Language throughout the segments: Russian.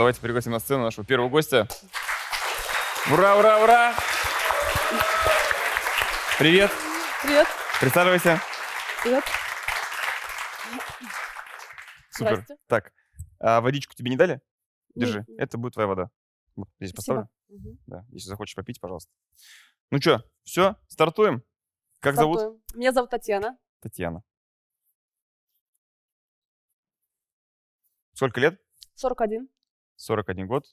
Давайте пригласим на сцену нашего первого гостя. Ура, ура, ура! Привет, Привет. присаживайся. Привет. Супер. Здрасте. Так, а водичку тебе не дали? Держи, Нет, это будет твоя вода. Вот здесь спасибо. поставлю. Мгм. Да, если захочешь попить, пожалуйста. Ну что, все, стартуем? Как зовут? Стартуем. Меня зовут Татьяна. Татьяна. Сколько лет? 41. 41 год.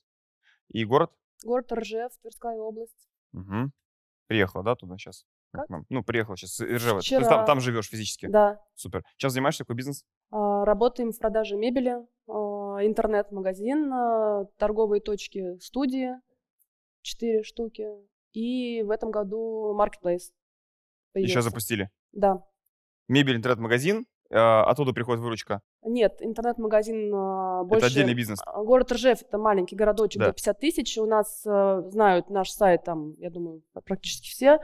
И город? Город Ржев, Тверская область. Угу. Приехала, да, туда сейчас? Как? Ну, приехала сейчас Ржева. То есть Вчера. там, там живешь физически? Да. Супер. Чем занимаешься, какой бизнес? А, Работаем в продаже мебели, а, интернет-магазин, а, торговые точки студии, 4 штуки. И в этом году маркетплейс. Еще запустили. Да. Мебель, интернет-магазин. а, оттуда приходит выручка. Нет, интернет-магазин а, больше... Это отдельный бизнес. А, Город Ржев это маленький городочек, Да. до 50 тысяч. У нас э, знают наш сайт, там, я думаю, практически все.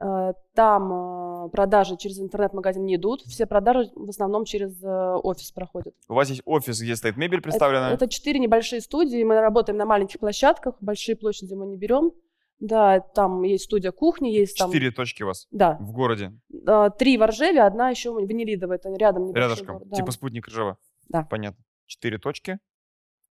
Э, Там э, продажи через интернет-магазин не идут. Все продажи в основном через э, офис проходят. У вас есть офис, где стоит мебель представлена. Это четыре небольшие студии. Мы работаем на маленьких площадках. Большие площади мы не берем. Да, там есть студия кухни, есть там... Четыре точки у вас Да. в городе. Э, Три в Ржеве, одна еще в Нелидово. Это рядом Рядышком. город, да. Типа спутник Ржева. Да. Понятно. Четыре точки.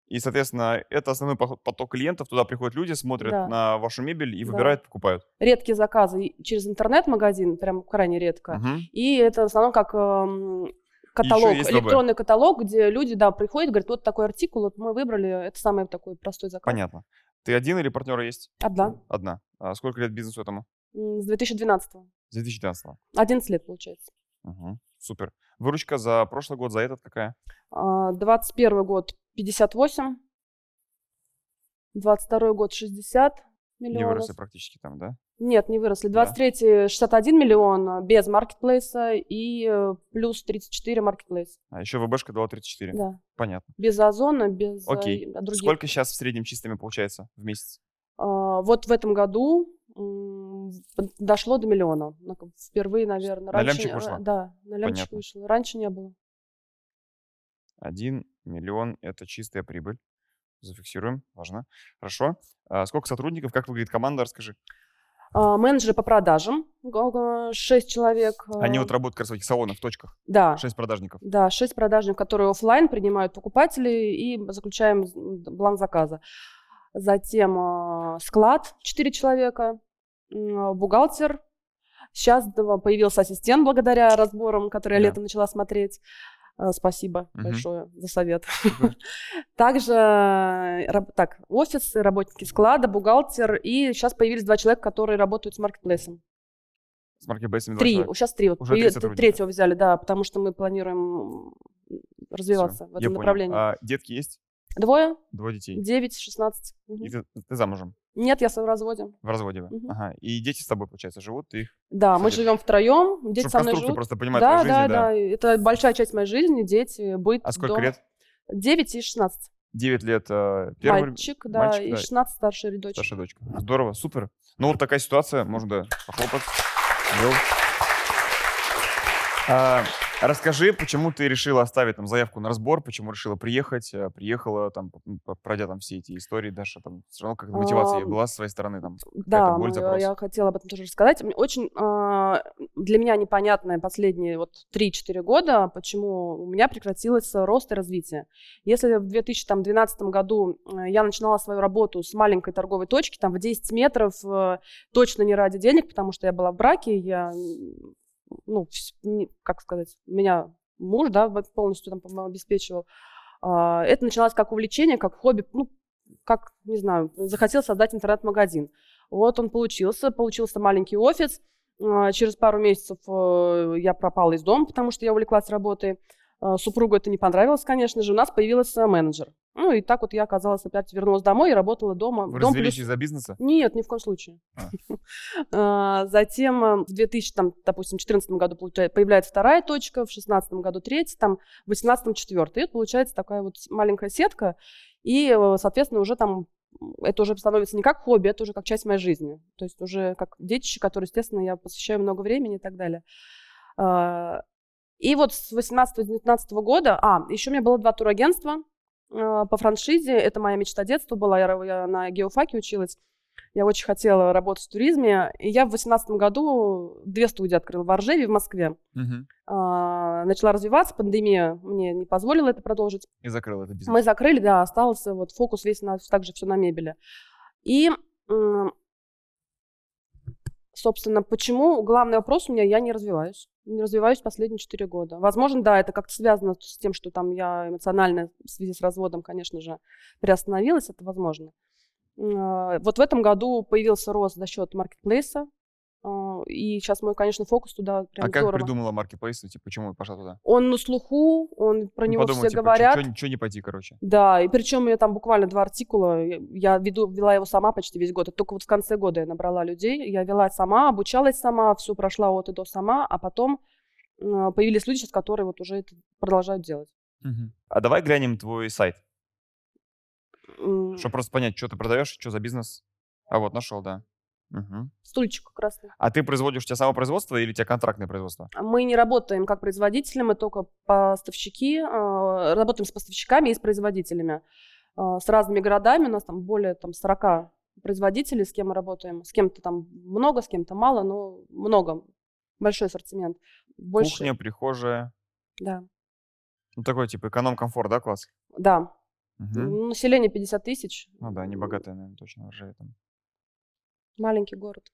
И, соответственно, это основной поток клиентов. Туда приходят люди, смотрят Да. на вашу мебель и Да. выбирают, покупают. Редкие заказы через интернет-магазин, прям крайне редко. Мгм. И это в основном как эм, каталог, есть ВБ. электронный каталог, где люди, да, приходят, говорят, вот такой артикул, вот мы выбрали, это самый такой простой заказ. Понятно. Ты один или партнеры есть? Одна. Одна. А сколько лет бизнесу этому? С 2012 С 2019 11 лет, получается. Мгм. Супер. Выручка за прошлый год, за этот какая? А, 21 год 58, 22 год 60 Не миллионов. выросли практически там, да? Нет, не выросли. Да. 23 61 миллион без маркетплейса и э, плюс 34 маркетплейс. А еще ВБшка дала 34. Да. Понятно. Без озона, без э, Окей. других. Сколько сейчас в среднем чистыми получается в месяц? А, Вот в этом году дошло до миллиона. Впервые, наверное. На Раньше лямчик не- вышло? Да, на лямчик Понятно. вышло. Раньше не было. Один миллион – это чистая прибыль. Зафиксируем, важно. Хорошо. А сколько сотрудников? Как выглядит команда? Расскажи. А, Менеджеры по продажам. 6 человек. Они а, вот работают как раз в этих салонах, в точках. Да. Шесть продажников. Да, 6 продажников, которые оффлайн принимают покупателей и заключаем бланк заказа. Затем а, склад 4 человека, м, бухгалтер. Сейчас появился ассистент благодаря разборам, которые я Да. летом начала смотреть. А, Спасибо Мгм. большое за совет. Супер. Также э, раб- так, офис, работники склада, бухгалтер. И сейчас появились два человека, которые работают с маркетплейсом. С маркетплейсами Три, сейчас три. Вот Уже три третьего взяли, да, потому что мы планируем развиваться Всё, в этом понял. направлении. А детки есть? Двое, Двое детей. 9, 16. Мгм. И ты, ты замужем? Нет, я в разводе. В разводе вы? Мгм. Ага. И дети с тобой, получается, живут? Ты их... Да, мы Кстати, живем втроем, дети Чтоб со мной живут. просто понимать Да, твоей да, да. да, это большая часть моей жизни, дети, быт, А сколько дом. лет? 9 и 16. 9 лет э, первый Мальчик, да, мальчик, и да, 16 старшая дочь. старшая дочка. Здорово, супер. Ну вот такая ситуация, можно да, похлопать. А, расскажи, почему ты решила оставить там заявку на разбор, почему решила приехать, э, приехала там, пройдя там все эти истории, Даша, там все равно как мотивация была с своей стороны там. Да, боль, запрос. я хотела об этом тоже рассказать. Очень а, для меня непонятное последние вот 3-4 года, почему у меня прекратилось рост и развитие. Если в 2012 году э, я начинала свою работу с маленькой торговой точки, там в 10 метров, э, точно не ради денег, потому что я была в браке, я, ну, как сказать, меня муж, да, полностью там обеспечивал. А, Это начиналось как увлечение, как хобби, ну, как, не знаю, захотел создать интернет-магазин. Вот он получился, получился маленький офис. А, Через пару месяцев э, я пропала из дома, потому что я увлеклась работой. А, Супругу это не понравилось, конечно же. У нас появился менеджер. Ну и так вот я оказалась опять вернулась домой и работала дома. Вы Дом развелись плюс- из-за бизнеса? Нет, ни в коем случае. А. А, Затем э, в 2000, там, допустим, 2014 году появляется вторая точка, в 2016 году третья, там, в 2018 четвертая. И вот получается такая вот маленькая сетка. И, э, соответственно, уже там это уже становится не как хобби, это уже как часть моей жизни. То есть уже как детище, которое, естественно, я посвящаю много времени и так далее. А, И вот с 18-19 года, а, еще у меня было два турагентства, по франшизе. Это моя мечта детства была. Я, я на геофаке училась. Я очень хотела работать в туризме. И я в 2018 году две студии открыла в Оржеве, в Москве. А, начала развиваться, пандемия мне не позволила это продолжить. И закрыл этот бизнес. Мы закрыли, да, остался вот фокус весь на, также все на мебели. И, собственно, почему, главный вопрос у меня, я не развиваюсь. Не развиваюсь последние четыре года. Возможно, да, это как-то связано с тем, что там я эмоционально в связи с разводом, конечно же, приостановилась, это возможно. А, Вот в этом году появился рост за счет маркетплейса, и сейчас мой, конечно, фокус туда прям А как здорово. придумала маркетплейс? Типа, почему пошла туда? Он на слуху, он про Ну, него подумала, все типа, говорят. Что не пойти, короче. Да, и причем меня там буквально два артикула. Я я веду, вела его сама почти весь год. Это только вот в конце года я набрала людей. Я вела сама, обучалась сама, все прошла от и до сама, а потом э, появились люди, сейчас, которые вот уже это продолжают делать. Мгм. А давай глянем твой сайт, чтобы просто понять, что ты продаешь, что за бизнес. А вот, нашел, да. Мгм. Стульчик красный. А ты производишь у тебя само производство или у тебя контрактное производство? Мы не работаем как производители, мы только поставщики, э, работаем с поставщиками и с производителями. Э, С разными городами, у нас там более там, 40 производителей, с кем мы работаем. С кем-то там много, с кем-то мало, но много. Большой ассортимент. Больше, Кухня, прихожая. да. Ну, такой, типа, эконом-комфорт, да, класс? Да. М, Население 50 тысяч. Ну да, не богатая, наверное, точно, Ржеве там. Маленький город.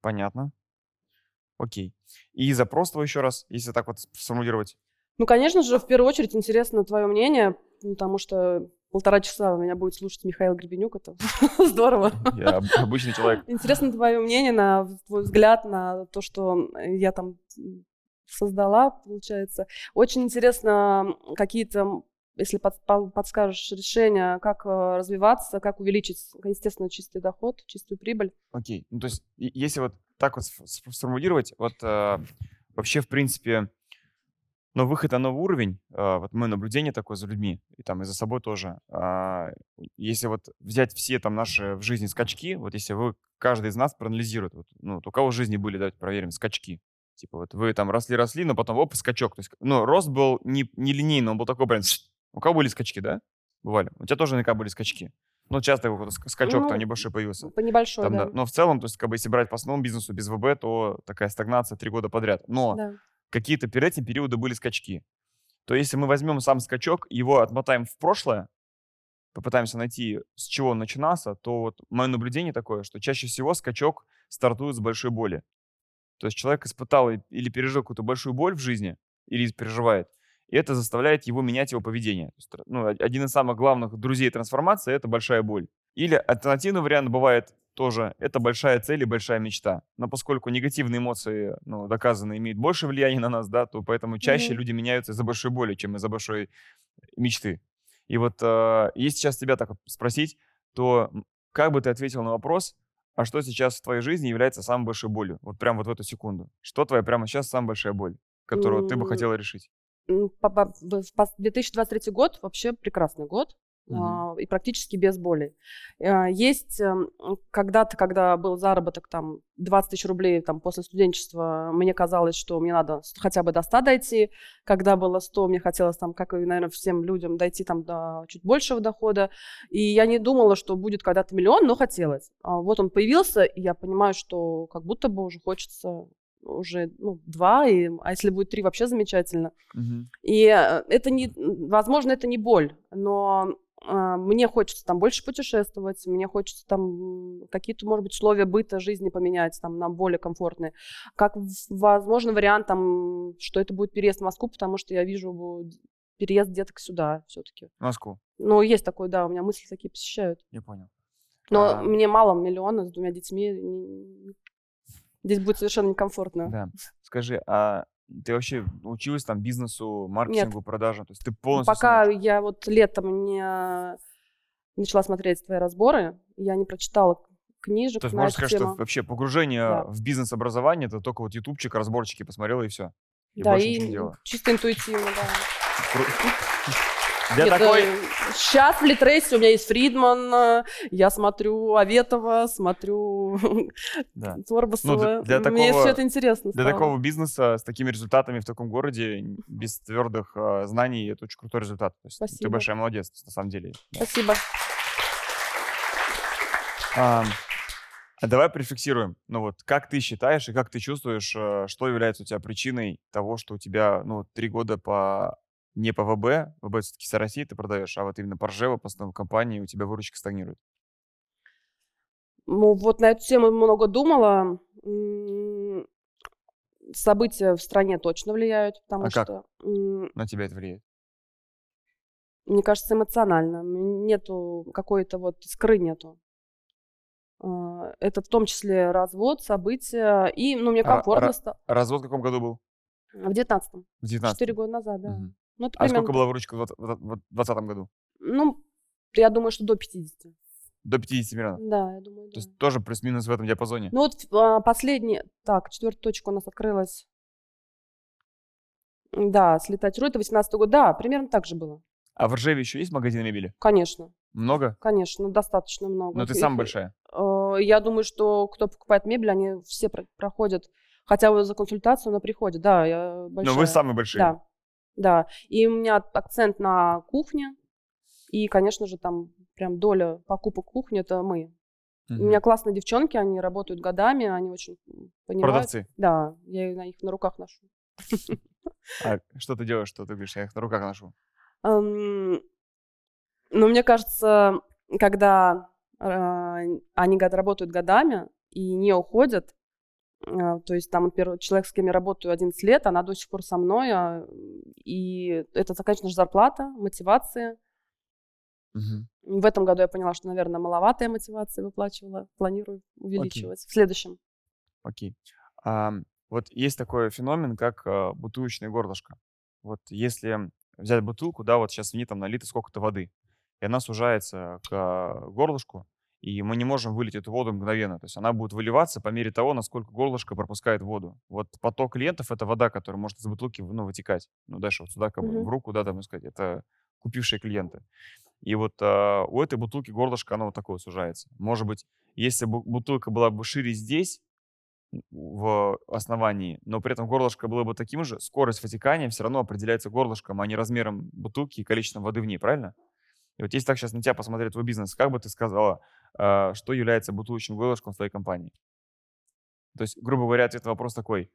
Понятно. Окей. И запрос твой еще раз, если так вот сформулировать. Ну, конечно же, в первую очередь интересно твое мнение, потому что полтора часа меня будет слушать Михаил Гребенюк. Это здорово. Я об- обычный человек. Интересно твое мнение, на твой взгляд на то, что я там создала, получается. Очень интересно какие-то, если под- по- подскажешь решения, как э, развиваться, как увеличить, естественно, чистый доход, чистую прибыль. Окей. Ну, то есть, если вот так вот сф- сф- сформулировать, вот э, вообще, в принципе, но выход на новый уровень, э, вот мое наблюдение такое за людьми, и там и за собой тоже. а, если вот взять все там наши в жизни скачки, вот если вы, каждый из нас проанализирует, вот, ну, у кого в жизни были, давайте проверим, скачки. Типа вот вы там росли-росли, но потом оп, скачок. То есть, ну, рост был не, не линейный, он был такой прям... У кого были скачки, да? Бывали. У тебя тоже наверняка были скачки. Ну, часто ска- скачок Ну, там небольшой появился. По небольшой, Там, да. да. Но в целом, то есть, как бы, если брать по основному бизнесу без ВБ, то такая стагнация три года подряд. Но Да. какие-то перед этим периоды были скачки. То если мы возьмем сам скачок, его отмотаем в прошлое, попытаемся найти, с чего он начинался, то вот мое наблюдение такое, что чаще всего скачок стартует с большой боли. То есть человек испытал или пережил какую-то большую боль в жизни, или переживает, и это заставляет его менять его поведение. Есть, ну, один из самых главных друзей трансформации– это большая боль. Или альтернативный вариант бывает тоже, это большая цель и большая мечта. Но поскольку негативные эмоции, ну, доказано, имеют больше влияния на нас, да, то поэтому чаще Мгм. люди меняются из-за большой боли, чем из-за большой мечты. И вот э, если сейчас тебя так спросить, то как бы ты ответил на вопрос, а что сейчас в твоей жизни является самой большой болью? Вот прямо вот в эту секунду. Что твоя прямо сейчас самая большая боль, которую ты бы хотела решить? М, по- по- в- в пос- 2023 год вообще прекрасный год. А, И практически без боли. А, Есть эм, когда-то, когда был заработок там 20 тысяч рублей там, после студенчества, мне казалось, что мне надо хотя бы до 100 дойти. Когда было 100, мне хотелось там, как и, наверное, всем людям, дойти там до чуть большего дохода. И я не думала, что будет когда-то миллион, но хотелось. А Вот он появился, и я понимаю, что как будто бы уже хочется уже ну, два, и, а если будет три, вообще замечательно. Мгм. И э, это не, возможно, это не боль, но а, мне хочется там больше путешествовать, мне хочется там какие-то, может быть, условия быта, жизни поменять, там, на более комфортные. Как, возможно, вариант там, что это будет переезд в Москву, потому что я вижу переезд деток сюда все-таки. В Москву. Но есть такой, да, у меня мысли такие посещают. Я понял. Но А, мне мало миллиона с двумя детьми. Здесь будет совершенно некомфортно. Да. Скажи, а ты вообще училась там бизнесу, маркетингу, продажам? То есть ты полностью... Пока сама- я вот летом не начала смотреть твои разборы, я не прочитала книжек То есть можно сказать, что тему. вообще погружение Да. в бизнес-образование, это только вот ютубчик, разборчики посмотрела и все. И да, больше и чисто интуитивно, да. Для Нет, такой... э, Сейчас в Литрейсе у меня есть Фридман, э, я смотрю Аветова, смотрю Да. Торбасова. Ну, для Мне такого- все это интересно Для стало. такого бизнеса с такими результатами в таком городе, без твердых э, знаний, это очень крутой результат. То есть ты Спасибо. большая молодец, на самом деле. Спасибо. А, а давай префиксируем. Ну вот, как ты считаешь и как ты чувствуешь, э, что является у тебя причиной того, что у тебя, ну, три года по не по ВБ, ВБ все-таки вся Россия ты продаешь, а вот именно по Ржево, по основной компании у тебя выручка стагнирует. Ну, вот на эту тему много думала. События в стране точно влияют, потому А как? что, м, На тебя это влияет. мне кажется, эмоционально. Нету какой-то вот искры нету. А, Это в том числе развод, события. И, ну, мне А, комфортно ра- стало. Развод в каком году был? В девятнадцатом. В 19 Четыре года назад, да. Мгм. Ну, это А сколько примерно была выручка в 2020 году? Ну, я думаю, что до 50. До 50 миллионов. Да, я думаю, То да. есть тоже плюс-минус в этом диапазоне. Ну вот а, последний, так, четвертая точка у нас открылась. Да, слетать руль, это 18 год. Да, примерно так же было. А в Ржеве еще есть магазины мебели? Конечно, Много? конечно, достаточно много. Но ты их- большая. э, Я думаю, что кто покупает мебель, они все про- проходят, хотя бы за консультацию, но приходят. Да, я большая. Но вы самые большие. Да, да. И у меня акцент на кухне. И, конечно же, там прям доля покупок кухни – это мы. Мгм. У меня классные девчонки, они работают годами, они очень понимают. Продавцы. Да, я их на- их на руках ношу. А что ты делаешь, что ты говоришь? Я их на руках ношу. Ну, мне кажется, когда а, они работают годами и не уходят, то есть там, например, человек, с кем я работаю 11 лет, она до сих пор со мной, а, и это, конечно же, зарплата, мотивация. Мгм. В этом году я поняла, что, наверное, маловатая мотивация выплачивала, планирую увеличивать в следующем. Окей. Ам, вот есть такой феномен, как а, бутылочное горлышко. Вот если взять бутылку, да, вот сейчас в ней там налито сколько-то воды, и она сужается к а, горлышку, и мы не можем вылить эту воду мгновенно. То есть она будет выливаться по мере того, насколько горлышко пропускает воду. Вот поток клиентов — это вода, которая может из бутылки ну, вытекать. Ну, дальше вот сюда, как бы, Мгм. в руку, да, там, сказать, это купившие клиенты. И вот а, у этой бутылки горлышко, оно вот такое сужается. Может быть, если бы бутылка была бы шире здесь, в основании, но при этом горлышко было бы таким же, скорость вытекания все равно определяется горлышком, а не размером бутылки и количеством воды в ней, правильно? И вот если так сейчас на тебя посмотреть твой бизнес, как бы ты сказала, а, что является бутылочным горлышком в твоей компании? То есть, грубо говоря, ответ на вопрос такой.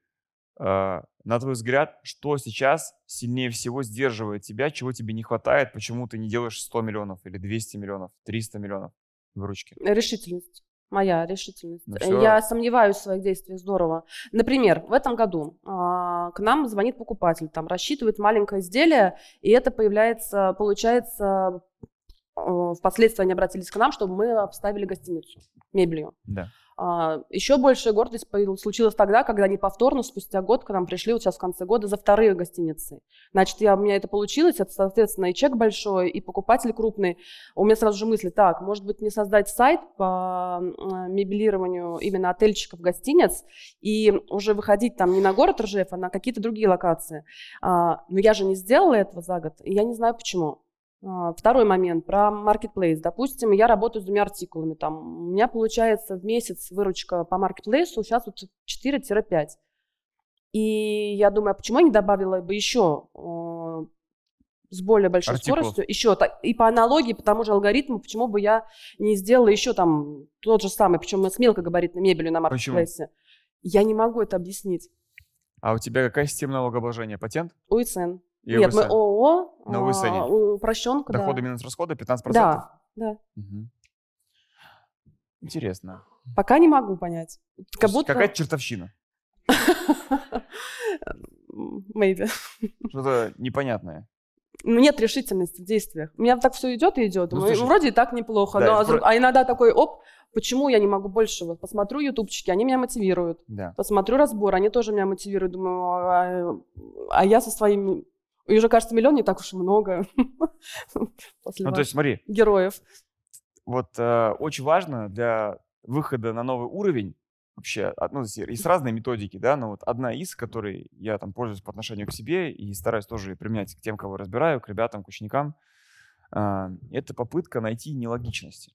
а, На твой взгляд, что сейчас сильнее всего сдерживает тебя, чего тебе не хватает, почему ты не делаешь 100 миллионов или 200 миллионов, 300 миллионов выручки? Решительность. Моя решительность. Ну Э. Я сомневаюсь в своих действиях здорово. Например, в этом году а, к нам звонит покупатель, там рассчитывает маленькое изделие, и это появляется, получается, впоследствии они обратились к нам, чтобы мы обставили гостиницу мебелью. Да. А, Еще большая гордость случилась тогда, когда они повторно, спустя год, к нам пришли вот сейчас в конце года за вторые гостиницы. Значит, я, у меня это получилось, это, соответственно, и чек большой, и покупатель крупный. У меня сразу же мысли, так, может быть, мне создать сайт по м, мебелированию именно отельчиков, гостиниц, и уже выходить там не на город Ржев, а на какие-то другие локации. А, но я же не сделала этого за год, и я не знаю почему. А, Второй момент про marketplace. Допустим, я работаю с двумя артикулами. Там, у меня получается в месяц выручка по маркетплейсу сейчас вот 4-5. И я думаю, а почему я не добавила бы еще э, с более большой Артикулов. скоростью, еще так, и по аналогии, по тому же алгоритму, почему бы я не сделала еще там тот же самый, причем с мелкогабаритной мебелью на Почему? маркетплейсе. Я не могу это объяснить. А у тебя какая система налогообложения? Патент? УИЦН. И Нет, мы УСН? ООО, На УСН. а, упрощенка, да. Доходы минус расходы 15%? Да, да. Мгм. Интересно. Пока не могу понять. Как будто... Какая-то чертовщина. Maybe. Что-то непонятное. Ну, нет решительности в действиях. У меня так все идет и идет. Ну, слушай, вроде и так неплохо. да, но, а, про- а иногда такой, оп, почему я не могу больше? Вот посмотрю ютубчики, они меня мотивируют. Да. Посмотрю разбор, они тоже меня мотивируют. Думаю, а, а я со своими... И уже, кажется, миллион не так уж и много. После Ну, то есть смотри, героев. вот э, очень важно для выхода на новый уровень вообще, а, ну, есть разные методики, да, но вот одна из, которой я там пользуюсь по отношению к себе и стараюсь тоже применять к тем, кого разбираю, к ребятам, к ученикам, а, это попытка найти нелогичности.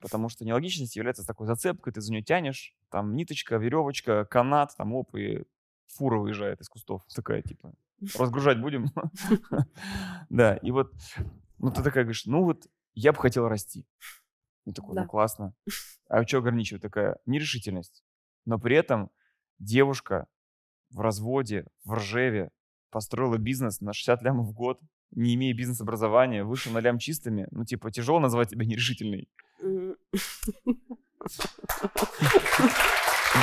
Потому что нелогичность является такой зацепкой, ты за нее тянешь, там ниточка, веревочка, канат, там оп, и фура выезжает из кустов. Такая, типа, разгружать будем? Да, и вот, ну ты такая говоришь, ну вот я бы хотел расти. И такой, ну классно. А что ограничивает? Такая нерешительность. Но при этом девушка в разводе, в Ржеве, построила бизнес на 60 лямов в год, не имея бизнес-образования, вышел на лям чистыми. Ну, типа, тяжело назвать тебя нерешительной.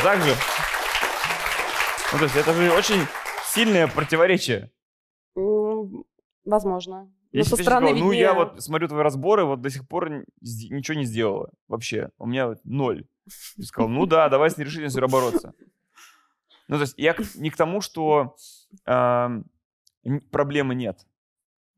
Так же. Ну, то есть это же очень сильное противоречие. Возможно. Но Если со стороны сказал, ну я вот смотрю твои разборы, вот до сих пор ничего не сделала вообще. У меня вот ноль. Ты сказал, ну да, давай с нерешительностью бороться. Ну, то есть я не к тому, что э, проблемы нет.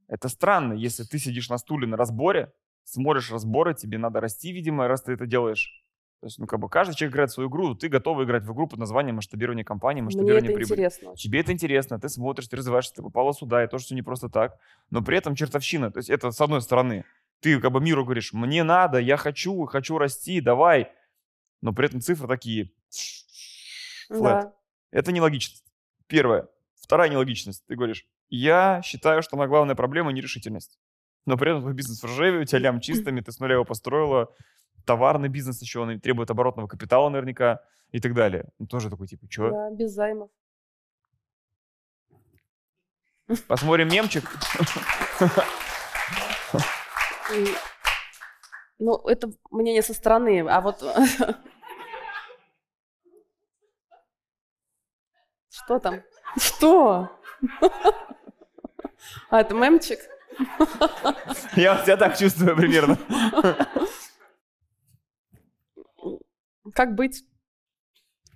Это странно, если ты сидишь на стуле на разборе, смотришь разборы, тебе надо расти, видимо, раз ты это делаешь. То есть, ну, как бы каждый человек играет свою игру, ты готов играть в игру под названием масштабирование компании, масштабирование Мне это прибыли. Интересно. Тебе это интересно, ты смотришь, ты развиваешься, ты попала сюда, и то, что не просто так. Но при этом чертовщина. То есть это с одной стороны. Ты как бы миру говоришь, мне надо, я хочу, хочу расти, давай. Но при этом цифры такие. Flat. Да. Это нелогичность. Первое. Вторая нелогичность. Ты говоришь, я считаю, что моя главная проблема – нерешительность. Но при этом твой бизнес в ржаве, у тебя лям чистыми, ты с нуля его построила, товарный бизнес еще, он требует оборотного капитала наверняка и так далее. Ну, тоже такой, типа, что? Да, без займов. Посмотрим мемчик. Ну, это мнение со стороны, а вот... Что там? Что? А, это мемчик? Я себя так чувствую примерно. Как быть?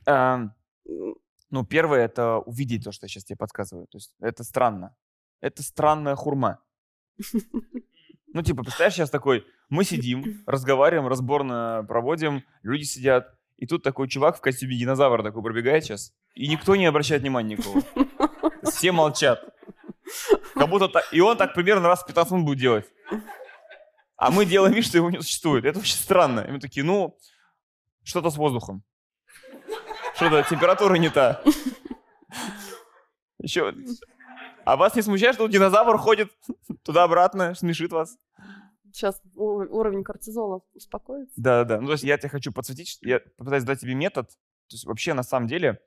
ну, первое, это увидеть то, что я сейчас тебе подсказываю. То есть это странно. Это странная хурма. Ну, типа, представляешь, сейчас такой, мы сидим, разговариваем, разборно проводим, люди сидят, и тут такой чувак в костюме динозавра такой пробегает сейчас, и никто не обращает внимания никого. Все молчат. Как будто так... И он так примерно раз в 15 минут будет делать. А мы делаем вид, что его не существует. Это очень странно. И мы такие, ну, что-то с воздухом. Что-то температура не та. Еще... А вас не смущает, что динозавр ходит туда-обратно, смешит вас? Сейчас уровень кортизола успокоится. Да-да-да. Ну, то есть я тебе хочу подсветить, я попытаюсь дать тебе метод. То есть вообще, на самом деле,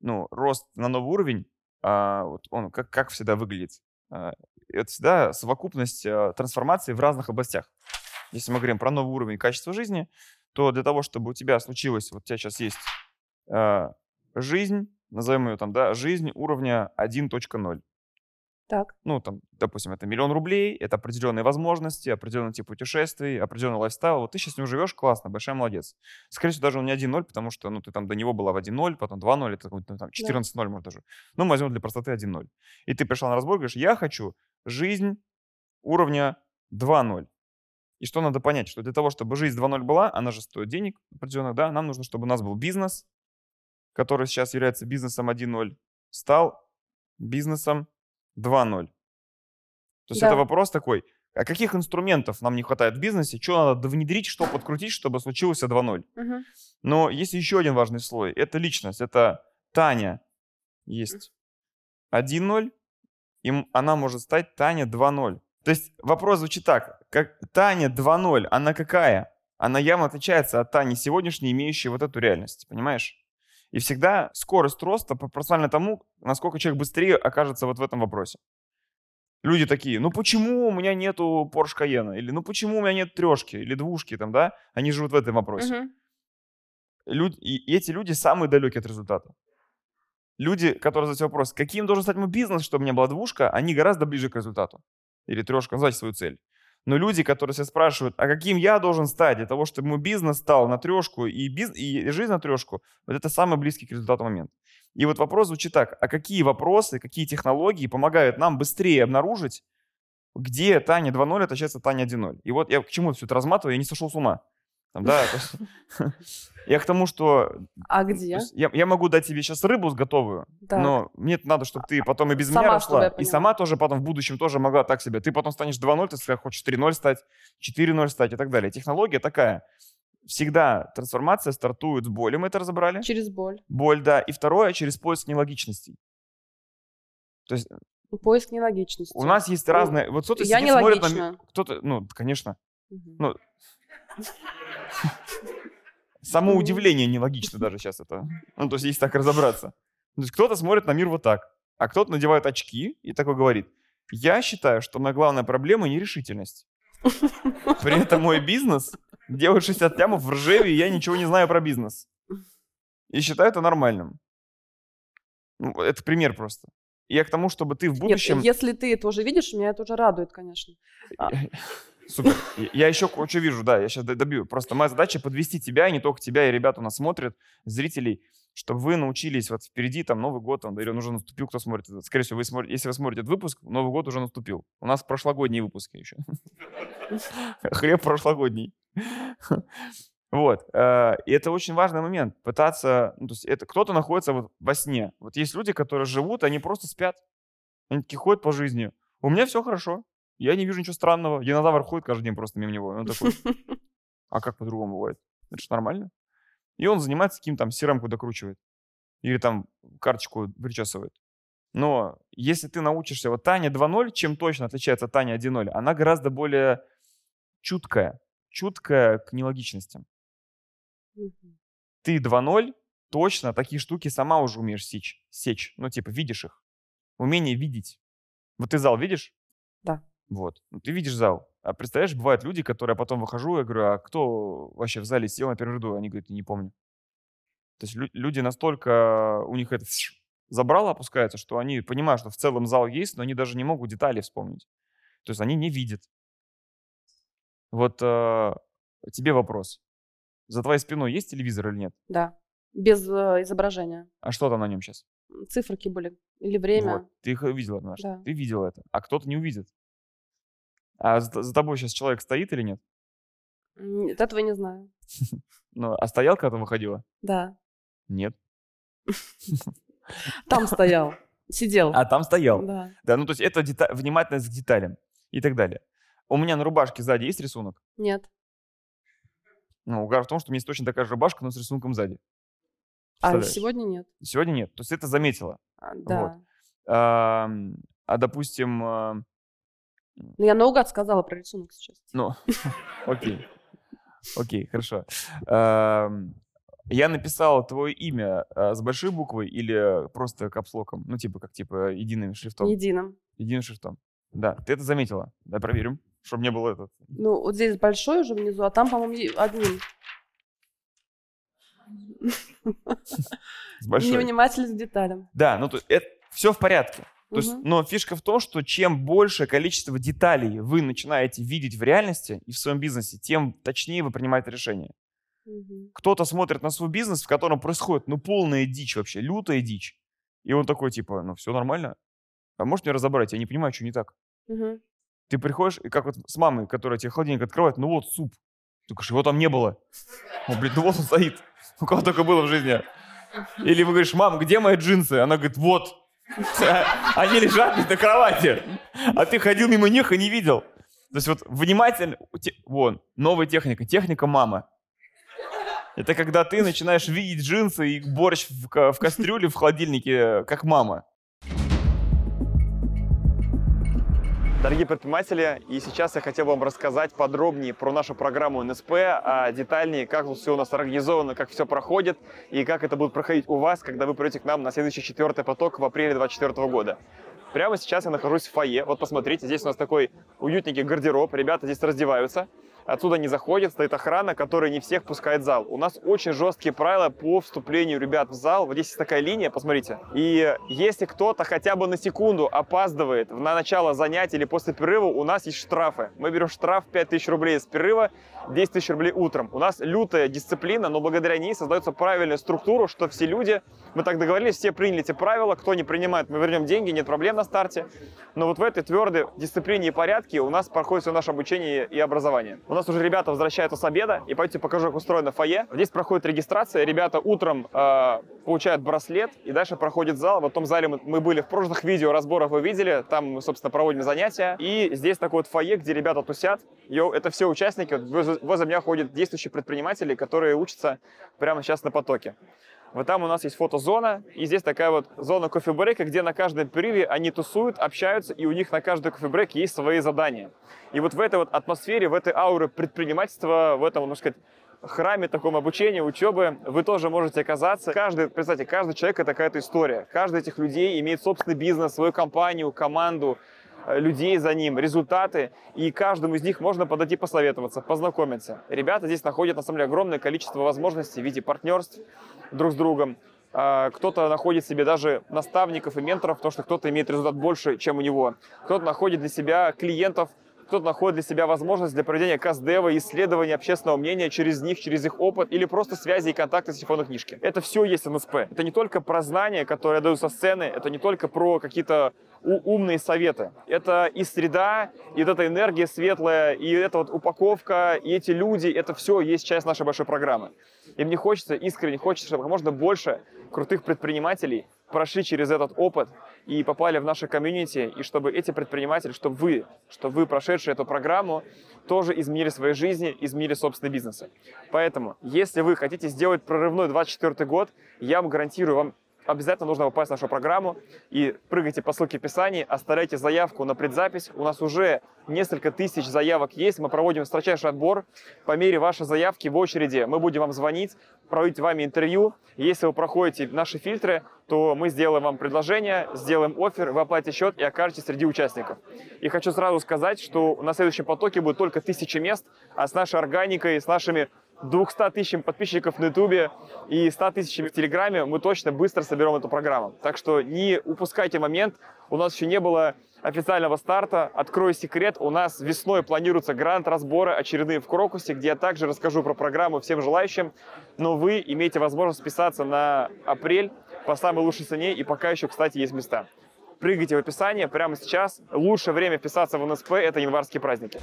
ну, рост на новый уровень, а, вот он как, как всегда выглядит. А, это всегда совокупность а, трансформаций в разных областях. Если мы говорим про новый уровень качества жизни, то для того, чтобы у тебя случилось, вот у тебя сейчас есть а, жизнь, назовем ее там, да, жизнь уровня 1.0. Так. Ну, там, допустим, это миллион рублей, это определенные возможности, определенный тип путешествий, определенный лайфстайл. Вот ты сейчас с ним живешь, классно, большая молодец. Скорее всего, даже он не 1.0, потому что, ну, ты там до него была в 1.0, потом 2.0, это ну, там 14.0, да. может, даже. Ну, мы возьмем для простоты 1.0. И ты пришла на разбор, говоришь, я хочу жизнь уровня 2.0. И что надо понять, что для того, чтобы жизнь 2.0 была, она же стоит денег определенных, да, нам нужно, чтобы у нас был бизнес, который сейчас является бизнесом 1.0, стал бизнесом 2.0. То есть да. это вопрос такой, а каких инструментов нам не хватает в бизнесе, что надо внедрить, что подкрутить, чтобы случилось 2.0. Угу. Но есть еще один важный слой, это личность, это Таня есть 1.0, и она может стать Таня 2.0. То есть вопрос звучит так, как Таня 2.0, она какая? Она явно отличается от Тани сегодняшней, имеющей вот эту реальность, понимаешь? И всегда скорость роста пропорциональна тому, насколько человек быстрее окажется вот в этом вопросе. Люди такие, ну почему у меня нету Porsche Cayenne? Или ну почему у меня нет трешки или двушки там, да? Они живут в этом вопросе. Угу. Люди, и эти люди самые далекие от результата. Люди, которые задают вопрос, каким должен стать мой бизнес, чтобы у меня была двушка, они гораздо ближе к результату. Или трешка, назвать свою цель. Но люди, которые себя спрашивают, а каким я должен стать для того, чтобы мой бизнес стал на трешку и, биз... и жизнь на трешку, вот это самый близкий к результату момент. И вот вопрос звучит так, а какие вопросы, какие технологии помогают нам быстрее обнаружить, где Таня 2.0 отличается от Таня 1.0? И вот я к чему все это разматываю, я не сошел с ума. Там, да, я к тому, что А где? я, я могу дать тебе сейчас рыбу готовую, Так. но мне надо, чтобы ты потом и без Сама, меня росла, и сама тоже потом в будущем тоже могла так себе. Ты потом станешь 2.0, ты хочешь 3.0 стать, 4.0 стать и так далее. Технология такая. Всегда трансформация стартует с боли, мы это разобрали. Через боль. Боль, да. И второе, через поиск нелогичностей. То есть Поиск нелогичности. у нас есть Ну, разные... Вот кто-то я смотрит на нелогична. Кто-то, ну, конечно. Мгм. Ну, само удивление нелогично даже сейчас это. Ну, то есть, если так разобраться. То есть, кто-то смотрит на мир вот так, а кто-то надевает очки и такой говорит, я считаю, что моя главная проблема нерешительность. При этом мой бизнес делает 60 лямов в Ржеве, и я ничего не знаю про бизнес. И считаю это нормальным. Ну, это пример просто. Я к тому, чтобы ты в Нет, будущем... если ты это уже видишь, меня это уже радует, конечно. Супер. Я- еще кое-что вижу, да, я сейчас добью. Просто моя задача подвести тебя, и не только тебя, и ребята у нас смотрят, зрителей, чтобы вы научились, вот впереди там Новый год, он, он уже наступил, кто смотрит. Скорее всего, вы смотрите, если вы смотрите этот выпуск, Новый год уже наступил. У нас прошлогодние выпуски еще. Хлеб прошлогодний. Вот. э, И это очень важный момент. Пытаться... ну, то есть это кто-то находится вот во сне. Вот есть люди, которые живут, они просто спят. Они такие ходят по жизни. У меня все хорошо. Я не вижу ничего странного. Динозавр ходит каждый день просто мимо него. И он такой, а как по-другому бывает? Это же нормально. И он занимается каким там CRM-ку докручивает. Или там карточку причесывает. Но если ты научишься... Вот Таня 2.0, чем точно отличается от Тани 1.0? Она гораздо более чуткая. Чуткая к нелогичностям. Ты 2.0, точно такие штуки сама уже умеешь сечь. Сечь. Ну, типа, видишь их. Умение видеть. Вот ты зал видишь? Да. Вот. Ну, ты видишь зал. А представляешь, бывают люди, которые я потом выхожу, я говорю, а кто вообще в зале сел на первом ряду? Они говорят, не помню. То есть лю- люди настолько, у них это забрало опускается, что они понимают, что в целом зал есть, но они даже не могут детали вспомнить. То есть они не видят. Вот э, тебе вопрос. За твоей спиной есть телевизор или нет? Да. Без э, изображения. А что там на нем сейчас? Циферки были. Или время. Вот. Ты их видел однажды. Да. Ты видел это. А кто-то не увидит. А за, за тобой сейчас человек стоит или нет? Нет, этого не знаю. Ну, а стоял, когда ты выходила? Да. Нет. Там стоял. Сидел. А там стоял. Да. Да, ну то есть это дета- внимательность к деталям и так далее. У меня на рубашке сзади есть рисунок? Нет. Ну, угар в том, что у меня есть точно такая же рубашка, но с рисунком сзади. А сегодня нет. Сегодня нет. То есть это заметила. А, Да. Ам, А, допустим, а, Ну, я наугад сказала про рисунок сейчас. ну, окей. Окей, хорошо. Ам, Я написал твое имя а, с большой буквой или просто капслоком? Ну, типа, как типа единым шрифтом. Единым. Единым шрифтом. Да, ты это заметила. Да, проверим, чтобы не было этот. Ну, вот здесь большой уже внизу, а там, по-моему, одним. С большой. Невнимательность к деталям. Да, ну то это все в порядке. То есть, но фишка в том, что чем большее количество деталей вы начинаете видеть в реальности и в своем бизнесе, тем точнее вы принимаете решение. Мгм. Кто-то смотрит на свой бизнес, в котором происходит, ну, полная дичь вообще, лютая дичь. И он такой, типа, ну, все нормально. А можешь мне разобрать? Я не понимаю, что не так. Мгм. Ты приходишь, и как вот с мамой, которая тебе холодильник открывает, ну вот суп. Ты говоришь, его там не было. О, блин, ну вот он стоит. У кого только было в жизни. Или вы говоришь, мам, где мои джинсы? Она говорит, вот. Они лежат на кровати. А ты ходил мимо них и не видел. То есть вот внимательно... те- Вон, новая техника. Техника мама. Это когда ты начинаешь видеть джинсы и борщ в, в кастрюле в холодильнике, как мама. Дорогие предприниматели, и сейчас я хотел вам рассказать подробнее про нашу программу НСП, а детальнее, как все у нас организовано, как все проходит и как это будет проходить у вас, когда вы придете к нам на следующий четвертый поток в апреле 2024 года. Прямо сейчас я нахожусь в фойе. Вот посмотрите, здесь у нас такой уютненький гардероб. Ребята здесь раздеваются. Отсюда не заходит, стоит охрана, которая не всех пускает в зал. У нас очень жесткие правила по вступлению ребят в зал. Вот здесь есть такая линия, посмотрите. И если кто-то хотя бы на секунду опаздывает на начало занятия или после перерыва, у нас есть штрафы. Мы берем штраф 5000 рублей с перерыва, 10 тысяч рублей утром. У нас лютая дисциплина, но благодаря ней создается правильная структура, что все люди, мы так договорились, все приняли эти правила, кто не принимает, мы вернем деньги, нет проблем. на старте, но вот в этой твердой дисциплине и порядке у нас проходит все наше обучение и образование. У нас уже ребята возвращаются с обеда, и пойдете покажу, как устроено фойе. Здесь проходит регистрация, ребята утром э, получают браслет, и дальше проходит зал. В том зале мы, мы были в прошлых видео разборах, вы видели, там мы, собственно, проводим занятия. И здесь такой вот фойе, где ребята тусят. Йо, это все участники. Возле меня ходят действующие предприниматели, которые учатся прямо сейчас на потоке. Вот там у нас есть фотозона, и здесь такая вот зона кофе-брейка, где на каждом перерыве они тусуют, общаются, и у них на каждый кофе-брейк есть свои задания. И вот в этой вот атмосфере, в этой ауре предпринимательства, в этом, можно сказать, храме таком обучения, учебы, вы тоже можете оказаться. Каждый, представьте, каждый человек — это какая-то история. Каждый этих людей имеет собственный бизнес, свою компанию, команду, людей за ним, результаты, и каждому из них можно подойти посоветоваться, познакомиться. Ребята здесь находят, на самом деле, огромное количество возможностей в виде партнерств, друг с другом. А, кто-то находит себе даже наставников и менторов, потому что кто-то имеет результат больше, чем у него. Кто-то находит для себя клиентов, кто-то находит для себя возможность для проведения каст-дева, исследования общественного мнения через них, через их опыт или просто связи и контакты с телефонной книжки. Это все есть НСП. Это не только про знания, которые я со сцены, это не только про какие-то умные советы. Это и среда, и вот эта энергия светлая, и эта вот упаковка, и эти люди, это все есть часть нашей большой программы. И мне хочется, искренне хочется, чтобы как можно больше крутых предпринимателей прошли через этот опыт и попали в наше комьюнити, и чтобы эти предприниматели, чтобы вы, чтобы вы, прошедшие эту программу, тоже изменили свои жизни, изменили собственные бизнесы. Поэтому, если вы хотите сделать прорывной 24 год, я вам гарантирую, вам обязательно нужно попасть в нашу программу и прыгайте по ссылке в описании, оставляйте заявку на предзапись. У нас уже несколько тысяч заявок есть, мы проводим строчайший отбор. По мере вашей заявки в очереди мы будем вам звонить, проводить вами интервью. Если вы проходите наши фильтры, то мы сделаем вам предложение, сделаем офер, вы оплатите счет и окажетесь среди участников. И хочу сразу сказать, что на следующем потоке будет только тысячи мест, а с нашей органикой, с нашими 200 тысячами подписчиков на Ютубе и 100 тысячами в Телеграме мы точно быстро соберем эту программу. Так что не упускайте момент. У нас еще не было официального старта. Открою секрет, у нас весной планируются грант-разборы очередные в Крокусе, где я также расскажу про программу всем желающим. Но вы имеете возможность списаться на апрель по самой лучшей цене, и пока еще, кстати, есть места. Прыгайте в описание прямо сейчас. Лучшее время вписаться в НСП – это январские праздники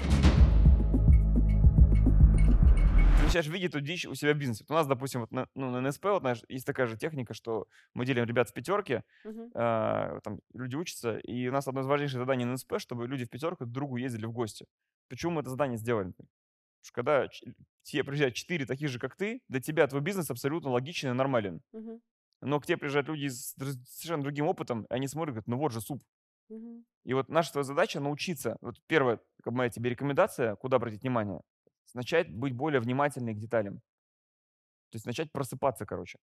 начинаешь видеть эту дичь у себя в бизнесе. Вот у нас, допустим, вот на, ну, на НСП вот, знаешь, есть такая же техника, что мы делим ребят в пятерки, uh-huh. э, там люди учатся, и у нас одно из важнейших заданий на НСП, чтобы люди в пятерку друг другу ездили в гости. Почему мы это задание сделали? Потому что когда тебе приезжают четыре таких же, как ты, для тебя твой бизнес абсолютно логичен и нормален. Uh-huh. Но к тебе приезжают люди с совершенно другим опытом, и они смотрят, говорят, ну вот же суп. Uh-huh. И вот наша твоя задача научиться. Вот первая, как моя тебе рекомендация, куда обратить внимание, начать быть более внимательной к деталям. То есть начать просыпаться, короче.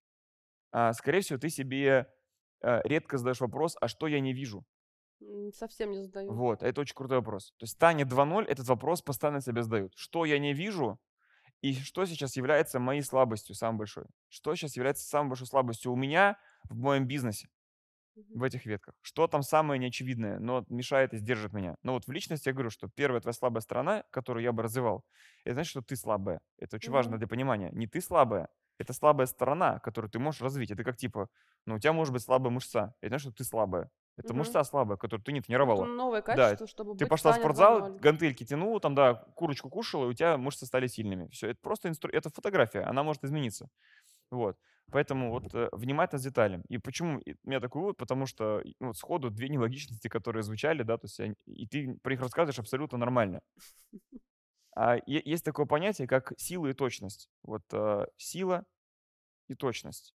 А, скорее всего, ты себе а, редко задаешь вопрос, а что я не вижу? Совсем не задаю. Вот, это очень крутой вопрос. То есть Таня 2.0 этот вопрос постоянно себе задают. Что я не вижу и что сейчас является моей слабостью самой большой? Что сейчас является самой большой слабостью у меня в моем бизнесе? В этих ветках. Что там самое неочевидное, но мешает и сдержит меня. Но вот в личности я говорю, что первая твоя слабая сторона, которую я бы развивал, это значит, что ты слабая. Это очень mm-hmm. важно для понимания. Не ты слабая, это слабая сторона, которую ты можешь развить. Это как типа, ну у тебя может быть слабая мышца. Это значит, что ты слабая. Это mm-hmm. мышца слабая, которую ты не тренировала. Это новое качество, да. чтобы Ты пошла в спортзал, гантельки тянула, там, да, курочку кушала, и у тебя мышцы стали сильными. Все, это просто инстру... это фотография, она может измениться. Вот. Поэтому вот э, внимательно с деталями. И почему у меня такой вывод? Потому что ну, вот сходу две нелогичности, которые звучали, да, то есть и ты про них рассказываешь абсолютно нормально. А есть такое понятие, как сила и точность. Вот э, сила и точность.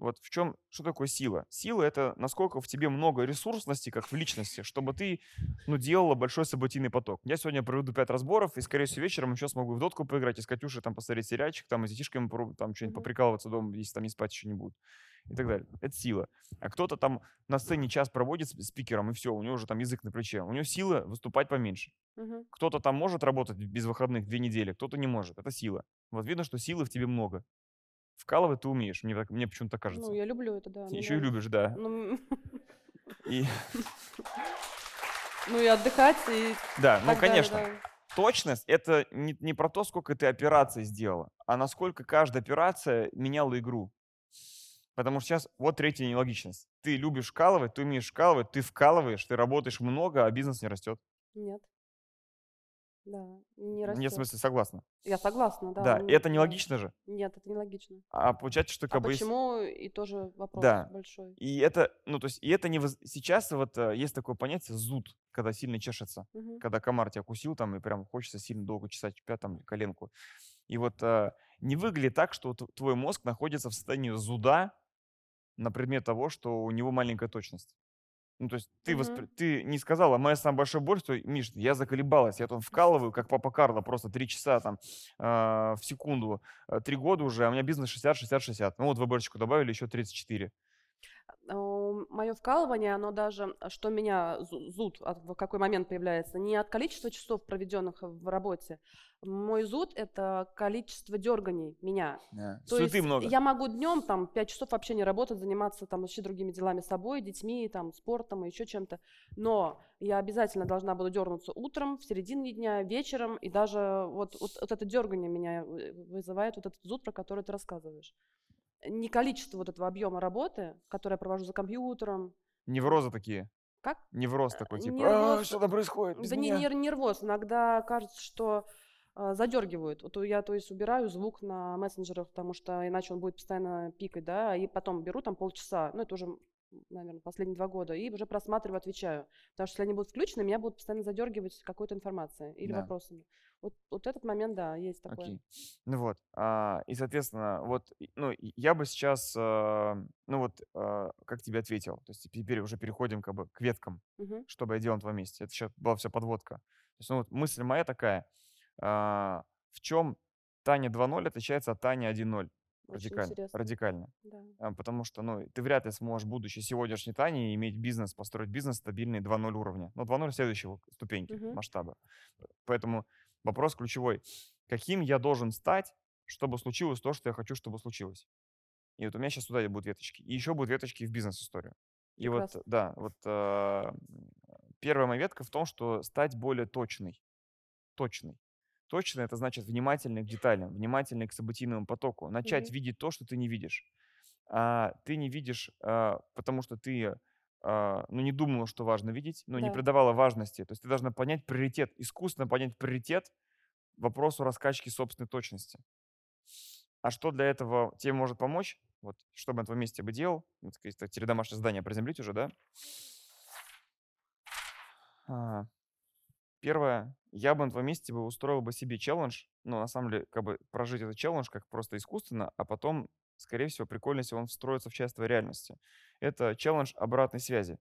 Вот в чем, что такое сила? Сила — это насколько в тебе много ресурсности, как в личности, чтобы ты, ну, делала большой событийный поток. Я сегодня проведу пять разборов, и, скорее всего, вечером еще смогу в дотку поиграть, и с Катюшей там посмотреть сериальчик, там, и с детишками там что-нибудь поприкалываться дома, если там не спать еще не будут. И так далее. Это сила. А кто-то там на сцене час проводит с спикером, и все, у него уже там язык на плече. У него сила выступать поменьше. uh Кто-то там может работать без выходных две недели, кто-то не может. Это сила. Вот видно, что силы в тебе много. Вкалывать ты умеешь, мне, мне почему-то кажется. Ну, я люблю это, да. Еще и любишь, да. Ну, и... ну и отдыхать, и... Да, ну, конечно. Да. Точность — это не, не про то, сколько ты операций сделала, а насколько каждая операция меняла игру. Потому что сейчас вот третья нелогичность. Ты любишь вкалывать, ты умеешь вкалывать, ты вкалываешь, ты работаешь много, а бизнес не растет. Нет. Да, не Нет, в растет. смысле, согласна. Я согласна, да. Да, он- и это да. нелогично же. Нет, это нелогично. А получается, что А как бы... если- почему? И тоже вопрос Да. большой. И это, ну, то есть, и это не... воз- Сейчас вот э, есть такое понятие зуд, когда сильно чешется. Мгм. Когда комар тебя кусил там, и прям хочется сильно долго чесать пятом или коленку. И вот э, не выглядит так, что твой мозг находится в состоянии зуда на предмет того, что у него маленькая точность. Ну, то есть ты, воспри- Мгм. ты не сказала, моя самая большая боль, что, Миш, я заколебалась, я там вкалываю, как папа Карло, просто три часа там а, в секунду, а, три года уже, а у меня бизнес 60-60-60. Ну вот выборочку добавили еще 34. Мое вкалывание, оно даже, а, что меня зу- зуд, в какой момент появляется, не от количества часов, проведенных в работе. Мой зуд – это количество дерганий меня. То Суеты есть много. я могу днем там 5 часов вообще не работать, заниматься там вообще другими делами собой, детьми, там, спортом и еще чем-то. Но я обязательно должна буду дернуться утром, в середине дня, вечером. И даже вот, вот, вот это дергание меня э, вызывает, вот этот зуд, про который ты рассказываешь. Не количество вот этого объема работы, который я провожу за компьютером. Неврозы такие. Как? Невроз такой, типа, нервоз- «А, что там происходит без Да не, меня?» не нервоз. Иногда кажется, что а, задергивают. Вот я, то есть, убираю звук на мессенджерах, потому что иначе он будет постоянно пикать, да, и потом беру там полчаса, ну, это уже, наверное, последние два года, и уже просматриваю, отвечаю. Потому что если они будут включены, меня будут постоянно задергивать какой-то информацией или Да. вопросами. Вот, вот этот момент, да, есть такой. Окей. Ну вот, а, и, соответственно, вот, ну, я бы сейчас, а, ну вот, а, как тебе ответил, то есть теперь уже переходим как бы к веткам, Мгм. что бы я делал на твоем месте. Это сейчас была вся подводка. То есть, ну вот мысль моя такая, а, в чем Таня 2.0 отличается от Тани 1.0? Очень Радикально. интересно. Радикально. Да. А, Потому что, ну, ты вряд ли сможешь, будучи сегодняшней Таней, иметь бизнес, построить бизнес стабильный 2.0 уровня. Ну, 2.0 следующего ступеньки, Мгм. масштаба. Поэтому вопрос ключевой. Каким я должен стать, чтобы случилось то, что я хочу, чтобы случилось? И вот у меня сейчас туда будут веточки. И еще будут веточки в бизнес-историю. И вот, да, вот м, первая моя ветка в том, что стать более точной. Точной. Точно это значит внимательный к деталям, внимательный к событийному потоку. Начать Мгм. видеть то, что ты не видишь. А, ты не видишь, а, потому что ты а, ну, не думала, что важно видеть, но не Да. придавала важности. То есть ты должна понять приоритет, искусственно понять приоритет вопросу раскачки собственной точности. А что для этого тебе может помочь? Вот, что бы на твоем месте бы делал? Вот, если теперь домашнее задание приземлить уже, да? А, Первое, я бы на твоем месте бы устроил бы себе челлендж, ну, на самом деле, как бы прожить этот челлендж как просто искусственно, а потом, скорее всего, прикольно, если он встроится в часть твоей реальности. Это челлендж обратной связи.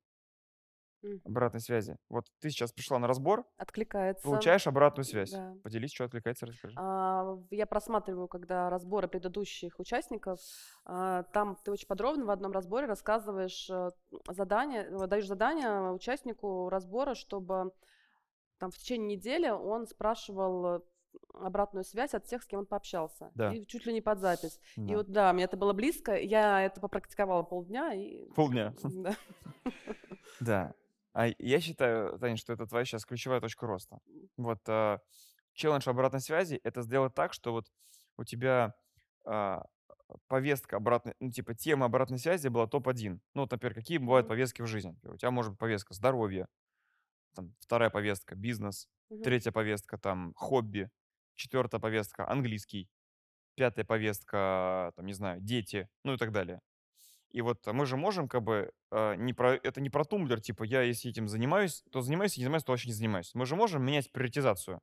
Обратной связи. Вот ты сейчас пришла на разбор, Откликается. получаешь обратную связь. Да. Поделись, что отвлекается, расскажи. А, Я просматриваю, когда разборы предыдущих участников, а, там ты очень подробно в одном разборе рассказываешь э, задание, э, даешь задание участнику разбора, чтобы там в течение недели он спрашивал э, обратную связь от тех, с кем он пообщался. Да. И чуть ли не под запись. И Да. вот да, мне это было близко. Я это попрактиковала полдня. И... Полдня. Да. Да. А я считаю, Таня, что это твоя сейчас ключевая точка роста. Вот а, челлендж обратной связи — это сделать так, что вот у тебя а, повестка обратной, ну, типа тема обратной связи была топ-1. Ну, вот, например, какие бывают повестки в жизни? У тебя может быть повестка здоровье, там, вторая повестка бизнес, Мгм. третья повестка там хобби, четвертая повестка английский, пятая повестка, там, не знаю, дети, ну и так далее. И вот мы же можем как бы э, не про это не про тумблер, типа я если этим занимаюсь, то занимаюсь, не занимаюсь, то вообще не занимаюсь. Мы же можем менять приоритизацию.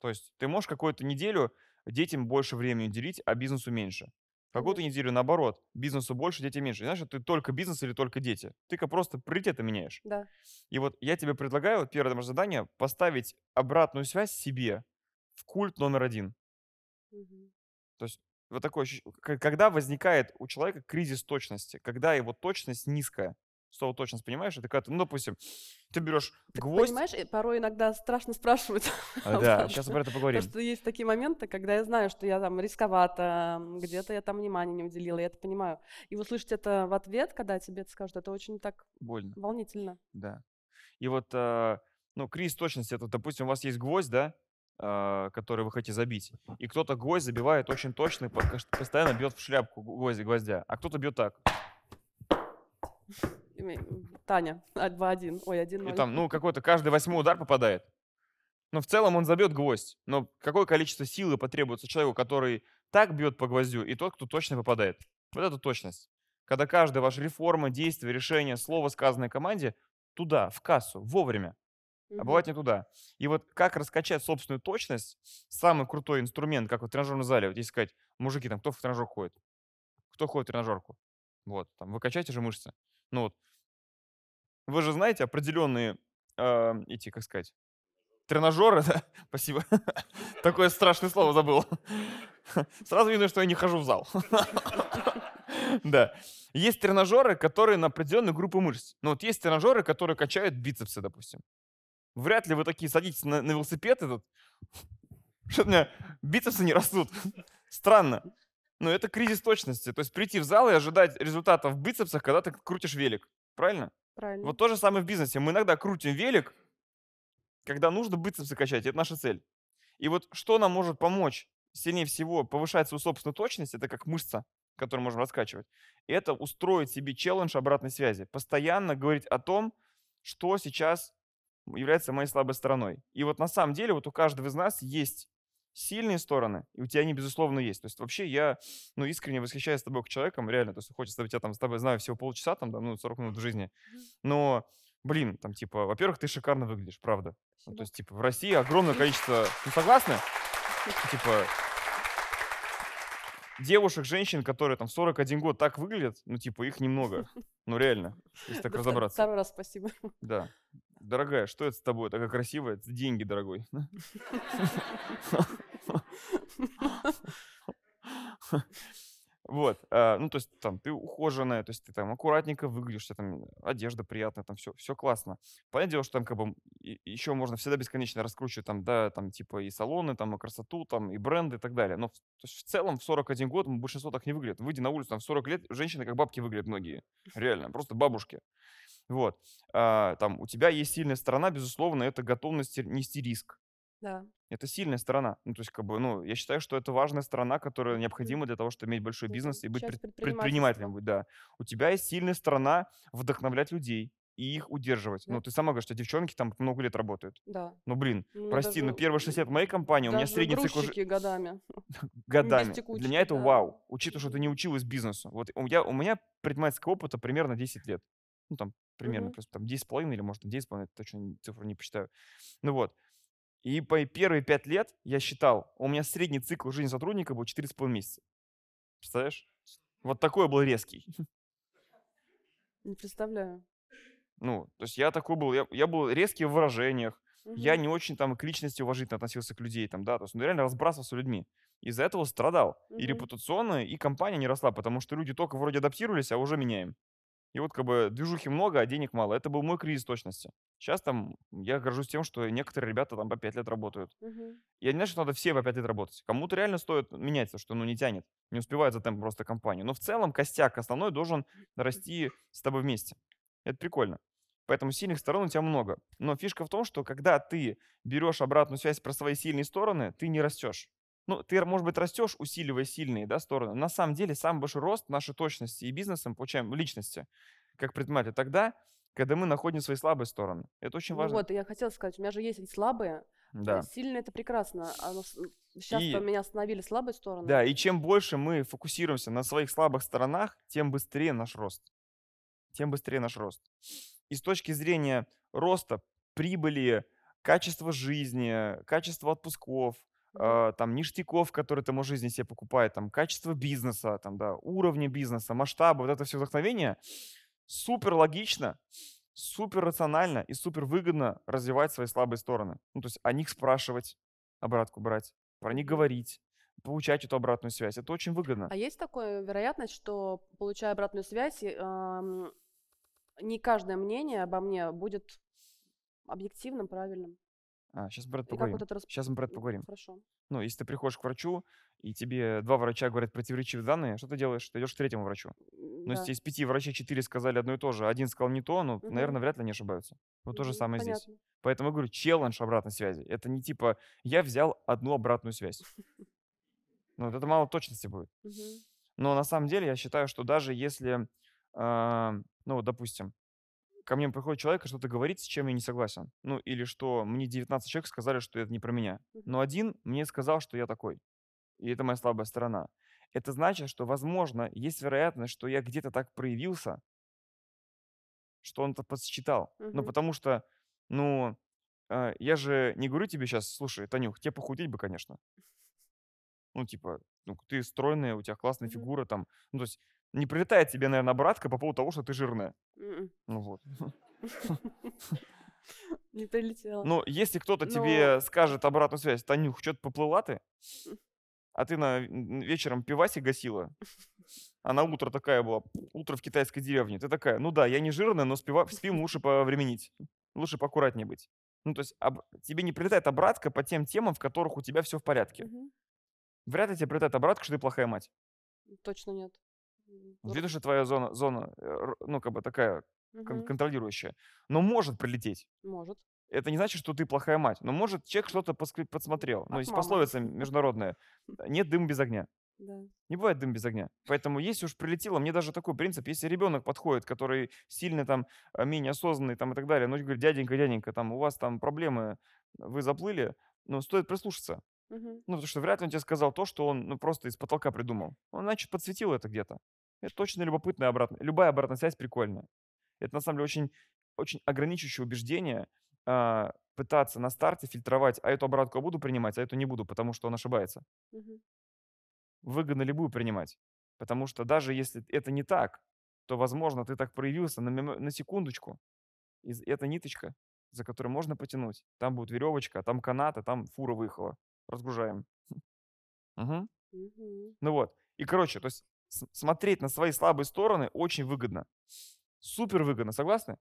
То есть ты можешь какую-то неделю детям больше времени уделить, а бизнесу меньше. Какую-то неделю наоборот, бизнесу больше, детям меньше. Знаешь, ты только бизнес или только дети. Ты как просто приоритеты меняешь. Да. И вот я тебе предлагаю, вот первое наше задание, поставить обратную связь себе в культ номер один. Мгм. То есть вот такое когда возникает у человека кризис точности, когда его точность низкая. Слово точность, понимаешь? Это когда, ты, ну, допустим, ты берешь Так гвоздь. понимаешь, порой иногда страшно спрашивать. А, Да, сейчас про это Потому поговорим. что есть такие моменты, когда я знаю, что я там рисковата, м, где-то я там внимания не уделила, я это понимаю. И услышать это в ответ, когда тебе это скажут, это очень так Больно, волнительно. да. И вот, э, ну, кризис точности, это, допустим, у вас есть гвоздь, да, который вы хотите забить, и кто-то гвоздь забивает очень точно, постоянно бьет в шляпку гвозди гвоздя, а кто-то бьет так. Таня, 2-1, ой, 1-0. И там, ну, какой-то каждый восьмой удар попадает. Но в целом он забьет гвоздь. Но какое количество силы потребуется человеку, который так бьет по гвоздю, и тот, кто точно попадает. Вот это точность. Когда каждая ваша реформа, действие, решение, слово, сказанное команде, туда, в кассу, вовремя. А бывает не туда. И вот как раскачать собственную точность, самый крутой инструмент, как вот в тренажерном зале, вот если сказать, мужики, там, кто в тренажер ходит? Кто ходит в тренажерку? Вот, там, вы качаете же мышцы. Ну вот, вы же знаете определенные э, эти, как сказать, тренажеры, да? Спасибо. Такое страшное слово забыл. Сразу видно, что я не хожу в зал. Да. Есть тренажеры, которые на определенную группу мышц. Ну вот есть тренажеры, которые качают бицепсы, допустим. Вряд ли вы такие садитесь на, на велосипед этот, что у меня бицепсы не растут. Странно. Но это кризис точности. То есть прийти в зал и ожидать результатов в бицепсах, когда ты крутишь велик. Правильно? Правильно. Вот то же самое в бизнесе. Мы иногда крутим велик, когда нужно бицепсы качать. Это наша цель. И вот что нам может помочь сильнее всего повышать свою собственную точность, это как мышца, которую можем раскачивать. Это устроить себе челлендж обратной связи. Постоянно говорить о том, что сейчас является моей слабой стороной. И вот на самом деле вот у каждого из нас есть сильные стороны, и у тебя они, безусловно, есть. То есть вообще я, ну, искренне восхищаюсь тобой как человеком, реально, то есть хочется, я там с тобой знаю всего полчаса, там, да, ну, 40 минут в жизни, но, блин, там, типа, во-первых, ты шикарно выглядишь, правда. Ну, то есть, типа, в России огромное количество, ну, согласны? Типа, девушек, женщин, которые там 41 год так выглядят, ну, типа, их немного. Ну, реально, если так разобраться. Второй раз спасибо. Да. Дорогая, что это с тобой? Такая красивая? Это деньги, дорогой. Вот, а, ну, то есть, там, ты ухоженная, то есть, ты там аккуратненько выглядишь, там одежда приятная, там все, все классно. Понятное дело, что там, как бы, еще можно всегда бесконечно раскручивать, там, да, там, типа, и салоны, там, и красоту, там, и бренды и так далее. Но, в целом, в 41 год большинство так не выглядит. Выйди на улицу, там, в 40 лет женщины как бабки выглядят многие. Реально, просто бабушки. Вот. А, там, у тебя есть сильная сторона, безусловно, это готовность нести риск. Да. Это сильная сторона. Ну, то есть, как бы, ну, я считаю, что это важная сторона, которая необходима для того, чтобы иметь большой бизнес и быть пред- предпринимателем. быть, Да. У тебя есть сильная сторона вдохновлять людей и их удерживать. Да. Ну, ты сама говоришь, что девчонки там много лет работают. Да. Ну, блин, У меня прости, но даже- первые 6 лет моей компании у меня средний цикл годами. годами. Для текучки, меня это да. вау, учитывая, что ты не училась бизнесу. Вот у меня, у меня предпринимательского опыта примерно 10 лет. Ну, там, примерно, Мгм. просто там 10,5 или, может, 9,5, точно цифру не посчитаю. Ну вот. И по первые 5 лет я считал, у меня средний цикл жизни сотрудника был 4,5 месяца. Представляешь? Вот такой был резкий. Не представляю. Ну, то есть я такой был, я, я был резкий в выражениях, я Мгм. не очень там к личности уважительно относился к людей, там, да, то есть, ну, реально разбрасывался людьми. Из-за этого страдал. И Мгм. репутационно, и компания не росла, потому что люди только вроде адаптировались, а уже меняем. И вот как бы движухи много, а денег мало. Это был мой кризис точности. Сейчас там я горжусь тем, что некоторые ребята там по 5 лет работают. Мгм. Я не знаю, что надо все по 5 лет работать. Кому-то реально стоит меняться, что ну не тянет, не успевает за темпом просто компанию. Но в целом костяк основной должен расти с тобой вместе. Это прикольно. Поэтому сильных сторон у тебя много. Но фишка в том, что когда ты берешь обратную связь про свои сильные стороны, ты не растешь. Ну, ты, может быть, растешь, усиливая сильные да, стороны. На самом деле, самый большой рост нашей точности и бизнеса мы получаем в личности, как предприниматель, тогда, когда мы находим свои слабые стороны. Это очень Ну важно. вот, я хотела сказать, у меня же есть слабые. Да. Сильные это прекрасно. А сейчас И- меня остановили слабые стороны. Да, и чем больше мы фокусируемся на своих слабых сторонах, тем быстрее наш рост. Тем быстрее наш рост. И с точки зрения роста, прибыли, качества жизни, качества отпусков. Э, там, ништяков, которые ты можешь жизни себе покупать, там, качество бизнеса, там, да, уровня бизнеса, масштаба, вот это все вдохновение, супер логично, супер рационально и супер выгодно развивать свои слабые стороны. Ну, то есть о них спрашивать, обратку брать, про них говорить, получать эту обратную связь. Это очень выгодно. А есть такая вероятность, что, получая обратную связь, ам, не каждое мнение обо мне будет объективным, правильным? Сейчас это И как поговорим. вот рас- Сейчас мы М, поговорим. Хорошо. Ну, если ты приходишь к врачу, и тебе два врача говорят противоречивые данные, что ты делаешь? Ты идешь к третьему врачу. М, Но если да. из пяти врачей четыре сказали одно и то же, а один сказал не то, ну, Мгм. наверное, вряд ли они ошибаются. Вот то же самое здесь. понятно. Поэтому я говорю, челлендж обратной связи. Это не типа, я взял одну обратную связь. Ну, вот это мало точности будет. Но на самом деле я считаю, что даже если а, Ну, допустим, ко мне приходит человек и что-то говорит, с чем я не согласен. Ну, или что мне 19 человек сказали, что это не про меня. Но один мне сказал, что я такой. И это моя слабая сторона. Это значит, что, возможно, есть вероятность, что я где-то так проявился, что он это подсчитал. Ну, Мгм. потому что, ну, э, я же не говорю тебе сейчас, слушай, Танюх, тебе похудеть бы, конечно. Ну, типа, ну, ты стройная, у тебя классная Мгм. фигура там. Ну, то есть не прилетает тебе, наверное, обратка по поводу того, что ты жирная. М-м. Ну вот. Не прилетела. Но если кто-то тебе скажет обратную связь, Танюх, что-то поплыла ты, а ты на вечером пиваси гасила, а на утро такая была, утро в китайской деревне, ты такая, ну да, я не жирная, но с пивом лучше повременить, лучше поаккуратнее быть. Ну, то есть об- тебе не прилетает обратка по тем темам, в которых у тебя все в порядке. Мгм. Вряд ли тебе прилетает обратка, что ты плохая мать. Точно нет. Видно, что твоя зона, зона, э, ну, как бы такая Мгм. контролирующая. Но может прилететь. Может. Это не значит, что ты плохая мать. Но может человек что-то подсмотрел. Ну, есть мамы. пословица международная. Нет дыма без огня. Да. Не бывает дым без огня. Поэтому если уж прилетело, мне даже такой принцип, если ребенок подходит, который сильно там, а, менее осознанный там и так далее, ну, говорит, дяденька, дяденька, там у вас там проблемы, вы заплыли, ну, стоит прислушаться. Мгм. Ну, потому что вряд ли он тебе сказал то, что он, ну, просто из потолка придумал. Он, значит, подсветил это где-то. Это точно любопытная обратная. Любая обратная связь прикольная. Это, на самом деле, очень, очень ограничивающее убеждение а, пытаться на старте фильтровать, а эту обратку я буду принимать, а эту не буду, потому что он ошибается Мгм. выгодно любую принимать. Потому что даже если это не так, то, возможно, ты так проявился на, на секундочку. И эта ниточка, за которой можно потянуть. Там будет веревочка, там канат, а там фура выехала. Разгружаем. Мгм. Мгм. Ну вот. И, короче, то есть смотреть на свои слабые стороны очень выгодно. Супер выгодно, согласны?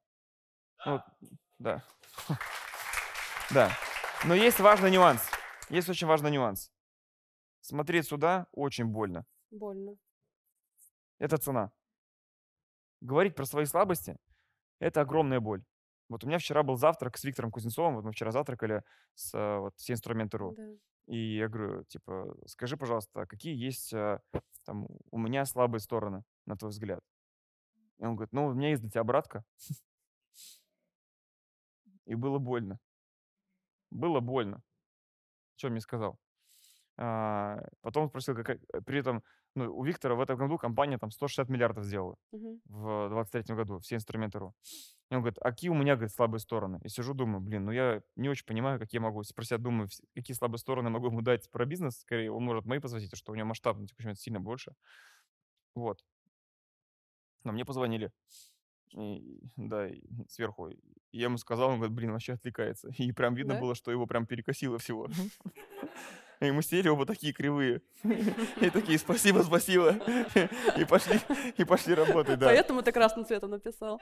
Ну вот, да. Да. Но есть важный нюанс. Есть очень важный нюанс. Смотреть сюда очень больно. Больно. Это цена. Говорить про свои слабости– это огромная боль. Вот у меня вчера был завтрак с Виктором Кузнецовым, вот мы вчера завтракали с э, вот, все инструменты.ру. Да. И я говорю, типа, скажи, пожалуйста, какие есть э, там у меня слабые стороны, на твой взгляд? И он говорит, ну, у меня есть для тебя обратка. И было больно. Было больно. Что мне сказал? А, потом спросил, какая, при этом, ну, у Виктора в этом году компания там 160 миллиардов сделала. Мгм. в 23 году, все инструменты.ру. И он говорит, а какие у меня, говорит, слабые стороны? И сижу, думаю, блин, ну я не очень понимаю, какие я могу, про себя думаю, какие слабые стороны могу ему дать про бизнес, скорее, он может мои посвятить, что у него масштаб, ну, типа, сильно больше. Вот. Но мне позвонили. И, да, и сверху. И я ему сказал, он говорит, блин, вообще отвлекается. И прям видно Да? было, что его прям перекосило всего. И мы сели оба такие кривые. И такие, спасибо, спасибо. И пошли, и пошли работать, да. Поэтому ты красным цветом написал.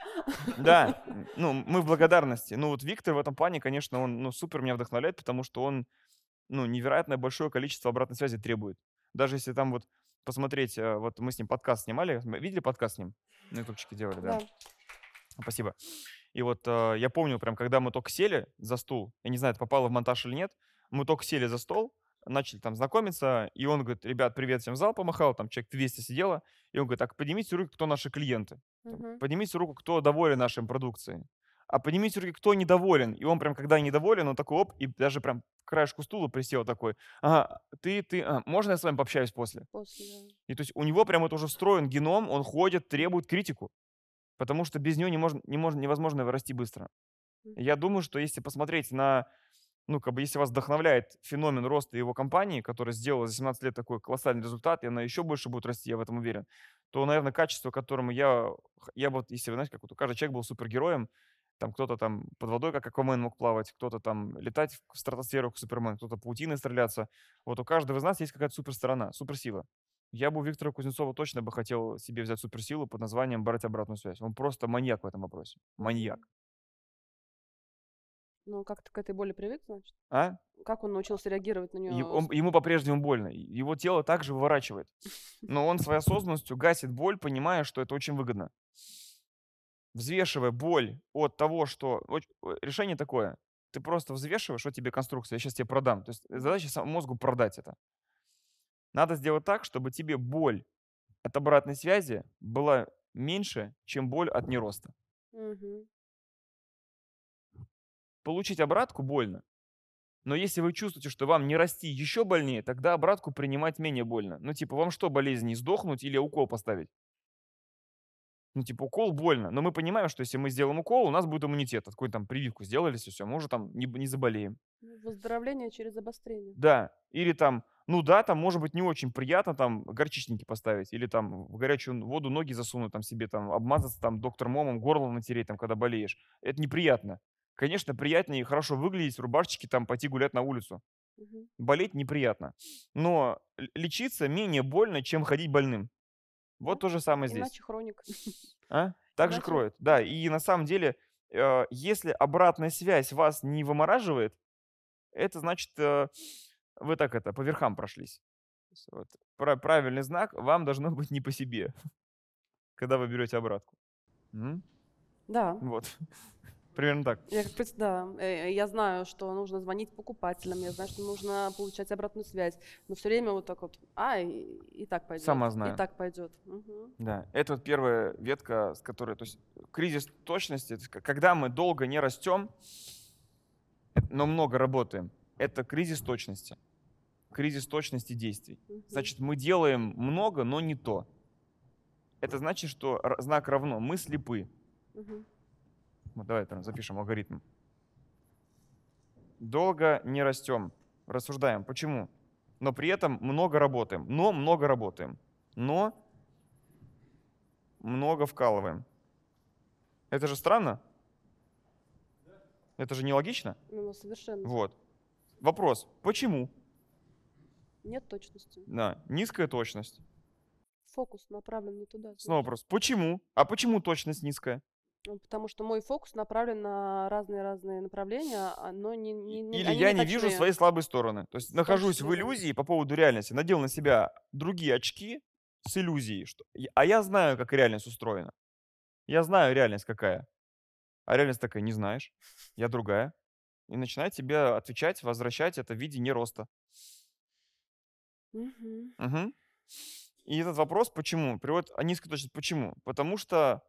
Да, ну, мы в благодарности. Ну, вот Виктор в этом плане, конечно, он, ну, супер меня вдохновляет, потому что он, ну, невероятное большое количество обратной связи требует. Даже если там вот посмотреть, э, вот мы с ним подкаст снимали, видели подкаст с ним? На ютубчике делали, да? Да. Спасибо. И вот э, я помню, прям, когда мы только сели за стул, я не знаю, это попало в монтаж или нет, мы только сели за стол, начали там знакомиться, и он говорит, ребят, привет, всем зал помахал, там человек 200 сидело, и он говорит, так, поднимите руки, кто наши клиенты. Мгм. Поднимите руку, кто доволен нашей продукцией. А поднимите руки, кто недоволен. И он прям, когда недоволен, он такой, оп, и даже прям к краешку стула присел такой. Ага, ты, ты, а, можно я с вами пообщаюсь после? После, да. И то есть у него прям это уже встроен геном, он ходит, требует критику. Потому что без нее не можно, не можно, невозможно расти быстро. Мгм. Я думаю, что если посмотреть на, ну, как бы, если вас вдохновляет феномен роста его компании, которая сделала за 17 лет такой колоссальный результат, и она еще больше будет расти, я в этом уверен, то, наверное, качество, которому я, я вот, если вы знаете, как вот у каждого человек был супергероем, там кто-то там под водой, как Аквамен мог плавать, кто-то там летать в стратосферу, как Супермен, кто-то паутиной стреляться. Вот у каждого из нас есть какая-то суперсторона, суперсила. Я бы у Виктора Кузнецова точно бы хотел себе взять суперсилу под названием брать обратную связь. Он просто маньяк в этом вопросе. Маньяк. Ну, как ты к этой боли привык, значит? А? Как он научился реагировать на нее? он- ему по-прежнему больно. Его тело также выворачивает. Но он своей осознанностью гасит боль, понимая, что это очень выгодно. Взвешивая боль от того, что... э, Решение такое. Ты просто взвешиваешь, что тебе конструкция, я сейчас тебе продам. То есть задача сам- мозгу продать это. Надо сделать так, чтобы тебе боль от обратной связи была меньше, чем боль от нероста. Мгм. Получить обратку больно. Но если вы чувствуете, что вам не расти еще больнее, тогда обратку принимать менее больно. Ну, типа, вам что, болезнь, сдохнуть или укол поставить? Ну, типа, укол больно. Но мы понимаем, что если мы сделаем укол, у нас будет иммунитет. Какую-то там прививку сделали, все, мы уже там не, не заболеем. Ну, Выздоровление через обострение. Да. Или там, ну да, там может быть не очень приятно там горчичники поставить. Или там в горячую воду ноги засунуть, там себе там обмазаться там доктор Момом, горло натереть, там, когда болеешь. Это неприятно. Конечно, приятнее и хорошо выглядеть в рубашечке, там, пойти гулять на улицу. Мгм. Болеть неприятно. Но лечиться менее больно, чем ходить больным. Вот Да, то же самое здесь. Иначе хроник. А? Так же Иначе- кроет. Да, и на самом деле, э, если обратная связь вас не вымораживает, это значит, э, вы так это, по верхам прошлись. Вот пра- правильный знак вам должно быть не по себе, когда вы берете обратку. М? Да. Вот. Примерно так. Я, да, э, я знаю, что нужно звонить покупателям, я знаю, что нужно получать обратную связь, но все время вот так вот, а, и, и так пойдет. Сама знаю. И так пойдет. Мгм. Да, это вот первая ветка, с которой, то есть кризис точности, когда мы долго не растем, э, но много работаем, это кризис точности, кризис точности действий. Мгм. Значит, мы делаем много, но не то. Это значит, что знак равно, мы слепы. Мгм. Вот давай там запишем алгоритм. Долго не растем, рассуждаем. Почему? Но при этом много работаем. Но много работаем. Но много вкалываем. Это же странно? Это же нелогично? Ну, совершенно. Вот. Вопрос. Почему? Нет точности. Да, низкая точность. Фокус направлен не туда. Снова вопрос. Почему? А почему точность низкая? Ну, Потому что мой фокус направлен на разные-разные направления, а- но не, не, не- Или я не не вижу свои слабые стороны. То есть нахожусь в числе, да. иллюзии по поводу реальности, надел на себя другие очки с иллюзией, что... а я знаю, как реальность устроена. Я знаю реальность какая. А реальность такая, не знаешь, я другая. И начинает тебе отвечать, возвращать это в виде нероста. Мгм. Мгм. И этот вопрос, почему, приводит а низкая точность, почему? Потому что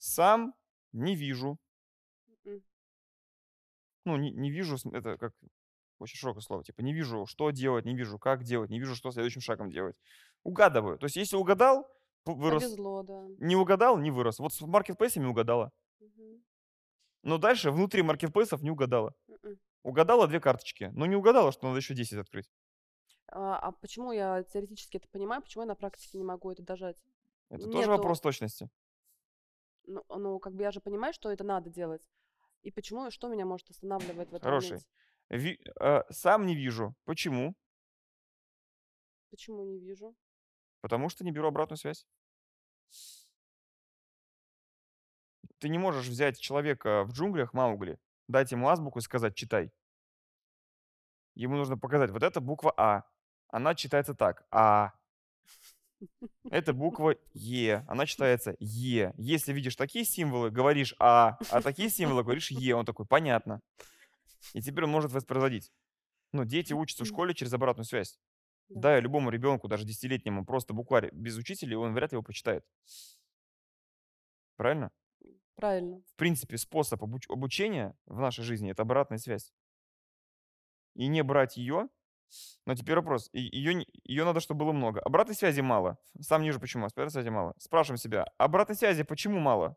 сам не вижу, М. ну, не, не вижу, это как очень широкое слово, типа не вижу, что делать, не вижу, как делать, не вижу, что следующим шагом делать. Угадываю. То есть если угадал, вырос. Повезло, да. Не угадал, не вырос. Вот с маркетплейсами угадала. Мгм. Но дальше внутри маркетплейсов не угадала. Мгм. Угадала две карточки, но не угадала, что надо еще 10 открыть. А, а почему я теоретически это понимаю, почему я на практике не могу это дожать? Это тоже Нету. вопрос точности. Ну, ну, как бы я же понимаю, что это надо делать. И почему, и что меня может останавливать в этом Хороший. Ви- э, сам не вижу. Почему? Почему не вижу? Потому что не беру обратную связь. Ты не можешь взять человека в джунглях Маугли, дать ему азбуку и сказать «читай». Ему нужно показать, вот это буква А, она читается так, А. Это буква Е, она читается Е. Если видишь такие символы, говоришь А, а такие символы говоришь Е. Он такой, понятно. И теперь он может воспроизводить. Ну, дети учатся в школе через обратную связь. Да. Дай любому ребенку, даже десятилетнему, просто букварь без учителя, он вряд ли его прочитает. Правильно? Правильно. В принципе, способ обуч- обучения в нашей жизни – это обратная связь. И не брать ее, но теперь вопрос, ее, ее надо, чтобы было много. Обратной связи мало. Сам ниже почему, обратной связи мало. Спрашиваем себя, обратной связи почему мало?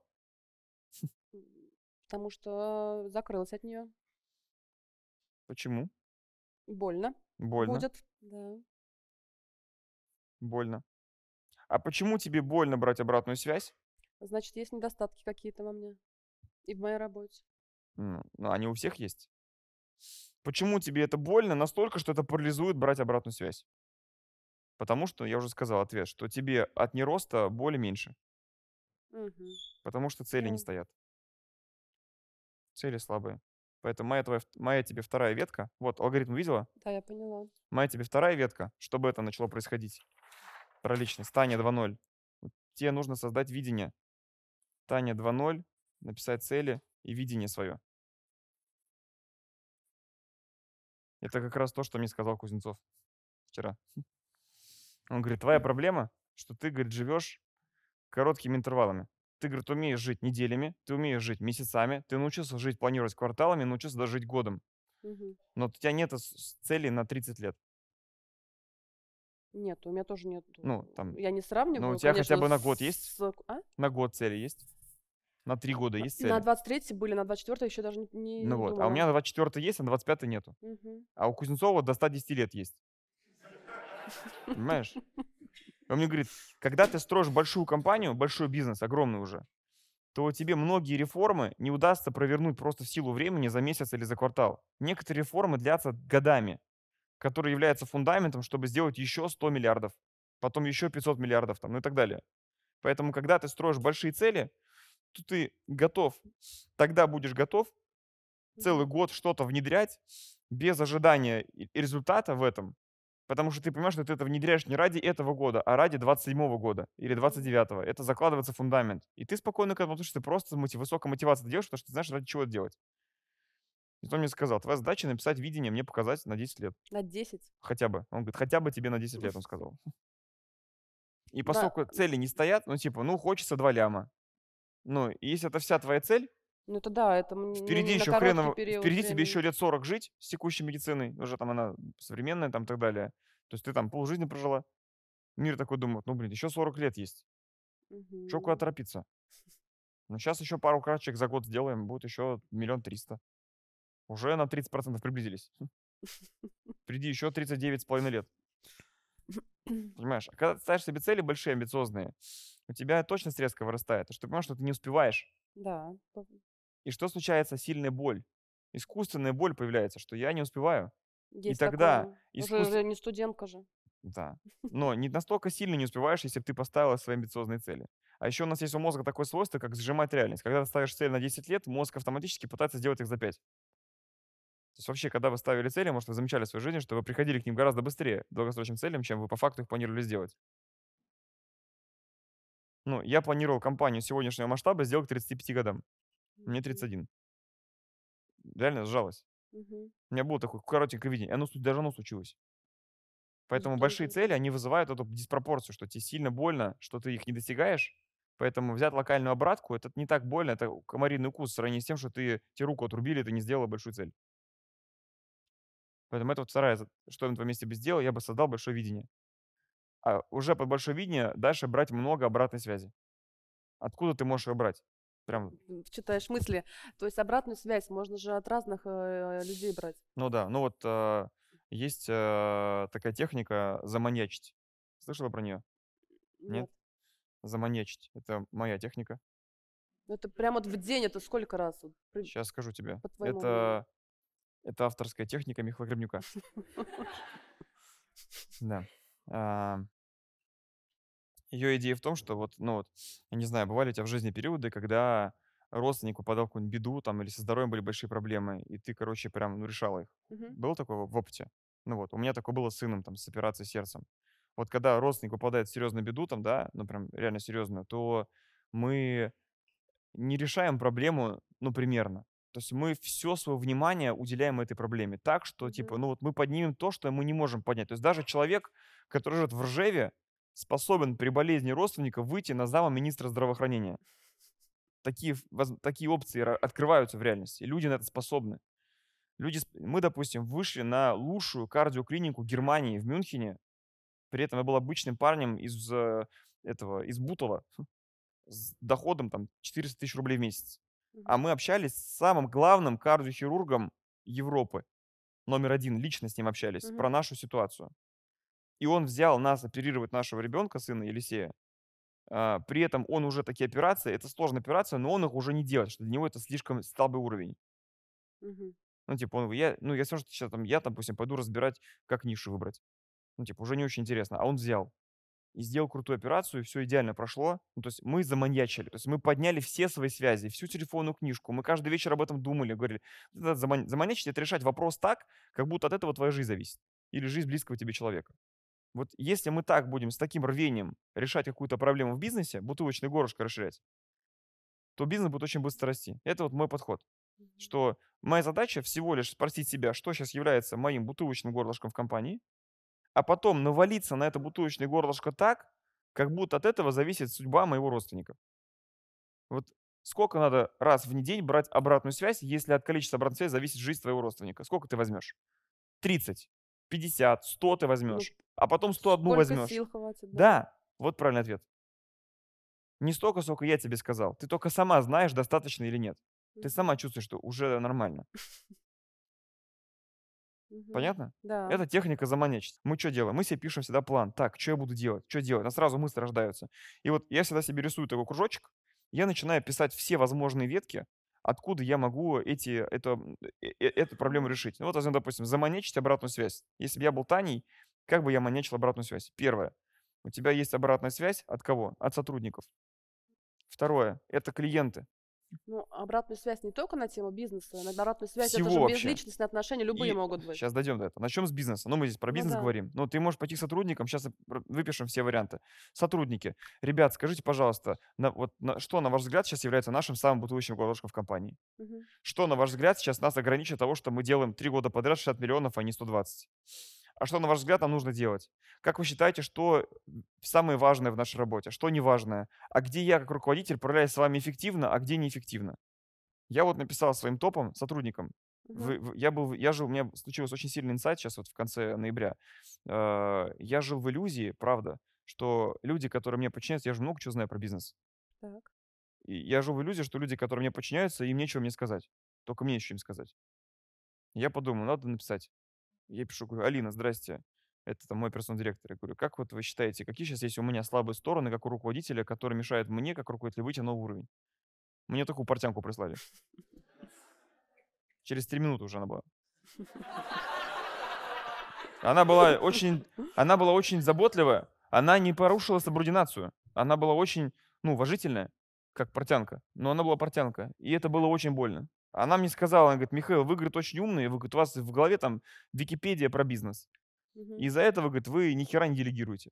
Потому что закрылась от нее. Почему? Больно. Больно. Будет. Да. Больно. А почему тебе больно брать обратную связь? Значит, есть недостатки какие-то во мне. И в моей работе. Ну, ну, они у всех есть. Почему тебе это больно настолько, что это парализует брать обратную связь? Потому что, я уже сказал ответ, что тебе от нероста боли меньше. Мгм. Потому что цели не Да. стоят. Цели слабые. Поэтому моя, твоя, моя тебе вторая ветка. Вот, алгоритм видела? Да, я поняла. Моя тебе вторая ветка, чтобы это начало происходить. Про личность. Таня 2.0. Вот Тебе нужно создать видение. Таня 2.0, написать цели и видение свое. Это как раз то, что мне сказал Кузнецов вчера. Он говорит, твоя проблема, что ты, говорит, живешь короткими интервалами. Ты, говорит, умеешь жить неделями, ты умеешь жить месяцами, ты научился жить, планировать кварталами, научился даже жить годом. Мгм. Но у тебя нет цели на 30 лет. Нет, у меня тоже нет. Ну, там, Я не сравниваю, у тебя хотя конечно, бы на год есть? с- А? На год цели есть? На три года есть На цели? 23 были, на 24 еще даже не, не Ну вот, а у меня на 24 есть, а на 25 нету. Мгм. А у Кузнецова до 110 лет есть. Понимаешь? Он мне говорит, когда ты строишь большую компанию, большой бизнес, огромный уже, то тебе многие реформы не удастся провернуть просто в силу времени за месяц или за квартал. Некоторые реформы длятся годами, которые являются фундаментом, чтобы сделать еще 100 миллиардов, потом еще 500 миллиардов, там, ну и так далее. Поэтому, когда ты строишь большие цели, то ты готов, тогда будешь готов целый год что-то внедрять без ожидания результата в этом, потому что ты понимаешь, что ты это внедряешь не ради этого года, а ради 27 года или 29-го. Это закладывается фундамент. И ты спокойно к этому относишься, ты просто мотив, высокая мотивация делаешь, потому что ты знаешь, ради чего это делать. И он мне сказал, твоя задача написать видение, мне показать на 10 лет. На 10. Хотя бы. Он говорит, хотя бы тебе на 10 лет, он сказал. И Да. поскольку цели не стоят, ну типа, ну хочется 2 ляма. Ну, если это вся твоя цель, Ну это да, это м- ну, Впереди еще хреново, период впереди тебе еще лет 40 жить с текущей медициной, уже там она современная там и так далее. То есть ты там полжизни прожила. Мир такой думает, ну блин, еще 40 лет есть. Че куда торопиться? Ну сейчас еще пару кратчик за год сделаем, будет еще миллион триста. Уже на 30% приблизились. Впереди еще 39 с половиной лет. Понимаешь? А когда ты ставишь себе цели большие, амбициозные, у тебя точность резко вырастает. Потому что ты понимаешь, что ты не успеваешь. Да. И что случается? Сильная боль. Искусственная боль появляется, что я не успеваю. Есть тогда такое. Уже, искусств- уже не студентка же. Да. Но не настолько сильно не успеваешь, если бы ты поставила свои амбициозные цели. А еще у нас есть у мозга такое свойство, как сжимать реальность. Когда ты ставишь цель на 10 лет, мозг автоматически пытается сделать их за 5. То есть вообще, когда вы ставили цели, может, вы замечали в своей жизни, что вы приходили к ним гораздо быстрее, к долгосрочным целям, чем вы по факту их планировали сделать. Ну, я планировал компанию сегодняшнего масштаба сделать к 35 годам. Мне Мгм. 31. Реально сжалось. Мгм. У меня было такое коротенькое видение, оно даже оно случилось. Поэтому большие цели, они вызывают эту диспропорцию, что тебе сильно больно, что ты их не достигаешь. Поэтому взять локальную обратку, это не так больно, это комариный укус в сравнении с тем, что ты тебе руку отрубили, ты не сделала большую цель. Поэтому это вот вторая, что я на твоем месте бы сделал, я бы создал большое видение. А уже под большое видение дальше брать много обратной связи. Откуда ты можешь ее брать? Прям, Читаешь мысли. То есть обратную связь можно же от разных э, людей брать. ну да, ну вот э, есть э, такая техника заманьячить. Слышала про нее? Нет? Нет. Заманьячить. Это моя техника. Это прям вот в день, это сколько раз? При- Сейчас скажу тебе. Твоему Это, авторская техника Михаила Гребнюка. Да. Ее идея в том, что вот, ну вот, я не знаю, бывали у тебя в жизни периоды, когда родственник попадал в какую-нибудь беду, там, или со здоровьем были большие проблемы, и ты, короче, прям, ну, решала их. Мгм. Было такое в опыте? Ну вот, у меня такое было с сыном, там, с операцией сердцем. Вот когда родственник попадает в серьезную беду, там, да, ну, прям реально серьезную, то мы не решаем проблему, ну, примерно. То есть мы все свое внимание уделяем этой проблеме так, что, типа, ну, вот мы поднимем то, что мы не можем поднять. То есть даже человек, который живет в Ржеве, способен при болезни родственника выйти на зама министра здравоохранения. Такие, такие опции открываются в реальности. Люди на это способны. Люди, мы, допустим, вышли на лучшую кардиоклинику Германии в Мюнхене. При этом я был обычным парнем из э, этого, из Бутова с доходом там 400 тысяч рублей в месяц. А мы общались с самым главным кардиохирургом Европы. Номер один. Лично с ним общались про Мгм. нашу ситуацию. И он взял нас оперировать нашего ребенка, сына Елисея. А, при этом он уже такие операции, это сложная операция, но он их уже не делает, что для него это слишком слабый уровень. Мгм. Ну, типа, он, я, ну, я все, что сейчас там, я, допустим, пойду разбирать, как нишу выбрать. Ну, типа, уже не очень интересно. А он взял и сделал крутую операцию, и все идеально прошло. Ну, то есть мы заманьячили, то есть мы подняли все свои связи, всю телефонную книжку. Мы каждый вечер об этом думали, говорили, «Вот это заман- заманьячить, это решать вопрос так, как будто от этого твоя жизнь зависит. Или жизнь близкого тебе человека. Вот если мы так будем с таким рвением решать какую-то проблему в бизнесе, бутылочное горлышко расширять, то бизнес будет очень быстро расти. Это вот мой подход. Что моя задача всего лишь спросить себя, что сейчас является моим бутылочным горлышком в компании, а потом навалиться на это бутылочное горлышко так, Как будто от этого зависит судьба моего родственника. Вот сколько надо раз в неделю брать обратную связь, если от количества обратной связи зависит жизнь твоего родственника? Сколько ты возьмешь? 30, 50, 100 ты возьмешь, а потом 101 Сколько возьмешь. сил хватит, да? Да, вот правильный ответ. Не столько, сколько я тебе сказал. Ты только сама знаешь, достаточно или нет. Ты сама чувствуешь, что уже нормально. Мгм. Понятно? Да. Это техника заманечить. Мы что делаем? Мы себе пишем всегда план. Так, что я буду делать? Что делать? А сразу мысли рождаются. И вот я всегда себе рисую такой кружочек. Я начинаю писать все возможные ветки, откуда я могу эти, это, э, э, эту проблему решить. Ну вот, возьмем, допустим, заманечить обратную связь. Если бы я был Таней, как бы я манечил обратную связь? Первое. У тебя есть обратная связь от кого? От сотрудников. Второе. Это клиенты. Ну, обратную связь не только на тему бизнеса, на обратную связь это Всего же вообще. безличностные отношения, любые могут быть. Сейчас дойдем до этого. Начнем с бизнеса. Ну, мы здесь про Ну бизнес да. говорим. Ну, ты можешь пойти к сотрудникам. Сейчас выпишем все варианты. Сотрудники. Ребят, скажите, пожалуйста, на, вот, на, что, на ваш взгляд, сейчас является нашим самым бутылочным горлышком в компании? Мгм. Что, на ваш взгляд, сейчас нас ограничит того, что мы делаем три года подряд 60 миллионов, а не 120? А что, на ваш взгляд, нам нужно делать? Как вы считаете, что самое важное в нашей работе, что неважное? А где я, как руководитель, управляюсь с вами эффективно, а где неэффективно? Я вот написал своим топом, сотрудникам, вы- Мгм. в- я был, я жил, у меня случилось очень сильный инсайт сейчас вот в конце ноября. Э, Я жил в иллюзии, правда, что люди, которые мне подчиняются, я же много чего знаю про бизнес. Так. И я жил в иллюзии, что люди, которые мне подчиняются, им нечего мне сказать. Только мне еще им сказать. Я подумал, надо написать. Я пишу, говорю, Алина, здрасте. Это там мой персональный директор. Я говорю, как вот вы считаете, какие сейчас есть у меня слабые стороны, как у руководителя, которые мешают мне, как руководителю, выйти на новый уровень? Мне такую портянку прислали. Через три минуты уже она была. Она была очень, она была очень заботливая. Она не порушила субординацию. Она была очень, ну, уважительная, как портянка. Но она была портянка. И это было очень больно. Она мне сказала, она говорит, Михаил, вы, говорит, очень умные, вы, говорит, у вас в голове там Википедия про бизнес. Мгм. Из-за этого, говорит, вы ни хера не делегируете.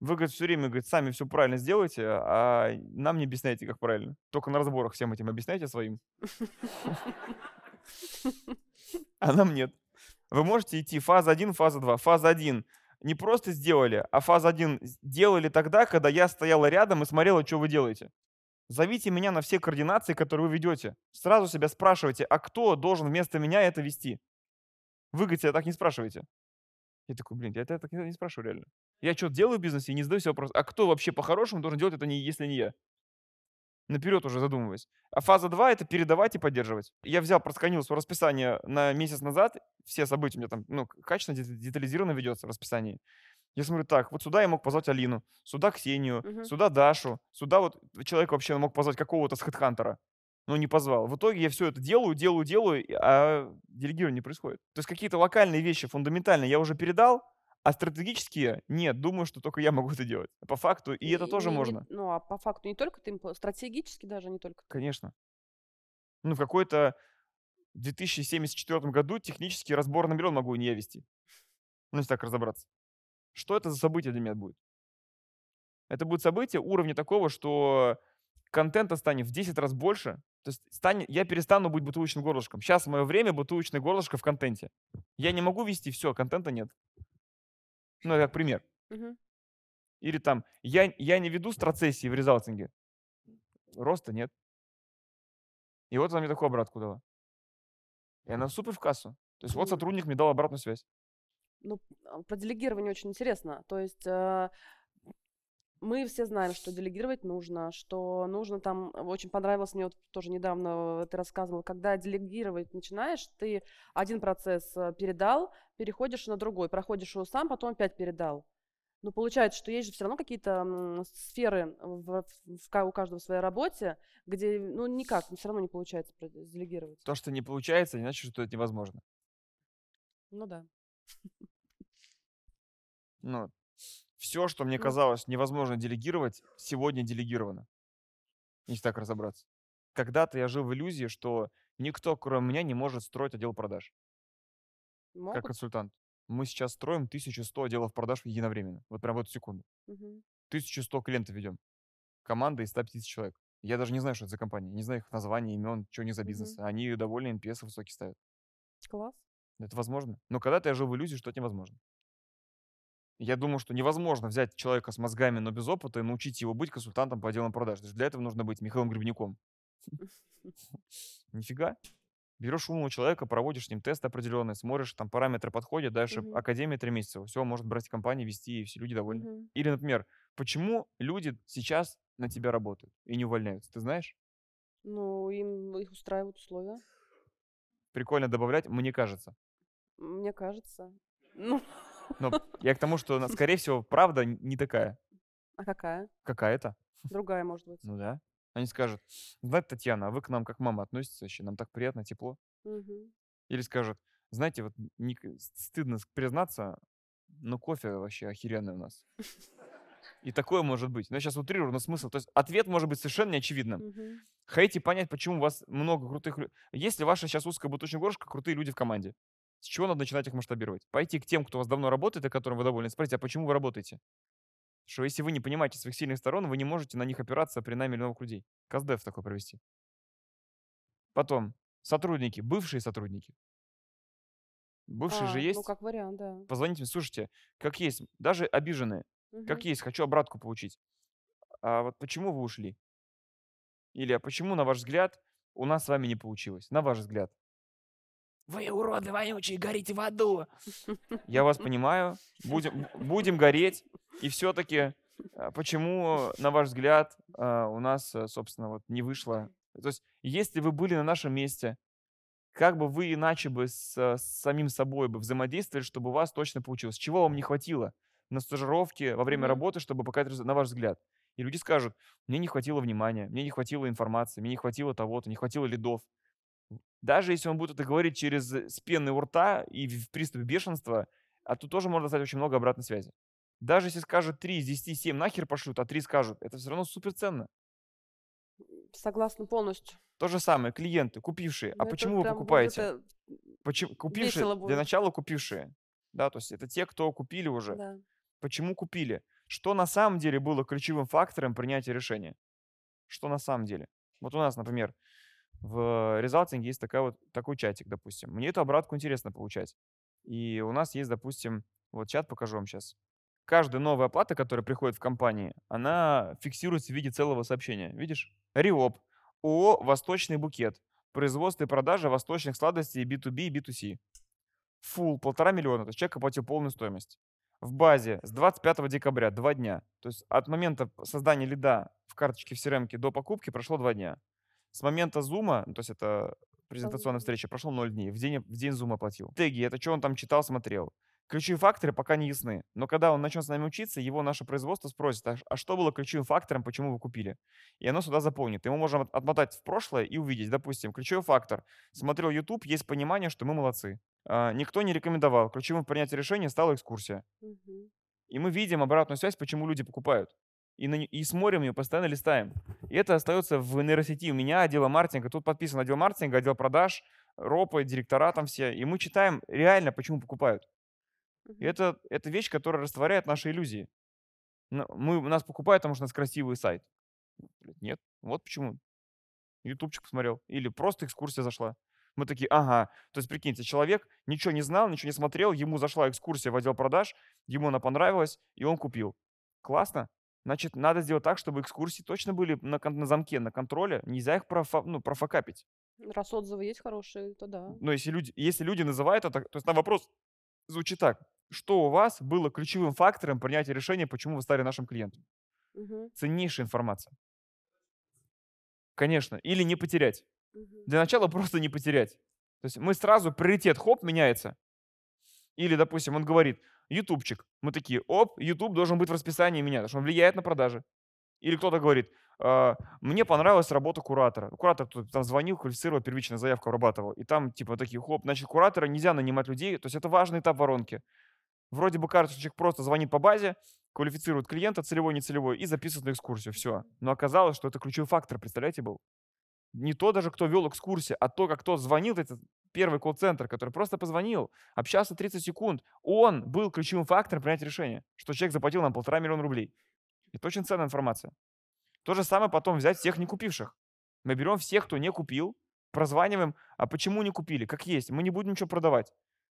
Вы, говорит, все время, говорит, сами все правильно сделаете, а нам не объясняете, как правильно. Только на разборах всем этим объясняйте своим. А нам нет. Вы можете идти фаза 1, фаза 2. Фаза 1 не просто сделали, а фаза 1 делали тогда, когда я стояла рядом и смотрела, что вы делаете. Зовите меня на все координации, которые вы ведете. Сразу себя спрашивайте, а кто должен вместо меня это вести? Вы, говорите, так не спрашиваете. Я такой, блин, я это так не спрашиваю реально. Я что-то делаю в бизнесе и не задаю себе вопрос, а кто вообще по-хорошему должен делать это, не, если не я? Наперед уже задумываясь. А фаза 2 – это передавать и поддерживать. Я взял, просканил свое расписание на месяц назад. Все события у меня там, ну, качественно, дет- детализированно ведется в расписании. Я смотрю, так, вот сюда я мог позвать Алину, сюда Ксению, Мгм. сюда Дашу, сюда вот человек вообще мог позвать какого-то с HeadHunter, но не позвал. В итоге я все это делаю, делаю, делаю, и- а делегирование не происходит. То есть какие-то локальные вещи фундаментальные я уже передал, а стратегические нет, думаю, что только я могу это делать. По факту, и, это тоже не- не- можно. ну, а по факту не только ты, стратегически даже не только ты. Конечно. Ну, в какой-то 2074 году технический разбор на миллион могу и не я вести. Ну, если так разобраться. Что это за событие для меня будет? Это будет событие уровня такого, что контента станет в 10 раз больше. То есть станет, я перестану быть бутылочным горлышком. Сейчас мое время бутылочное горлышко в контенте. Я не могу вести все, контента нет. Ну, это как пример. Мгм. Или там, я, я не веду страцессии в резалтинге. Роста нет. И вот она мне такую обратку дала. И она супер в кассу. То есть вот сотрудник мне дал обратную связь. Ну, а, про делегирование очень интересно. То есть э, мы все знаем, что делегировать нужно, что нужно там, очень понравилось мне вот тоже недавно, э, ты рассказывал, когда делегировать начинаешь, ты один процесс э, передал, переходишь на другой, проходишь его сам, потом опять передал. Но получается, что есть же все равно какие-то сферы в, в ка- у каждого в своей работе, где, ну, никак, все равно не получается делегировать. То, что не получается, не значит, что это невозможно. Ну да. Ну, все, что мне казалось невозможно делегировать, сегодня делегировано. Если так разобраться. Когда-то я жил в иллюзии, что никто, кроме меня, не может строить отдел продаж, как Могут? консультант. Мы сейчас строим 1100 отделов продаж единовременно. Вот прям в эту секунду. Мгм. 1100 клиентов ведем. Команда из 150 человек. Я даже не знаю, что это за компания. Не знаю их названия, имен, что они за бизнес. Они довольно NPS высокий ставят. Класс. Это возможно. Но когда-то я жил в иллюзии, что это невозможно. Я думаю, что невозможно взять человека с мозгами, но без опыта и научить его быть консультантом по отделам продаж. Есть для этого нужно быть Михаилом Гребняком. Нифига. Берешь умного человека, проводишь с ним тест определенный, смотришь, там параметры подходят, дальше Мгм. академия три месяца, все, может брать компании, вести, и все люди довольны. Мгм. Или, например, почему люди сейчас на тебя работают и не увольняются, ты знаешь? Ну, им их устраивают условия, Прикольно добавлять, мне кажется. мне кажется. Ну, Но я к тому, что, скорее всего, правда не такая. а какая? Какая-то. Другая, может быть. Ну да. Они скажут, знаете, Татьяна, а вы к нам как мама относитесь вообще? Нам так приятно, тепло. Мгм. Или скажут, знаете, вот не стыдно признаться, но кофе вообще охеренный у нас. И такое может быть. Но я сейчас утрирую, но смысл. То есть ответ может быть совершенно неочевидным. Мгм. Хотите понять, почему у вас много крутых людей. Если ваша сейчас узкая бутылочная горлышко, крутые люди в команде. С чего надо начинать их масштабировать? Пойти к тем, кто у вас давно работает, и которым вы довольны, спросить, а почему вы работаете? Что если вы не понимаете своих сильных сторон, вы не можете на них опираться при найме новых людей. Каздев такой провести. Потом, сотрудники, бывшие сотрудники. Бывшие же А, есть. ну, как вариант, да. Позвоните мне, слушайте, как есть, даже обиженные, как Мгм. есть, хочу обратку получить. А вот почему вы ушли? Или а почему, на ваш взгляд, у нас с вами не получилось? На ваш взгляд. Вы уроды вонючие, горите в аду. Я вас понимаю, будем, будем гореть. И все-таки, почему, на ваш взгляд, а, у нас, а, собственно, вот не вышло? То есть, если вы были на нашем месте, как бы вы иначе бы с, с самим собой бы взаимодействовали, чтобы у вас точно получилось? Чего вам не хватило на стажировке, во время Мгм. работы, чтобы показать, на ваш взгляд? И люди скажут, мне не хватило внимания, мне не хватило информации, мне не хватило того-то, не хватило лидов. Даже если он будет это говорить через э, с пены у рта и в приступе бешенства, а тут тоже можно достать очень много обратной связи. Даже если скажут 3 из 10, 7 нахер пошлют, а 3 скажут, это все равно супер ценно. Согласна полностью. То же самое, клиенты, купившие. А Ну, почему вы покупаете? э, Почему купившие? Для начала купившие. Да, то есть это те, кто купили уже. Да. Почему купили? Что на самом деле было ключевым фактором принятия решения? Что на самом деле? Вот у нас, например, в резалтинге есть такая вот, такой чатик, допустим. Мне эту обратку интересно получать. И у нас есть, допустим, вот чат покажу вам сейчас. Каждая новая оплата, которая приходит в компании, она фиксируется в виде целого сообщения. Видишь? РИОП. ООО «Восточный букет». Производство и продажа восточных сладостей B2B и B2C. Фул полтора миллиона, то есть человек оплатил полную стоимость. В базе с 25 декабря два дня. То есть от момента создания лида в карточке в CRM до покупки прошло два дня. С момента зума, то есть это презентационная встреча, прошло 0 дней. В день, в день зума оплатил. Теги, это что он там читал, смотрел. Ключевые факторы пока не ясны. Но когда он начнет с нами учиться, его наше производство спросит, а, а что было ключевым фактором, почему вы купили? И оно сюда заполнит. И мы можем от- отмотать в прошлое и увидеть, допустим, ключевой фактор. Смотрел YouTube, есть понимание, что мы молодцы. А, никто не рекомендовал. Ключевым в принятии решения стала экскурсия. Мгм. И мы видим обратную связь, почему люди покупают. И, на, и смотрим ее, постоянно листаем. И это остается в нейросети. У меня отдела маркетинга, тут подписан отдел маркетинга, отдел продаж, ропы, директора там все. И мы читаем реально, почему покупают. И это, это вещь, которая растворяет наши иллюзии. Ну, Мы, нас покупают, потому что у нас красивый сайт. Блядь, Нет, вот почему. Ютубчик посмотрел. Или просто экскурсия зашла. Мы такие, ага. То есть, прикиньте, человек ничего не знал, ничего не смотрел, ему зашла экскурсия в отдел продаж, ему она понравилась, и он купил. Классно. Значит, надо сделать так, чтобы экскурсии точно были на, кон- на замке, на контроле. Нельзя их профа- ну, профокапить. Раз отзывы есть хорошие, то да. Но если люди, если люди называют это, то есть на вопрос звучит так. Что у вас было ключевым фактором принятия решения, почему вы стали нашим клиентом? Мгм. Ценнейшая информация. Конечно. Или не потерять. Мгм. Для начала просто не потерять. То есть мы сразу, приоритет, хоп, меняется. Или, допустим, он говорит, ютубчик. Мы такие, оп, ютуб должен быть в расписании меня, потому что он влияет на продажи. Или кто-то говорит, «А, мне понравилась работа куратора. Куратор тут там звонил, квалифицировал, первичную заявку обрабатывал. И там типа такие, хоп, значит, куратора нельзя нанимать людей, то есть это важный этап воронки. Вроде бы кажется, человек просто звонит по базе, квалифицирует клиента, целевой, нецелевой, и записывает на экскурсию. Все. Но оказалось, что это ключевой фактор, представляете, был. Не то даже, кто вел экскурсию, а то, как тот звонил, этот первый колл-центр, который просто позвонил, общался 30 секунд, он был ключевым фактором принятия решения, что человек заплатил нам полтора миллиона рублей. Это очень ценная информация. То же самое потом взять всех не купивших. Мы берем всех, кто не купил, прозваниваем, а почему не купили, как есть. Мы не будем ничего продавать.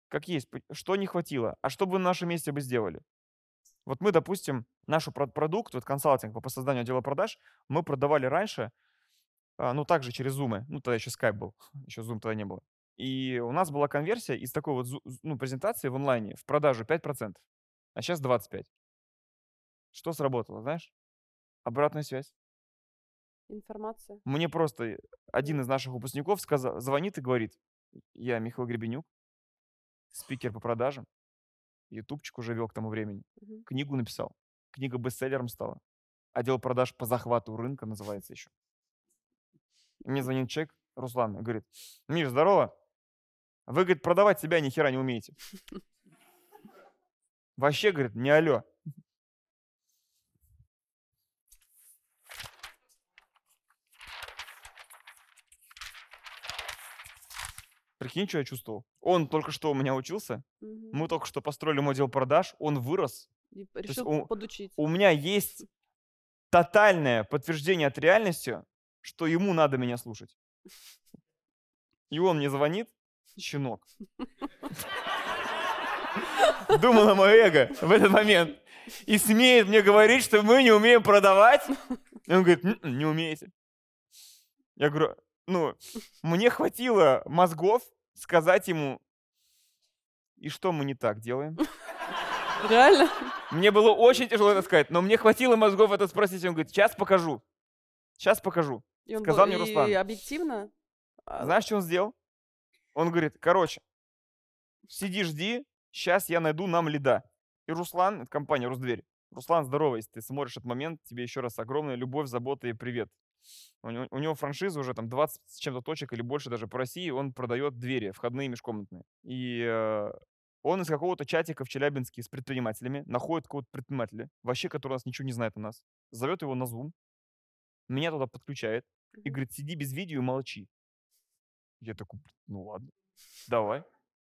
Как есть, что не хватило, а что бы на нашем месте бы сделали. Вот мы, допустим, наш продукт, вот консалтинг по созданию отдела продаж, мы продавали раньше, а, ну, также через Zoom. Ну, тогда еще Skype был, еще Zoom тогда не было. И у нас была конверсия из такой вот ну, презентации в онлайне в продажу 5%, а сейчас 25%. Что сработало, знаешь? Обратная связь. Информация. Мне просто один из наших выпускников сказал, звонит и говорит, я Михаил Гребенюк, спикер по продажам, ютубчик уже вел к тому времени, Мгм. книгу написал, книга бестселлером стала, отдел продаж по захвату рынка называется еще. Мне звонит человек, Руслан, и говорит, Миш, здорово, вы, говорит, продавать себя ни хера не умеете. Вообще, говорит, не алло. Прикинь, что я чувствовал. Он только что у меня учился, Мгм. мы только что построили мой отдел продаж, он вырос. И решил у- подучить. У меня есть тотальное подтверждение от реальности, что ему надо меня слушать. И он мне звонит, щенок. Думал на мое эго в этот момент. И смеет мне говорить, что мы не умеем продавать. И он говорит, «М-м, не умеете. Я говорю, ну, мне хватило мозгов сказать ему, и что мы не так делаем? Реально? Мне было очень тяжело это сказать, но мне хватило мозгов это спросить. Он говорит, сейчас покажу. Сейчас покажу. И он Сказал был- мне и Руслан. объективно? а, Знаешь, что он сделал? Он говорит, короче, сиди, жди, сейчас я найду нам лида. И Руслан, это компания Русдверь. Руслан, здорово, если ты смотришь этот момент, тебе еще раз огромная любовь, забота и привет. У него, у него франшиза уже там 20 с чем-то точек или больше даже по России. Он продает двери, входные межкомнатные. И э, он из какого-то чатика в Челябинске с предпринимателями находит какого-то предпринимателя, вообще, который у нас ничего не знает о нас, зовет его на Zoom, меня туда подключает и говорит, сиди без видео и молчи. Я такой, ну ладно, давай,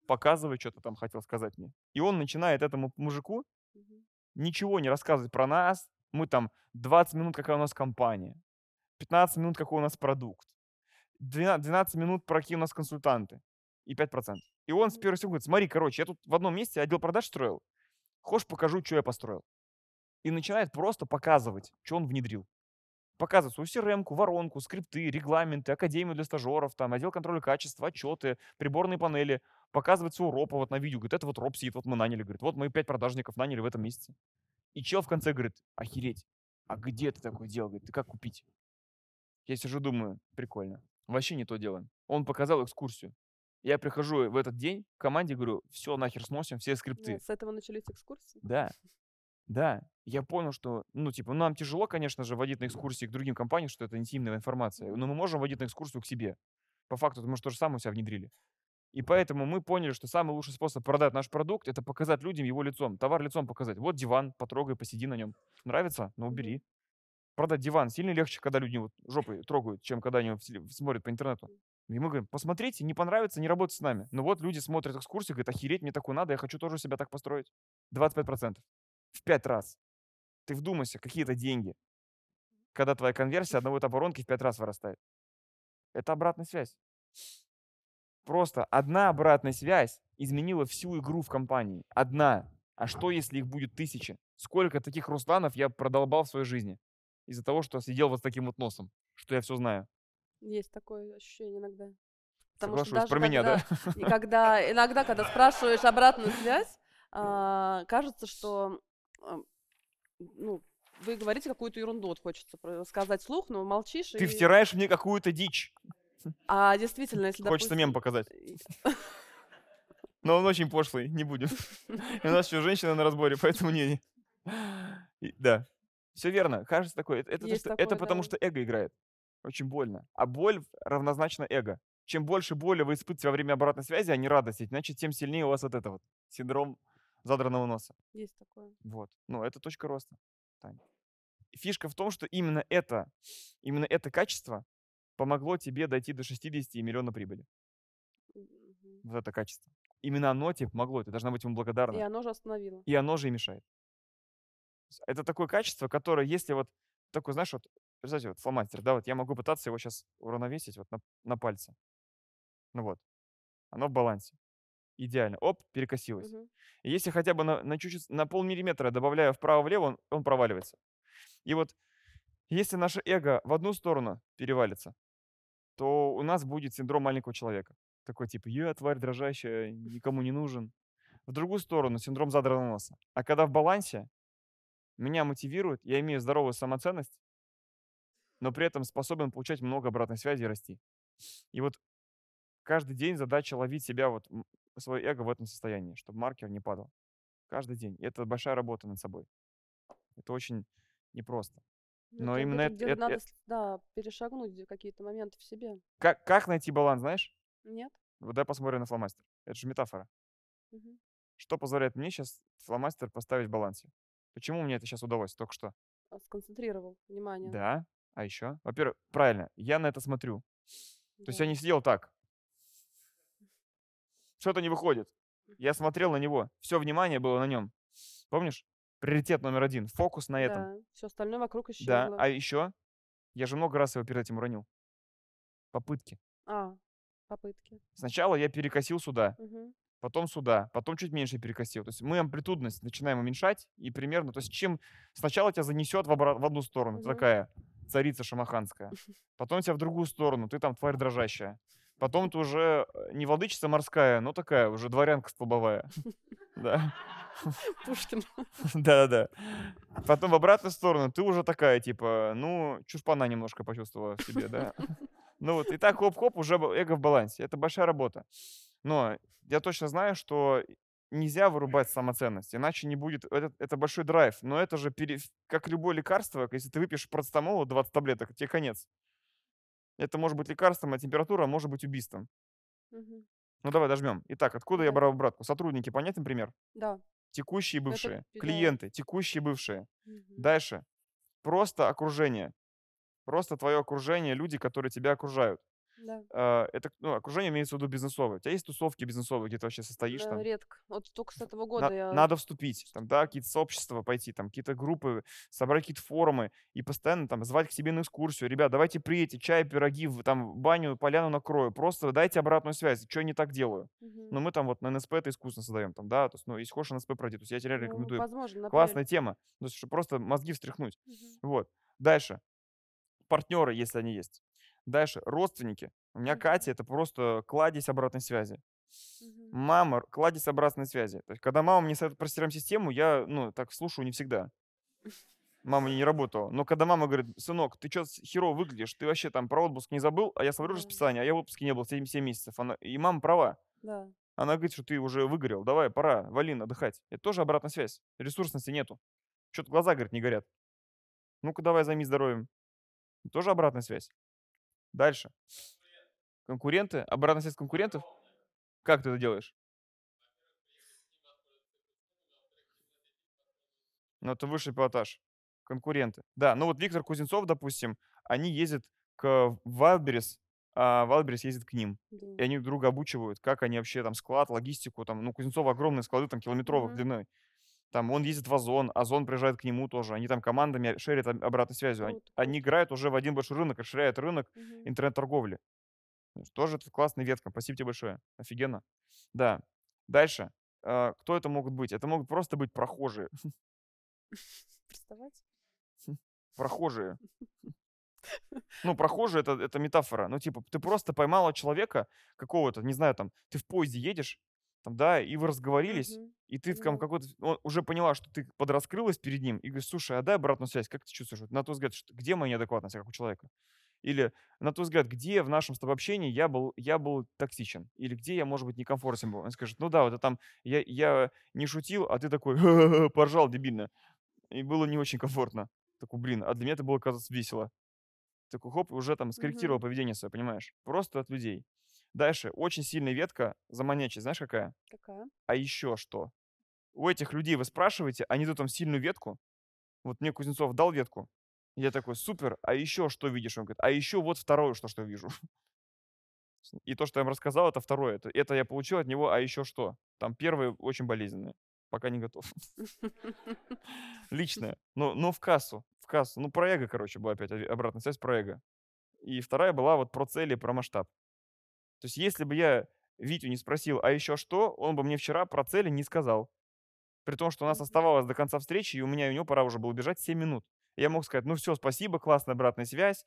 показывай, что ты там хотел сказать мне. И он начинает этому мужику ничего не рассказывать про нас. Мы там 20 минут, какая у нас компания, 15 минут, какой у нас продукт, 12, 12 минут, про какие у нас консультанты и 5%. И он с первого секунды говорит, смотри, короче, я тут в одном месте отдел продаж строил, хочешь покажу, что я построил. И начинает просто показывать, что он внедрил. Показывать свою crm воронку, скрипты, регламенты, академию для стажеров, там, отдел контроля качества, отчеты, приборные панели. Показывать свою ропа вот на видео. Говорит, это вот роп сидит, вот мы наняли. Говорит, вот мы пять продажников наняли в этом месяце. И чел в конце говорит, охереть, а где ты такое делал? Говорит, ты как купить? Я сижу, думаю, прикольно. Вообще не то делаем. Он показал экскурсию. Я прихожу в этот день к команде, говорю, все, нахер сносим, все скрипты. Вот, С этого начались экскурсии? Да, да. Я понял, что, ну, типа, нам тяжело, конечно же, водить на экскурсии к другим компаниям, что это интимная информация, но мы можем водить на экскурсию к себе. По факту, мы же то же самое у себя внедрили. И поэтому мы поняли, что самый лучший способ продать наш продукт – это показать людям его лицом, товар лицом показать. Вот диван, потрогай, посиди на нем. Нравится? Ну, убери. Продать диван сильно легче, когда люди вот жопой трогают, чем когда они смотрят по интернету. И мы говорим, посмотрите, не понравится, не работайте с нами. Ну вот люди смотрят экскурсии, говорят, охереть, мне такое надо, я хочу тоже себя так построить. 25%. В 5 раз. Ты вдумайся, какие это деньги, когда твоя конверсия одного этапа воронки в 5 раз вырастает. Это обратная связь. Просто одна обратная связь изменила всю игру в компании. Одна. А что, если их будет тысячи? Сколько таких Русланов я продолбал в своей жизни? Из-за того, что сидел вот с таким вот носом, что я все знаю. Есть такое ощущение иногда. Потому что даже про меня, да? когда, и когда иногда, когда спрашиваешь обратную связь, а, кажется, что ну, вы говорите какую-то ерунду, вот хочется сказать вслух, но молчишь. Ты и- втираешь мне какую-то дичь. А действительно, если Хочется мем допустим, показать. и- Но он очень пошлый, не будем. У нас еще женщина на разборе, поэтому не. Да. Все верно. Кажется такое. Это, потому, что эго играет. Очень больно. А боль равнозначно эго. Чем больше боли вы испытываете во время обратной связи, а не радости, значит, тем сильнее у вас вот это вот синдром задранного носа. Есть такое. Вот. Ну, это точка роста. Тань. Фишка в том, что именно это, именно это качество помогло тебе дойти до 60 и миллиона прибыли. Мгм. Вот это качество. Именно оно тебе помогло, ты должна быть ему благодарна. И оно же остановило. И оно же и мешает. Это такое качество, которое, если вот такой, знаешь, вот, представьте, вот фломастер, да, вот я могу пытаться его сейчас уравновесить вот на, на пальце. Ну вот, оно в балансе. Идеально. Оп, перекосилось. И если хотя бы на, на чуть-чуть, на полмиллиметра добавляю вправо-влево, он, он проваливается. И вот если наше эго в одну сторону перевалится, то у нас будет синдром маленького человека. Такой типа, я тварь дрожащая, никому не нужен. В другую сторону синдром задранного носа. А когда в балансе, меня мотивирует, я имею здоровую самоценность, но при этом способен получать много обратной связи и расти. И вот каждый день задача ловить себя, вот свое эго в этом состоянии, чтобы маркер не падал. Каждый день. И это большая работа над собой. Это очень непросто. Ну, Но это именно это, это- надо, это- да, перешагнуть какие-то моменты в себе. как, как найти баланс, знаешь? Нет? Вот дай посмотрим на фломастер. Это же метафора. Мгм. Что позволяет мне сейчас фломастер поставить в балансе? Почему мне это сейчас удалось только что? А, Сконцентрировал внимание. Да. А еще? Во-первых, правильно, я на это смотрю. То есть я Да. не сидел так. Что-то не выходит. Я смотрел на него. Все внимание было на нем. Помнишь? Приоритет номер один. Фокус на этом. Да, все остальное вокруг Да. исчезло. А еще я же много раз его перед этим уронил. Попытки. А, попытки. Сначала я перекосил сюда, Мгм. потом сюда, потом чуть меньше перекосил. То есть мы амплитудность начинаем уменьшать, и примерно, то есть чем сначала тебя занесет в, обра- в одну сторону, Мгм. такая царица шамаханская, потом тебя в другую сторону, ты там тварь дрожащая, потом ты уже э, не владычица морская, но такая уже дворянка столбовая. Да, Пушкин. да-да-да. Потом в обратную сторону ты уже такая, типа, ну, чушпана немножко почувствовала в себе, да. Ну вот, и так хоп-хоп, уже эго в балансе. Это большая работа. Но я точно знаю, что нельзя вырубать самоценность, иначе не будет... Это, это большой драйв, но это же пере- как любое лекарство, если ты выпьешь процетамола 20 таблеток, тебе конец. Это может быть лекарством, а температура может быть убийством. Мгм. Ну давай дожмем. Итак, откуда я Да. брал обратку? Сотрудники, понятен пример? Да. Текущие и Ну, это бывшие. да. Клиенты, текущие и бывшие. Мгм. Дальше. Просто окружение. Просто твое окружение, люди, которые тебя окружают. Да. А, Это ну, окружение имеется в виду бизнесовое. У тебя есть тусовки бизнесовые, где ты вообще состоишь Да, там? редко. Вот только с этого На- года я... Надо вступить, там, да, какие-то сообщества пойти, там, какие-то группы, собрать какие-то форумы и постоянно там звать к себе на экскурсию. Ребят, давайте приедете, чай, пироги, в- там, баню, поляну накрою. Просто дайте обратную связь, что я не так делаю. Мгм. Ну, мы там вот на НСП это искусственно создаем, там, да, то есть, ну, если хочешь НСП пройти, то есть я тебе реально Ну, рекомендую. возможно, на Классная тема, то есть, чтобы просто мозги встряхнуть. Мгм. Вот. Дальше. Партнеры, если они есть. Дальше. Родственники. У меня. Катя это просто кладезь обратной связи. Мгм. Мама, кладезь обратной связи. То есть, когда мама мне советует про CRM-систему, я, ну, так слушаю не всегда. Мама не работала. Но когда мама говорит, сынок, ты что херово выглядишь, ты вообще там про отпуск не забыл, а я смотрю расписание, а я в отпуске не был 7, 7 месяцев. Она, и мама права. Да. Она говорит, что ты уже выгорел, давай, пора, вали, отдыхать. Это тоже обратная связь. Ресурсности нету. Что-то глаза, говорит, не горят. Ну-ка, давай займись здоровьем. Тоже обратная связь. Дальше. Конкуренты, обратная связь конкурентов. Как ты это делаешь? Ну, это высший пилотаж. Конкуренты. Да, ну вот Виктор Кузнецов, допустим, они ездят к Wildberries, а Wildberries ездит к ним. да. И они друг друга обучивают, как они вообще там склад, логистику, там, ну, Кузнецова огромные склады, там, километровых Мгм. длиной. Там он ездит в Озон, Озон приезжает к нему тоже. Они там командами шерят об- обратной связью. Они, они играют уже в один большой рынок, расширяют рынок Мгм. интернет-торговли. Тоже это классная ветка. Спасибо тебе большое. Офигенно. Да. Дальше. А, Кто это могут быть? Это могут просто быть прохожие. Приставать? Прохожие. Ну, прохожие это, это метафора. Ну, типа, ты просто поймала человека какого-то, не знаю, там, ты в поезде едешь, там, да, и вы разговорились, Мгм. и ты там Поняла. какой-то, он уже поняла, что ты подраскрылась перед ним, и говоришь, слушай, а дай обратную связь, как ты чувствуешь? Вот На твой взгляд, что- где моя неадекватность, как у человека? Или, на твой взгляд, где в нашем с тобой общении я был, я был токсичен? Или где я, может быть, некомфортен был? Он скажет, ну да, вот это там я, я не шутил, а ты такой, поржал дебильно. И было не очень комфортно. Такой, блин, а для меня это было, казалось, весело. Такой, хоп, уже там скорректировал Мгм. поведение свое, понимаешь? Просто от людей. Дальше, очень сильная ветка заманячей, знаешь какая? Какая? А еще что? У этих людей вы спрашиваете, они дают вам сильную ветку. Вот мне Кузнецов дал ветку. Я такой, супер, а еще что видишь? Он говорит, а еще вот второе, что, что вижу. И то, что я вам рассказал, это второе. Это, это я получил от него, а еще что? Там первое очень болезненное. Пока не готов. Личное. Но, но в кассу. В кассу. Ну, про эго, короче, была опять обратная связь про эго. И вторая была вот про цели, про масштаб. То есть если бы я Витю не спросил, а еще что, он бы мне вчера про цели не сказал. При том, что у нас оставалось до конца встречи, и у меня и у него пора уже было бежать 7 минут. Я мог сказать, ну все, спасибо, классная обратная связь.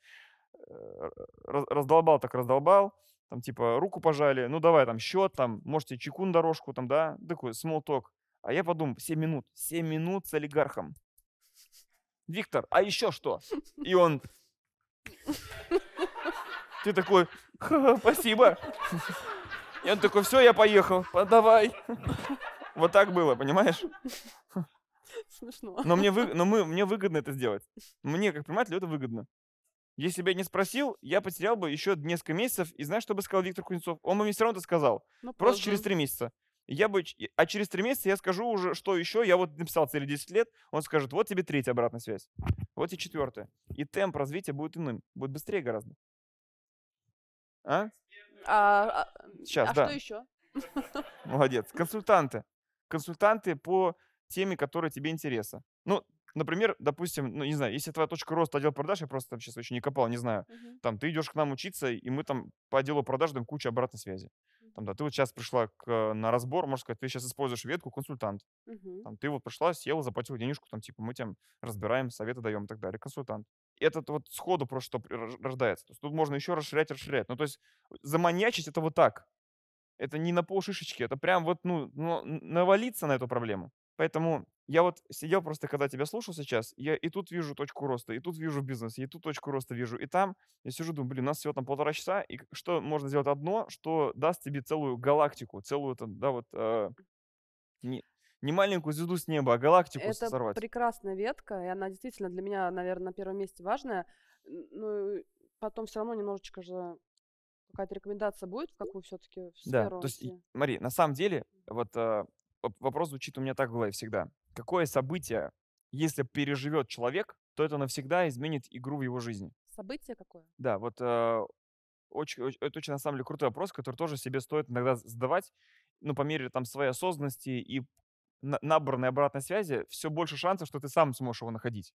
Э, раздолбал так раздолбал. Там типа руку пожали, ну давай там счет, там, можете чеку на дорожку, там, да, такой small talk. А я подумал, 7 минут, 7 минут с олигархом. Виктор, а еще что? И он... Ты такой, спасибо. И он такой, все, я поехал, давай. Вот так было, понимаешь? Смешно. Но мне, вы, но мы, мне выгодно это сделать. Мне, как предпринимателю, это выгодно. Если бы я не спросил, я потерял бы еще несколько месяцев. И знаешь, что бы сказал Виктор Кузнецов? Он бы мне все равно это сказал. Ну, Просто поздно. через три месяца. Я бы, а через три месяца я скажу уже, что еще. Я вот написал цели 10 лет. Он скажет, вот тебе третья обратная связь. Вот и четвертая. И темп развития будет иным. Будет быстрее гораздо. А? А, а, Сейчас, а да. что еще? Молодец. Консультанты. Консультанты по теме, которая тебе интересна. Ну, например, допустим, ну, не знаю, если твоя точка роста отдел продаж, я просто там сейчас еще не копал, не знаю, Мгм. там, ты идешь к нам учиться, и мы там по отделу продаж даем кучу обратной связи. Там, да, ты вот сейчас пришла к, э, на разбор, можно сказать, ты сейчас используешь ветку консультант. Мгм. Там, ты вот пришла, села, заплатила денежку, там, типа, мы тебе разбираем, советы даем и так далее, консультант. И это вот сходу просто что рождается. То есть тут можно еще расширять, расширять. Ну, то есть заманьячить это вот так. Это не на полшишечки, это прям вот, ну, навалиться на эту проблему. Поэтому я вот сидел просто, когда тебя слушал сейчас, я и тут вижу точку роста, и тут вижу бизнес, и тут точку роста вижу, и там. Я сижу, думаю, блин, у нас всего там полтора часа, и что можно сделать одно, что даст тебе целую галактику, целую, там, да, вот, э, не, не маленькую звезду с неба, а галактику Это сорвать. прекрасная ветка, и она действительно для меня, наверное, на первом месте важная. Ну, потом все равно немножечко же какая-то рекомендация будет, в какую все-таки Да, сферу то есть, и- идти. смотри, на самом деле, вот э, воп- вопрос звучит у меня так в голове всегда. Какое событие, если переживет человек, то это навсегда изменит игру в его жизни? Событие какое? Да, вот э, очень, оч- это очень, на самом деле, крутой вопрос, который тоже себе стоит иногда задавать, ну, по мере там своей осознанности и набранной обратной связи, все больше шансов, что ты сам сможешь его находить.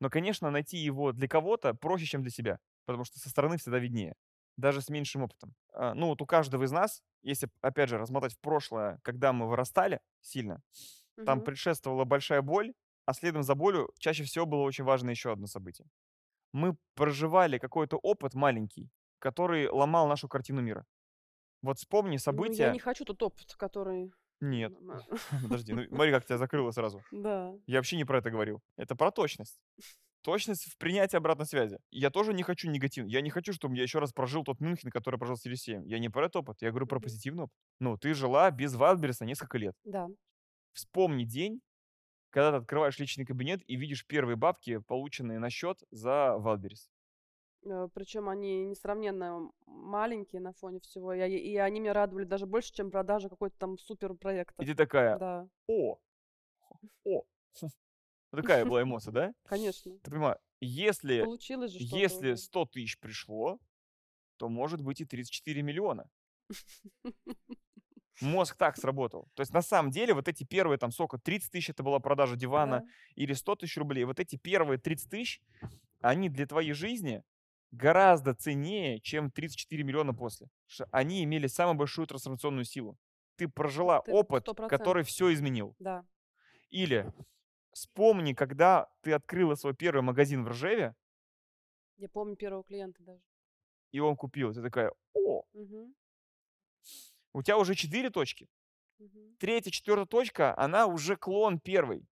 Но, конечно, найти его для кого-то проще, чем для себя, потому что со стороны всегда виднее, даже с меньшим опытом. А, Ну, вот у каждого из нас, если, опять же, размотать в прошлое, когда мы вырастали сильно, там Мгм. предшествовала большая боль, а следом за болью чаще всего было очень важно еще одно событие. Мы проживали какой-то опыт маленький, который ломал нашу картину мира. Вот вспомни Ну, я события... не хочу тот опыт, который... Нет, м, подожди, ну смотри, как тебя закрыло сразу. Да. Я вообще не про это говорил. Это про точность. Точность в принятии обратной связи. Я тоже не хочу негатив. Я не хочу, чтобы я еще раз прожил тот Мюнхен, который прожил с Елисеем. Я не про этот опыт. Я говорю про позитивный опыт. Ну, ты жила без Вайлдберриса несколько лет. Да. Вспомни день, когда ты открываешь личный кабинет и видишь первые бабки, полученные на счет за Вайлдберрис. Причем они несравненно маленькие на фоне всего. И, и они меня радовали даже больше, чем продажа какой-то там супер проекта. И ты такая, Да, о, о. Такая была эмоция, да? конечно. Ты понимаешь, если, Получилось же если уже. 100 тысяч пришло, то может быть и 34 миллиона. Мозг так сработал. То есть на самом деле вот эти первые там сколько, 30 тысяч это была продажа дивана Да. или 100 тысяч рублей. Вот эти первые 30 тысяч, они для твоей жизни гораздо ценнее, чем 34 миллиона после. Что они имели самую большую трансформационную силу. Ты прожила Ты опыт, 100%. который все изменил. Да. Или вспомни, когда ты открыла свой первый магазин в Ржеве, Я помню первого клиента даже. и он купил. Ты такая, о, Мгм, у тебя уже четыре точки. мгм. Третья, четвертая точка, она уже клон первой.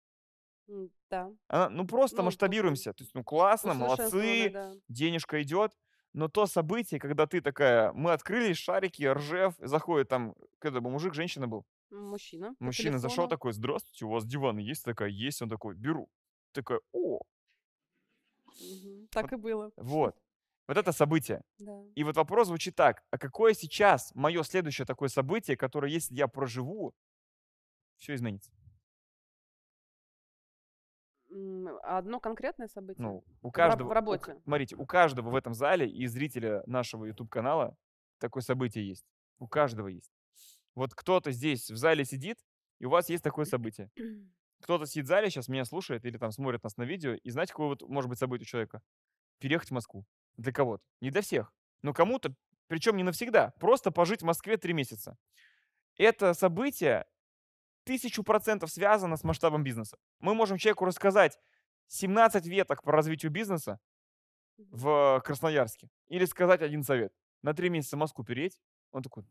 М, Да. Она, ну, просто Ну, масштабируемся. То есть, ну, классно, молодцы, да. денежка идет. Но то событие, когда ты такая, мы открыли шарики, ржев, заходит там, когда бы мужик, женщина был. Мужчина. по Мужчина зашел телефону. такой, здравствуйте, у вас диван есть? Такая, есть. Он такой, беру. Такая, о, Мгм, Так и было. вот. Вот это событие. Да. И вот вопрос звучит так, а какое сейчас мое следующее такое событие, которое, если я проживу, все изменится? Одно конкретное событие? Ну, у каждого, в у работе. смотрите, у каждого в этом зале и зрителя нашего YouTube-канала такое событие есть. У каждого есть. Вот кто-то здесь в зале сидит, и у вас есть такое событие. Кто-то сидит в зале, сейчас меня слушает или там смотрит нас на видео, и знаете, какое вот может быть событие у человека? Переехать в Москву. Для кого-то. Не для всех. Но кому-то Причем не навсегда, просто пожить в Москве три месяца. Это событие тысячу процентов связано с масштабом бизнеса. Мы можем человеку рассказать 17 веток по развитию бизнеса в Красноярске или сказать один совет. На три месяца в Москву переедь. Он такой,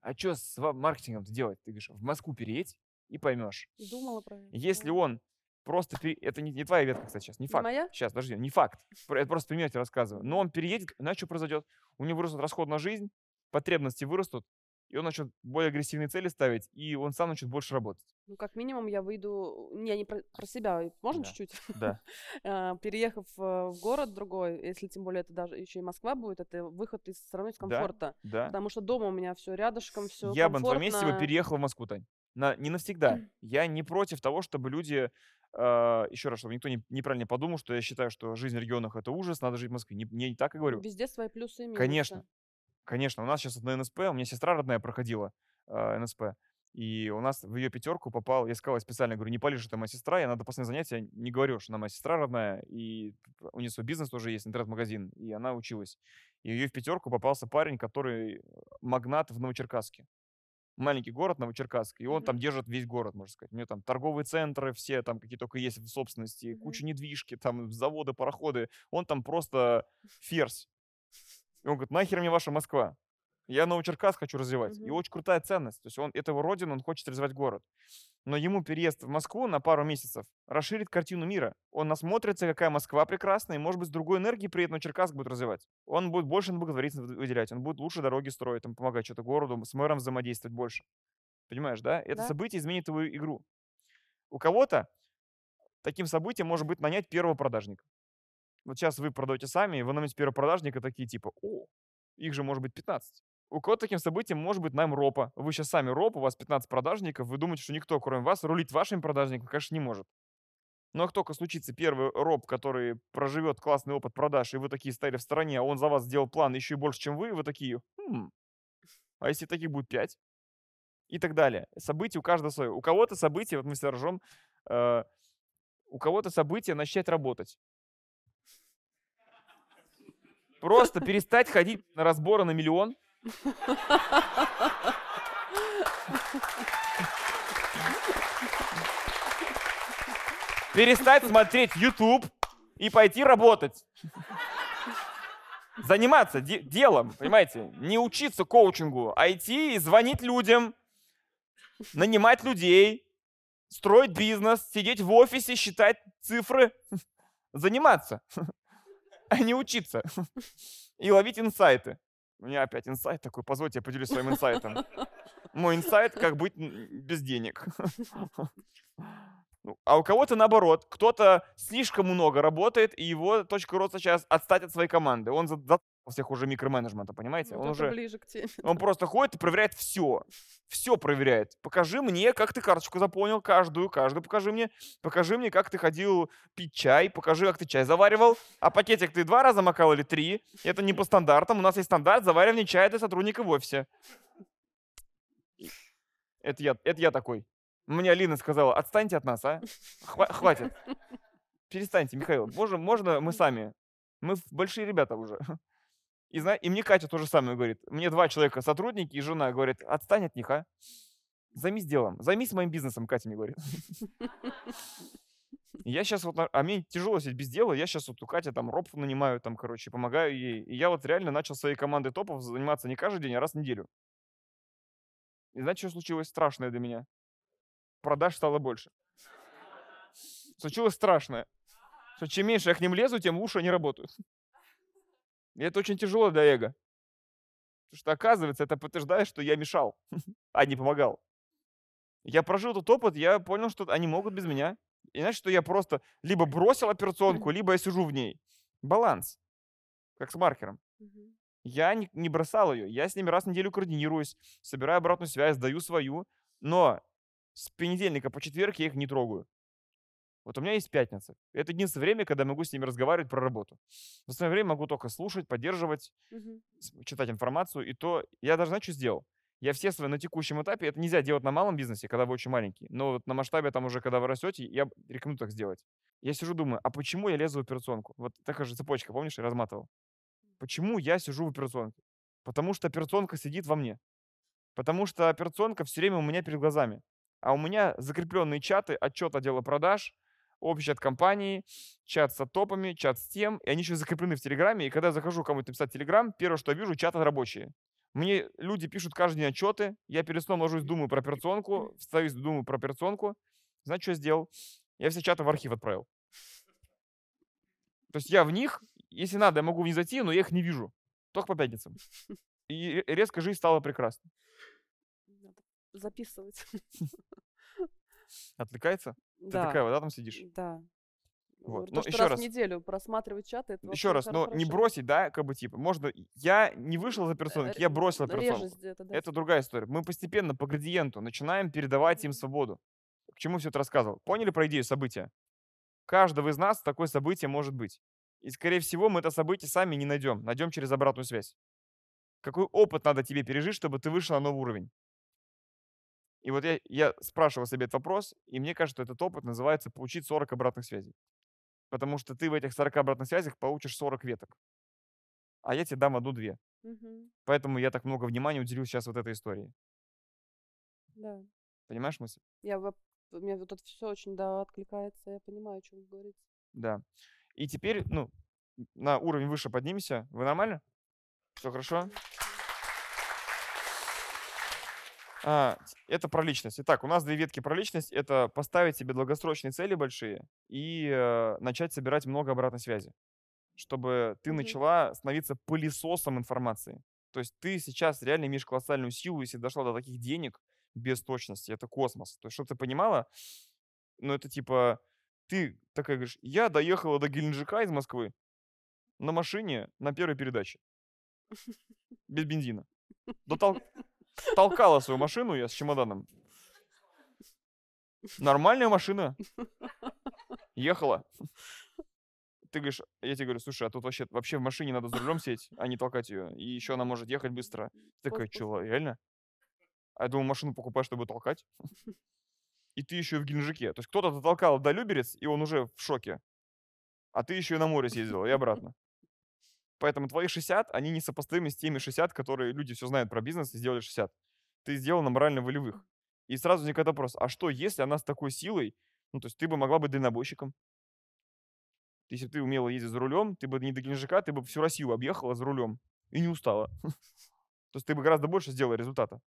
а что с маркетингом делать? Ты говоришь, в Москву переедь и поймешь. Думала про это. Если он просто... пере- Это не, не твоя ветка, кстати, сейчас, не факт. моя? Сейчас, подожди, не факт. Это просто пример тебе рассказываю. Но он переедет, знаешь, что произойдет? У него вырастет расход на жизнь, потребности вырастут, и он начнет более агрессивные цели ставить, и он сам начнет больше работать. Ну, как минимум, я выйду... Не, не про, про себя. Можно Да. чуть-чуть? Да. А, Переехав э, в город другой, если тем более это даже еще и Москва будет, это выход из страны из Да. комфорта. Да. Потому что дома у меня все рядышком, все Я бы на твоем месте бы переехал в Москву, Тань. На, не навсегда. Я не против того, чтобы люди... еще раз, чтобы никто не, неправильно подумал, что я считаю, что жизнь в регионах это ужас, надо жить в Москве. Не, не так и говорю. Везде свои плюсы и минусы. Конечно. Конечно, у нас сейчас на НСП, у меня сестра родная проходила э, НСП, и у нас в ее пятерку попал, я сказал, специально говорю, не палишь, это моя сестра, я надо после занятия не говорю, что она моя сестра родная, и у нее свой бизнес тоже есть, интернет-магазин, и она училась. И ее в пятерку попался парень, который магнат в Новочеркасске. Маленький город Новочеркасск, и он Мгм. там держит весь город, можно сказать. У него там торговые центры все, там какие только есть в собственности, Мгм. куча недвижки, там заводы, пароходы. Он там просто ферзь. И он говорит, нахер мне ваша Москва? Я Новочеркасск хочу развивать. И Мгм. очень крутая ценность. То есть он, это его родина, он хочет развивать город. Но ему переезд в Москву на пару месяцев расширит картину мира. Он насмотрится, какая Москва прекрасная, и, может быть, с другой энергией приедет Новочеркасск будет развивать. Он будет больше на благотворительность выделять, он будет лучше дороги строить, там, помогать что-то городу, с мэром взаимодействовать больше. Понимаешь, да? Это Да. событие изменит твою игру. У кого-то таким событием может быть нанять первого продажника. Вот сейчас вы продаете сами, и вы наметите первого продажника такие типа, о, их же может быть 15. У кого-то таким событием может быть найм ропа. Вы сейчас сами роп, у вас 15 продажников, вы думаете, что никто, кроме вас, рулить вашим продажником, конечно, не может. Но как только случится первый роб, который проживет классный опыт продаж, и вы такие стояли в стороне, а он за вас сделал план еще и больше, чем вы, вы такие, «Хм, а если таких будет 5? И так далее. События у каждого свое. У кого-то события, вот мы всегда ржем, э, у кого-то события начать работать. Просто перестать ходить на разборы на миллион. Перестать смотреть YouTube и пойти работать. Заниматься де- делом, понимаете? Не учиться коучингу, а идти и звонить людям, нанимать людей, строить бизнес, сидеть в офисе, считать цифры, заниматься, а не учиться. И ловить инсайты. У меня опять инсайт такой, позвольте, я поделюсь своим инсайтом. Мой инсайт, как быть без денег. Ну, А у кого-то наоборот, кто-то слишком много работает, и его точка роста сейчас отстать от своей команды. Он за за- всех уже микроменеджмента, понимаете? Вот Он уже ближе к теме. он просто ходит и проверяет все. Все проверяет. Покажи мне, как ты карточку заполнил, каждую, каждую покажи мне. Покажи мне, как ты ходил пить чай, покажи, как ты чай заваривал. А пакетик ты два раза макал или три. Это не по стандартам. У нас есть стандарт заваривания чая для сотрудника в офисе. Это я, это я такой. Мне Алина сказала, отстаньте от нас, а? Хва- хватит. Перестаньте, Михаил. Можно, можно мы сами. Мы большие ребята уже. И, и мне Катя то же самое говорит. Мне два человека, сотрудники и жена, говорят, отстань от них, а? Займись делом. Займись моим бизнесом, Катя мне говорит. Я сейчас вот, а мне тяжело сидеть без дела, я сейчас вот у Кати там роб нанимаю, там, короче, помогаю ей. И я вот реально начал своей командой топов заниматься не каждый день, а раз в неделю. И знаете, что случилось страшное для меня? Продаж стало больше. Случилось страшное. Что чем меньше я к ним лезу, тем лучше они работают. И это очень тяжело для эго. Потому что, оказывается, это подтверждает, что я мешал, а не помогал. Я прожил этот опыт, я понял, что они могут без меня. И значит, что я просто либо бросил операционку, либо я сижу в ней. Баланс. Как с маркером. Я не, не бросал ее. Я с ними раз в неделю координируюсь, собираю обратную связь, даю свою. Но с понедельника по четверг я их не трогаю. Вот у меня есть пятница. Это единственное время, когда я могу с ними разговаривать про работу. В остальное время могу только слушать, поддерживать, с- читать информацию. И то я даже, знаете, что сделал? Я все свои на текущем этапе, это нельзя делать на малом бизнесе, когда вы очень маленький. Но вот на масштабе там уже, когда вы растете, я рекомендую так сделать. Я сижу, думаю, а почему я лезу в операционку? Вот такая же цепочка, помнишь, я разматывал. Почему я сижу в операционке? Потому что операционка сидит во мне. Потому что операционка все время у меня перед глазами. А у меня закрепленные чаты, отчет отдела продаж, общий чат компании, чат с топами, чат с тем, и они еще закреплены в Телеграме. И когда я захожу кому-то написать Телеграм, первое, что я вижу, чаты рабочие. Мне люди пишут каждый день отчеты, я перед сном ложусь, думаю про операционку, встаю, думаю про операционку. Знаете, что я сделал? Я все чаты в архив отправил. То есть я в них, если надо, я могу в них зайти, но я их не вижу. Только по пятницам. И резко жизнь стала прекрасной. Надо записывать. Отвлекается? Ты Да, такая вот, да, там сидишь? да. Вот. Ну, еще раз раз. в неделю просматривать чаты, это Еще раз, но не хорошо. бросить, да, как бы типа, можно, я не вышел из Э, операционки, я бросил операционку. где-то, да. Это другая история. Мы постепенно по градиенту начинаем передавать им свободу. К чему все это рассказывал? Поняли про идею события? Каждого из нас такое событие может быть. И, скорее всего, мы это событие сами не найдем. Найдем через обратную связь. Какой опыт надо тебе пережить, чтобы ты вышел на новый уровень? И вот я, я спрашивал себе этот вопрос, и мне кажется, что этот опыт называется получить 40 обратных связей. Потому что ты в этих 40 обратных связях получишь 40 веток. А я тебе дам одну-две. Мгм. Поэтому я так много внимания уделил сейчас вот этой истории. Да. Понимаешь мысль? Я мне вот это все очень да, откликается, я понимаю, о чем вы говорите. Да. И теперь, ну, на уровень выше поднимемся. Вы нормально? Все хорошо? А, это про личность. Итак, у нас две ветки про личность. Это поставить себе долгосрочные цели большие и э, начать собирать много обратной связи, чтобы ты Мгм. начала становиться пылесосом информации. То есть ты сейчас реально имеешь колоссальную силу, если дошла до таких денег без точности. Это космос. То есть, чтобы ты понимала, ну, это типа, ты такая говоришь, я доехала до Геленджика из Москвы на машине на первой передаче. Без бензина. Дотол- Толкала свою машину я с чемоданом. Нормальная машина. Ехала. Ты говоришь, я тебе говорю, слушай, а тут вообще, вообще в машине надо за рулем сидеть, а не толкать ее. И еще она может ехать быстро. Ты такая, что, реально? А я думаю, машину покупаешь, чтобы толкать. И ты еще в Геленджике. То есть кто-то дотолкал до Люберец, и он уже в шоке. А ты еще и на море съездил, и обратно. Поэтому твои 60, они несопоставимы с теми 60, которые люди все знают про бизнес и сделали 60. Ты сделал на морально-волевых. И сразу возникает вопрос, а что, если она с такой силой, ну, то есть ты бы могла быть дальнобойщиком? Если бы ты умела ездить за рулем, ты бы не до Геленджика, ты бы всю Россию объехала за рулем и не устала. То есть ты бы гораздо больше сделала результата.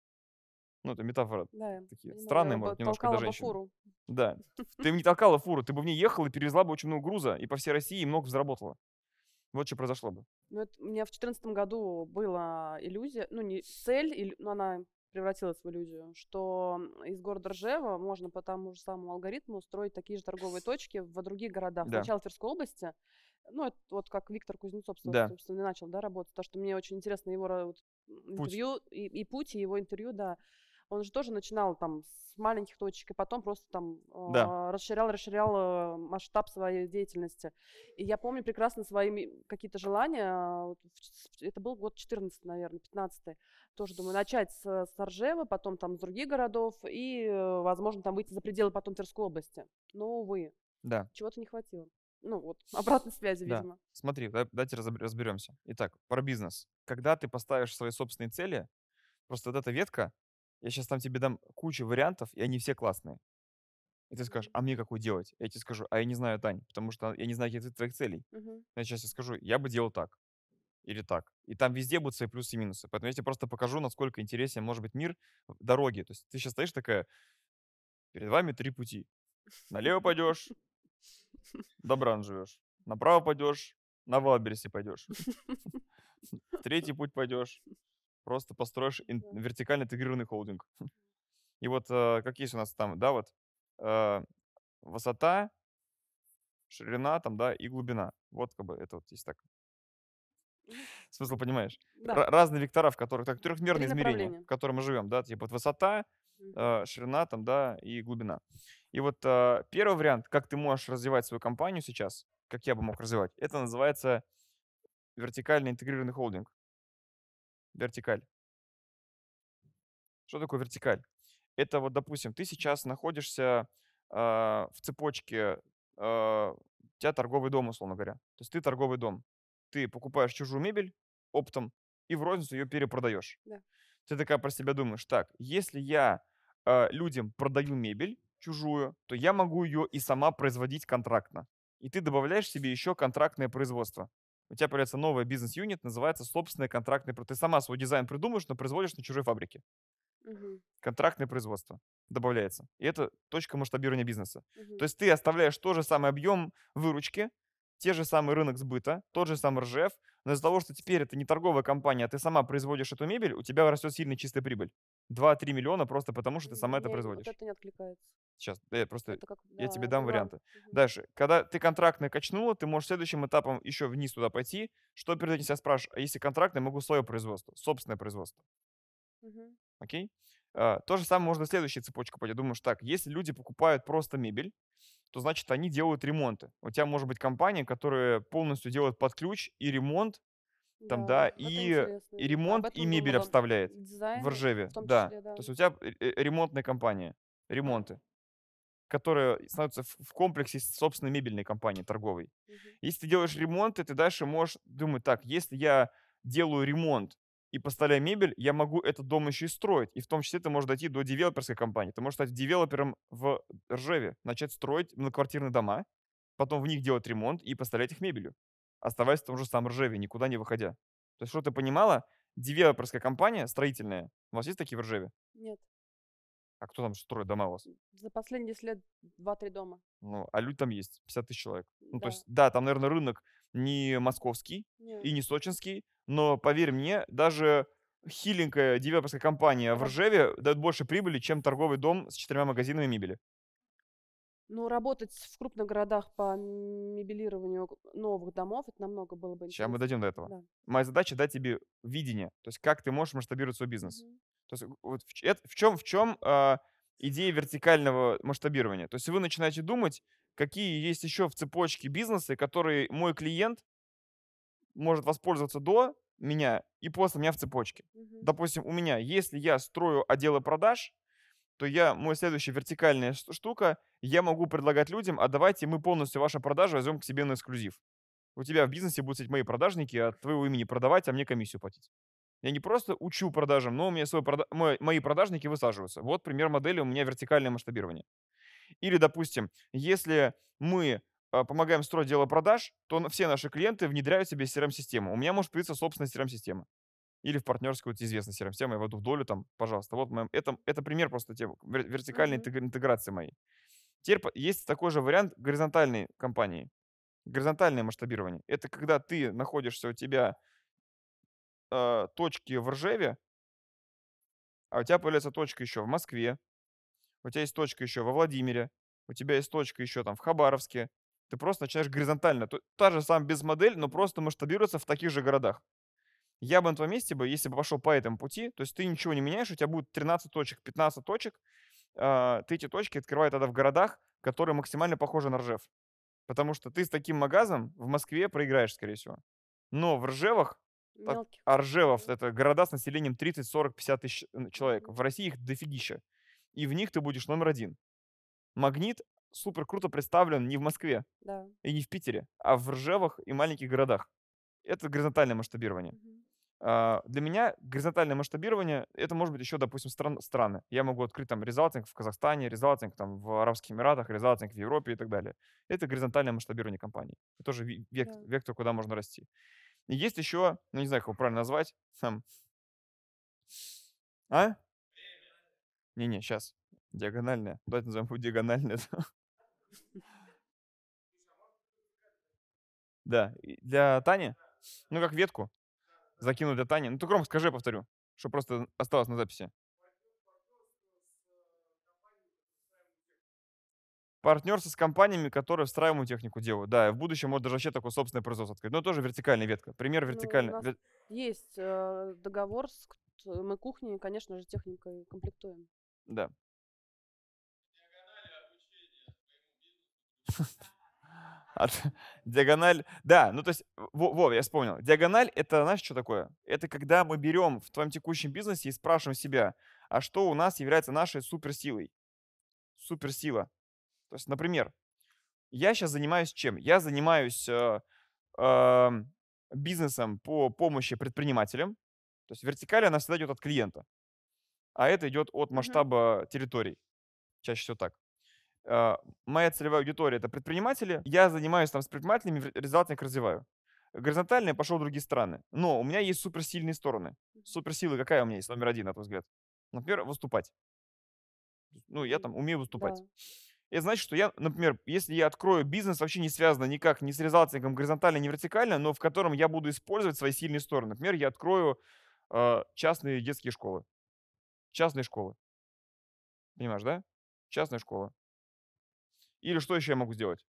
Ну, это метафора. Да, Такие странные, может, немножко бы женщин. фуру. Да. Ты бы не толкала фуру, ты бы в ней ехала и перевезла бы очень много груза, и по всей России много заработала. Вот что произошло бы. Ну, это, у меня в 2014 году была иллюзия, ну, не цель, иль- но она превратилась в иллюзию, что из города Ржева можно по тому же самому алгоритму устроить такие же торговые точки в других городах. Да. Сначала в Тверской области, ну, это вот как Виктор Кузнецов, со- Да. собственно, начал, да, работать, потому что мне очень интересно его вот, интервью и, и путь, и его интервью, да. Он же тоже начинал там с маленьких точек, и потом просто там Да. а, расширял, расширял э, масштаб своей деятельности. И я помню прекрасно свои какие-то желания. Это был год 14, наверное, 15 Тоже думаю, начать с, с Ржева, потом там с других городов и, э, возможно, там выйти за пределы потом Тверской области. Но, увы, Да. чего-то не хватило. Ну вот, обратной связи, Да. видимо. Смотри, да- давайте разберемся. Итак, про бизнес. Когда ты поставишь свои собственные цели, просто вот эта ветка, я сейчас там тебе дам кучу вариантов, и они все классные. И ты скажешь, а мне какой делать? Я тебе скажу, а я не знаю, Тань, потому что я не знаю каких твоих целей. Мгм. Я сейчас тебе скажу, я бы делал так. Или так. И там везде будут свои плюсы и минусы. Поэтому я тебе просто покажу, насколько интересен может быть мир дороги. То есть ты сейчас стоишь такая, перед вами три пути. Налево пойдешь, добран живешь. Направо пойдешь, на Валбересе пойдешь. Третий путь пойдешь, просто построишь ин- вертикально интегрированный холдинг. И вот э, как есть у нас там, да, вот э, высота, ширина там, да, и глубина. Вот как бы это вот есть так. Смысл понимаешь? Да. Ра- разные вектора, в которых, так, трехмерные измерения, в котором мы живем, да, типа вот высота, э, ширина там, да, и глубина. И вот э, первый вариант, как ты можешь развивать свою компанию сейчас, как я бы мог развивать, это называется вертикальный интегрированный холдинг. Вертикаль. Что такое вертикаль? Это вот, допустим, ты сейчас находишься э, в цепочке, э, у тебя торговый дом, условно говоря. То есть ты торговый дом. ты покупаешь чужую мебель оптом и в розницу ее перепродаешь. Да. Ты такая про себя думаешь, так, если я э, людям продаю мебель чужую, то я могу ее и сама производить контрактно. И ты добавляешь себе еще контрактное производство. У тебя появляется новый бизнес-юнит, называется собственное контрактное производство. Ты сама свой дизайн придумаешь, но производишь на чужой фабрике. Мгм. Контрактное производство добавляется. И это точка масштабирования бизнеса. Мгм. То есть ты оставляешь тот же самый объем выручки, те же самый рынок сбыта, тот же самый РЖФ, но из-за того, что теперь это не торговая компания, а ты сама производишь эту мебель, у тебя растет сильно чистая прибыль. 2-3 миллиона просто потому, что ты сама это Мне производишь. Вот это не откликается. Сейчас, я просто Это как, я тебе да, дам это варианты. Мгм. Дальше. Когда ты контрактное качнула, ты можешь следующим этапом еще вниз туда пойти. Что перед этим себя спрашиваешь? А если контрактное, могу свое производство, собственное производство. Мгм. Окей? А, то же самое можно в следующую цепочку пойти. Думаешь, так, если люди покупают просто мебель, то значит они делают ремонты. У тебя может быть компания, которая полностью делает под ключ и ремонт, там, да, это и, интересно. и ремонт, и мебель думала. обставляет Дизайн в Ржеве. в да. числе, да. То есть у тебя э, э, ремонтная компания, ремонты, которая становится в комплексе собственной мебельной компанией торговой. Мгм. Если ты делаешь ремонт, ты дальше можешь думать, так, если я делаю ремонт и поставляю мебель, я могу этот дом еще и строить. И в том числе ты можешь дойти до девелоперской компании. Ты можешь стать девелопером в Ржеве, начать строить многоквартирные дома, потом в них делать ремонт и поставлять их мебелью, оставаясь в том же самом Ржеве, никуда не выходя. То есть, что ты понимала, девелоперская компания строительная, у вас есть такие в Ржеве? Нет. А кто там строит дома у вас? За последние 10 лет 2-3 дома. Ну, а люди там есть, 50 тысяч человек. Ну, то есть, да, там, наверное, рынок не московский Нет. и не сочинский, но, поверь мне, даже хиленькая девелоперская компания в Ржеве дает больше прибыли, чем торговый дом с четырьмя магазинами мебели. Ну, работать в крупных городах по мебелированию новых домов, это намного было бы Сейчас мы дойдем до этого. Да. Моя задача дать тебе видение, то есть как ты можешь масштабировать свой бизнес. Мгм. То есть вот в, это- в чем, в чем а, идея вертикального масштабирования? То есть вы начинаете думать, какие есть еще в цепочке бизнесы, которые мой клиент может воспользоваться до меня и после меня в цепочке. Мгм. Допустим, у меня, если я строю отделы продаж, то я, мой следующая вертикальная штука, я могу предлагать людям, а давайте мы полностью ваши продажи возьмем к себе на эксклюзив. У тебя в бизнесе будут сидеть мои продажники, от твоего имени продавать, а мне комиссию платить. Я не просто учу продажам, но у меня свой прода- мой- мои продажники высаживаются. Вот пример модели у меня вертикальное масштабирование. Или, допустим, если мы а, помогаем строить дело продаж, то все наши клиенты внедряют себе CRM-систему. У меня может появиться собственная CRM-система. Или в партнерскую вот известная CRM-система, я войду в долю там, пожалуйста. Вот моя- это, это пример просто те, вер- вертикальной интегра- интеграции моей. Теперь есть такой же вариант горизонтальной компании. Горизонтальное масштабирование. Это когда ты находишься у тебя э, точки в Ржеве, а у тебя появляется точка еще в Москве, у тебя есть точка еще во Владимире, у тебя есть точка еще там в Хабаровске. Ты просто начинаешь горизонтально. Та же самая бизнес-модель, но просто масштабируется в таких же городах. Я бы на твоем месте, бы, если бы пошел по этому пути, то есть ты ничего не меняешь, у тебя будет 13 точек, 15 точек, а, ты эти точки открывай тогда в городах, которые максимально похожи на Ржев. Потому что ты с таким магазом в Москве проиграешь, скорее всего. Но в Ржевах Мелких. а Ржевов это города с населением 30, 40, 50 тысяч человек. В России их дофигища. И в них ты будешь номер один. Магнит супер круто представлен не в Москве Да. и не в Питере, а в Ржевах и маленьких городах. Это горизонтальное масштабирование. Мгм. А, Для меня горизонтальное масштабирование это может быть еще, допустим, стран, страны. Я могу открыть там резалтинг в Казахстане, резалтинг там в Арабских Эмиратах, резалтинг в Европе и так далее. Это горизонтальное масштабирование компании. Это тоже ви- век- Да. вектор, куда можно расти. И есть еще, ну не знаю, как его правильно назвать, там, а? Не-не, сейчас. Диагональная. Давайте назовем его диагональная. Да. Для Тани? Ну, как ветку. Закину для Тани. Ну, ты громко скажи, я повторю. Что просто осталось на записи. Партнерство с компаниями, которые встраиваемую технику делают. Да, и в будущем может даже вообще такое собственное производство открыть. Но тоже вертикальная ветка. Пример Ну, вертикальной. вер- есть э, договор с мы кухни, конечно же, техникой комплектуем. Да. Диагональ, да, ну то есть, во, во, я вспомнил. Диагональ это, знаешь, что такое? Это когда мы берем в твоем текущем бизнесе и спрашиваем себя, а что у нас является нашей суперсилой? Суперсила. То есть, например, я сейчас занимаюсь чем? Я занимаюсь э, эм, бизнесом по помощи предпринимателям. То есть вертикаль, она всегда идет от клиента, а это идет от масштаба территорий. Чаще всего так. А, Моя целевая аудитория это предприниматели. Я занимаюсь там с предпринимателями, результатно их развиваю. Горизонтально я пошел в другие страны. Но у меня есть суперсильные стороны. Суперсилы какая у меня есть, номер один, на твой взгляд? Например, выступать. Ну, я там умею выступать. Да. Это значит, что я, например, если я открою бизнес, вообще не связано никак ни с резалтингом горизонтально, ни вертикально, но в котором я буду использовать свои сильные стороны. Например, я открою э, частные детские школы. Частные школы. Понимаешь, да? Частная школа. Или что еще я могу сделать?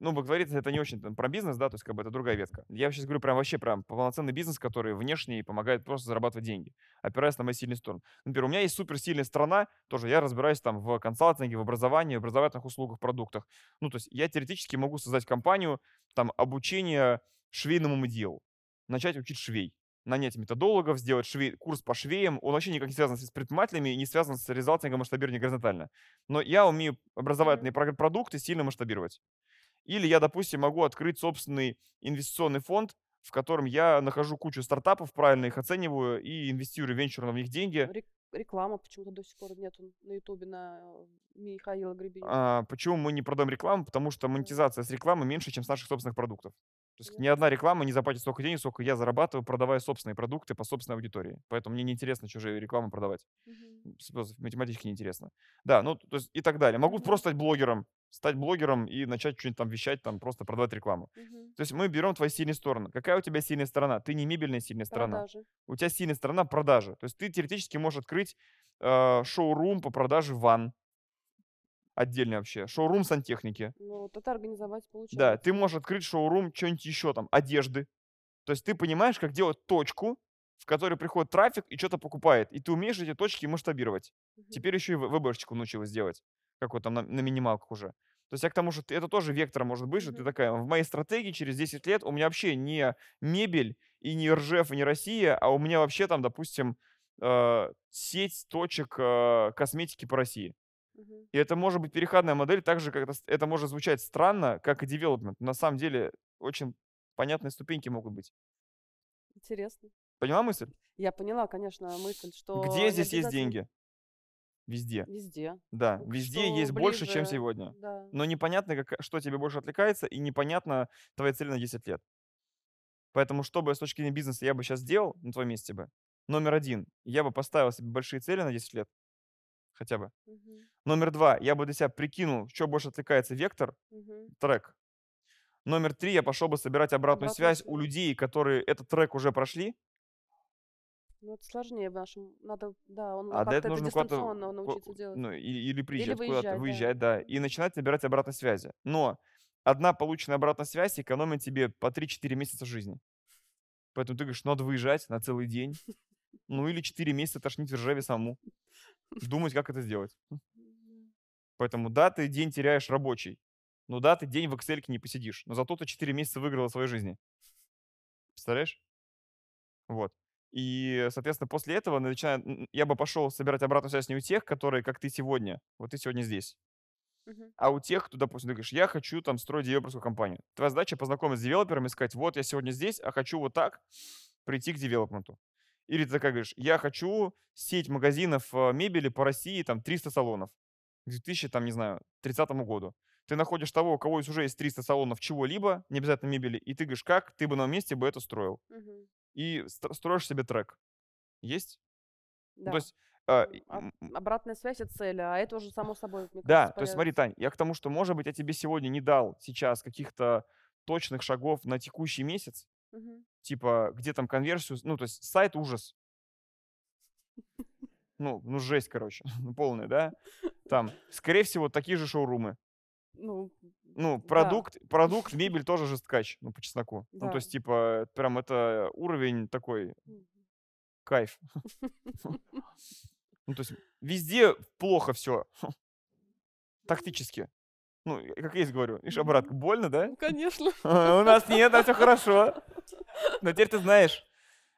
Ну, благотворительность это не очень там, про бизнес, да, то есть как бы это другая ветка. Я сейчас говорю прям вообще прям полноценный бизнес, который внешний помогает просто зарабатывать деньги, опираясь на мои сильные стороны. Например, у меня есть суперсильная страна, тоже я разбираюсь там в консалтинге, в образовании, в образовательных услугах, продуктах. Ну, то есть я теоретически могу создать компанию там обучения швейному делу, начать учить швей, нанять методологов, сделать швей, курс по швеям. Он вообще никак не связан с предпринимателями и не связан с резалтингом масштабирования горизонтально. Но я умею образовательные про- продукты сильно масштабировать. Или я, допустим, могу открыть собственный инвестиционный фонд, в котором я нахожу кучу стартапов, правильно их оцениваю и инвестирую венчурно в них деньги. Рек- Реклама почему-то до сих пор нету на Ютубе на Михаила Гребенюка. А, почему мы не продаем рекламу? Потому что монетизация с рекламы меньше, чем с наших собственных продуктов. То есть ни одна реклама не заплатит столько денег, сколько я зарабатываю, продавая собственные продукты по собственной аудитории. Поэтому мне неинтересно чужие рекламы продавать. Просто математически неинтересно. Да, ну, то есть и так далее. Могу просто стать блогером, стать блогером и начать что-нибудь там вещать, там просто продавать рекламу. Мгм. То есть мы берем твои сильные стороны. Какая у тебя сильная сторона? Ты не мебельная сильная сторона. Продажи. У тебя сильная сторона продажи. То есть ты теоретически можешь открыть э, шоурум по продаже ванн. Отдельно вообще. Шоурум сантехники. Ну, вот это организовать Да, получается. ты можешь открыть шоурум что-нибудь еще там, одежды. То есть ты понимаешь, как делать точку, в которой приходит трафик и что-то покупает. И ты умеешь эти точки масштабировать. Мгм. Теперь еще и в- выборочку научилась делать. Как вот там на, на минималках уже. То есть я к тому, что ты- это тоже вектор может быть, что ты такая, в моей стратегии через 10 лет у меня вообще не мебель и не Ржев, и не Россия, а у меня вообще там, допустим, э, сеть точек э, косметики по России. И это может быть переходная модель, так же, как это, это может звучать странно, как и development. На самом деле очень понятные ступеньки могут быть. Интересно. Поняла мысль? Я поняла, конечно, мысль, что Где здесь есть обязательно- деньги? Везде. Везде. Да, везде что есть больше, чем ближе, сегодня. Да. Но непонятно, как, что тебе больше отвлекается, и непонятно твоя цель на 10 лет. Поэтому, что бы с точки зрения бизнеса я бы сейчас сделал на твоем месте бы? Номер один, я бы поставил себе большие цели на 10 лет. Хотя бы. Мгм. Номер два, я бы для себя прикинул, что больше отвлекается, вектор, Мгм. трек. Номер три, я пошел бы собирать обратную Обратную связь у людей, которые этот трек уже прошли, Ну, это сложнее в нашем. Надо, да, он а как-то это нужно куда-то дистанционно научиться делать. ну, и- или приезжать куда-то, выезжать, да. выезжать, да, и начинать набирать обратной связи. Но одна полученная обратная связь экономит тебе по 3-4 месяца жизни. Поэтому ты говоришь, надо выезжать на целый день. Ну или 4 месяца тошнить в Ржеве саму. Думать, как это сделать. Поэтому да, ты день теряешь рабочий. Ну да, ты день в Excel не посидишь. Но зато ты 4 месяца выиграла своей жизни. Представляешь? Вот. И, соответственно, после этого начинаю, я бы пошел собирать обратную связь не у тех, которые, как ты сегодня, вот ты сегодня здесь, а у тех, кто, допустим, ты говоришь, я хочу там строить девелоперскую компанию. Твоя задача познакомиться с девелопером и сказать, вот я сегодня здесь, а хочу вот так прийти к девелопменту. Или ты такая говоришь, я хочу сеть магазинов э, мебели по России, там 300 салонов к 2000, там, не знаю, 30 году. Ты находишь того, у кого есть уже есть 300 салонов чего-либо, не обязательно мебели, и ты говоришь, как ты бы на месте бы это строил. Мгм. И ст- строишь себе трек. Есть? Ну, Да. то есть, а, и- а- Обратная связь от цели, а это уже само собой, мне да, кажется, то есть смотри. Тань, я к тому, что, может быть, я тебе сегодня не дал сейчас каких-то точных шагов на текущий месяц, Мгм. типа, где там конверсию, ну, то есть сайт ужас. Ну, ну жесть, короче, ну, полная, да? Там, скорее всего, такие же шоурумы. Ну, Ну, да. продукт, продукт, мебель тоже жесткач, ну, по чесноку. Ну, Да. то есть, типа, прям это уровень такой, кайф. Ну, то есть, везде плохо все. Тактически. Ну, я как есть говорю. Ишь, обратно, больно, да? Ну, конечно. А, У нас нет, а все хорошо. Но теперь ты знаешь,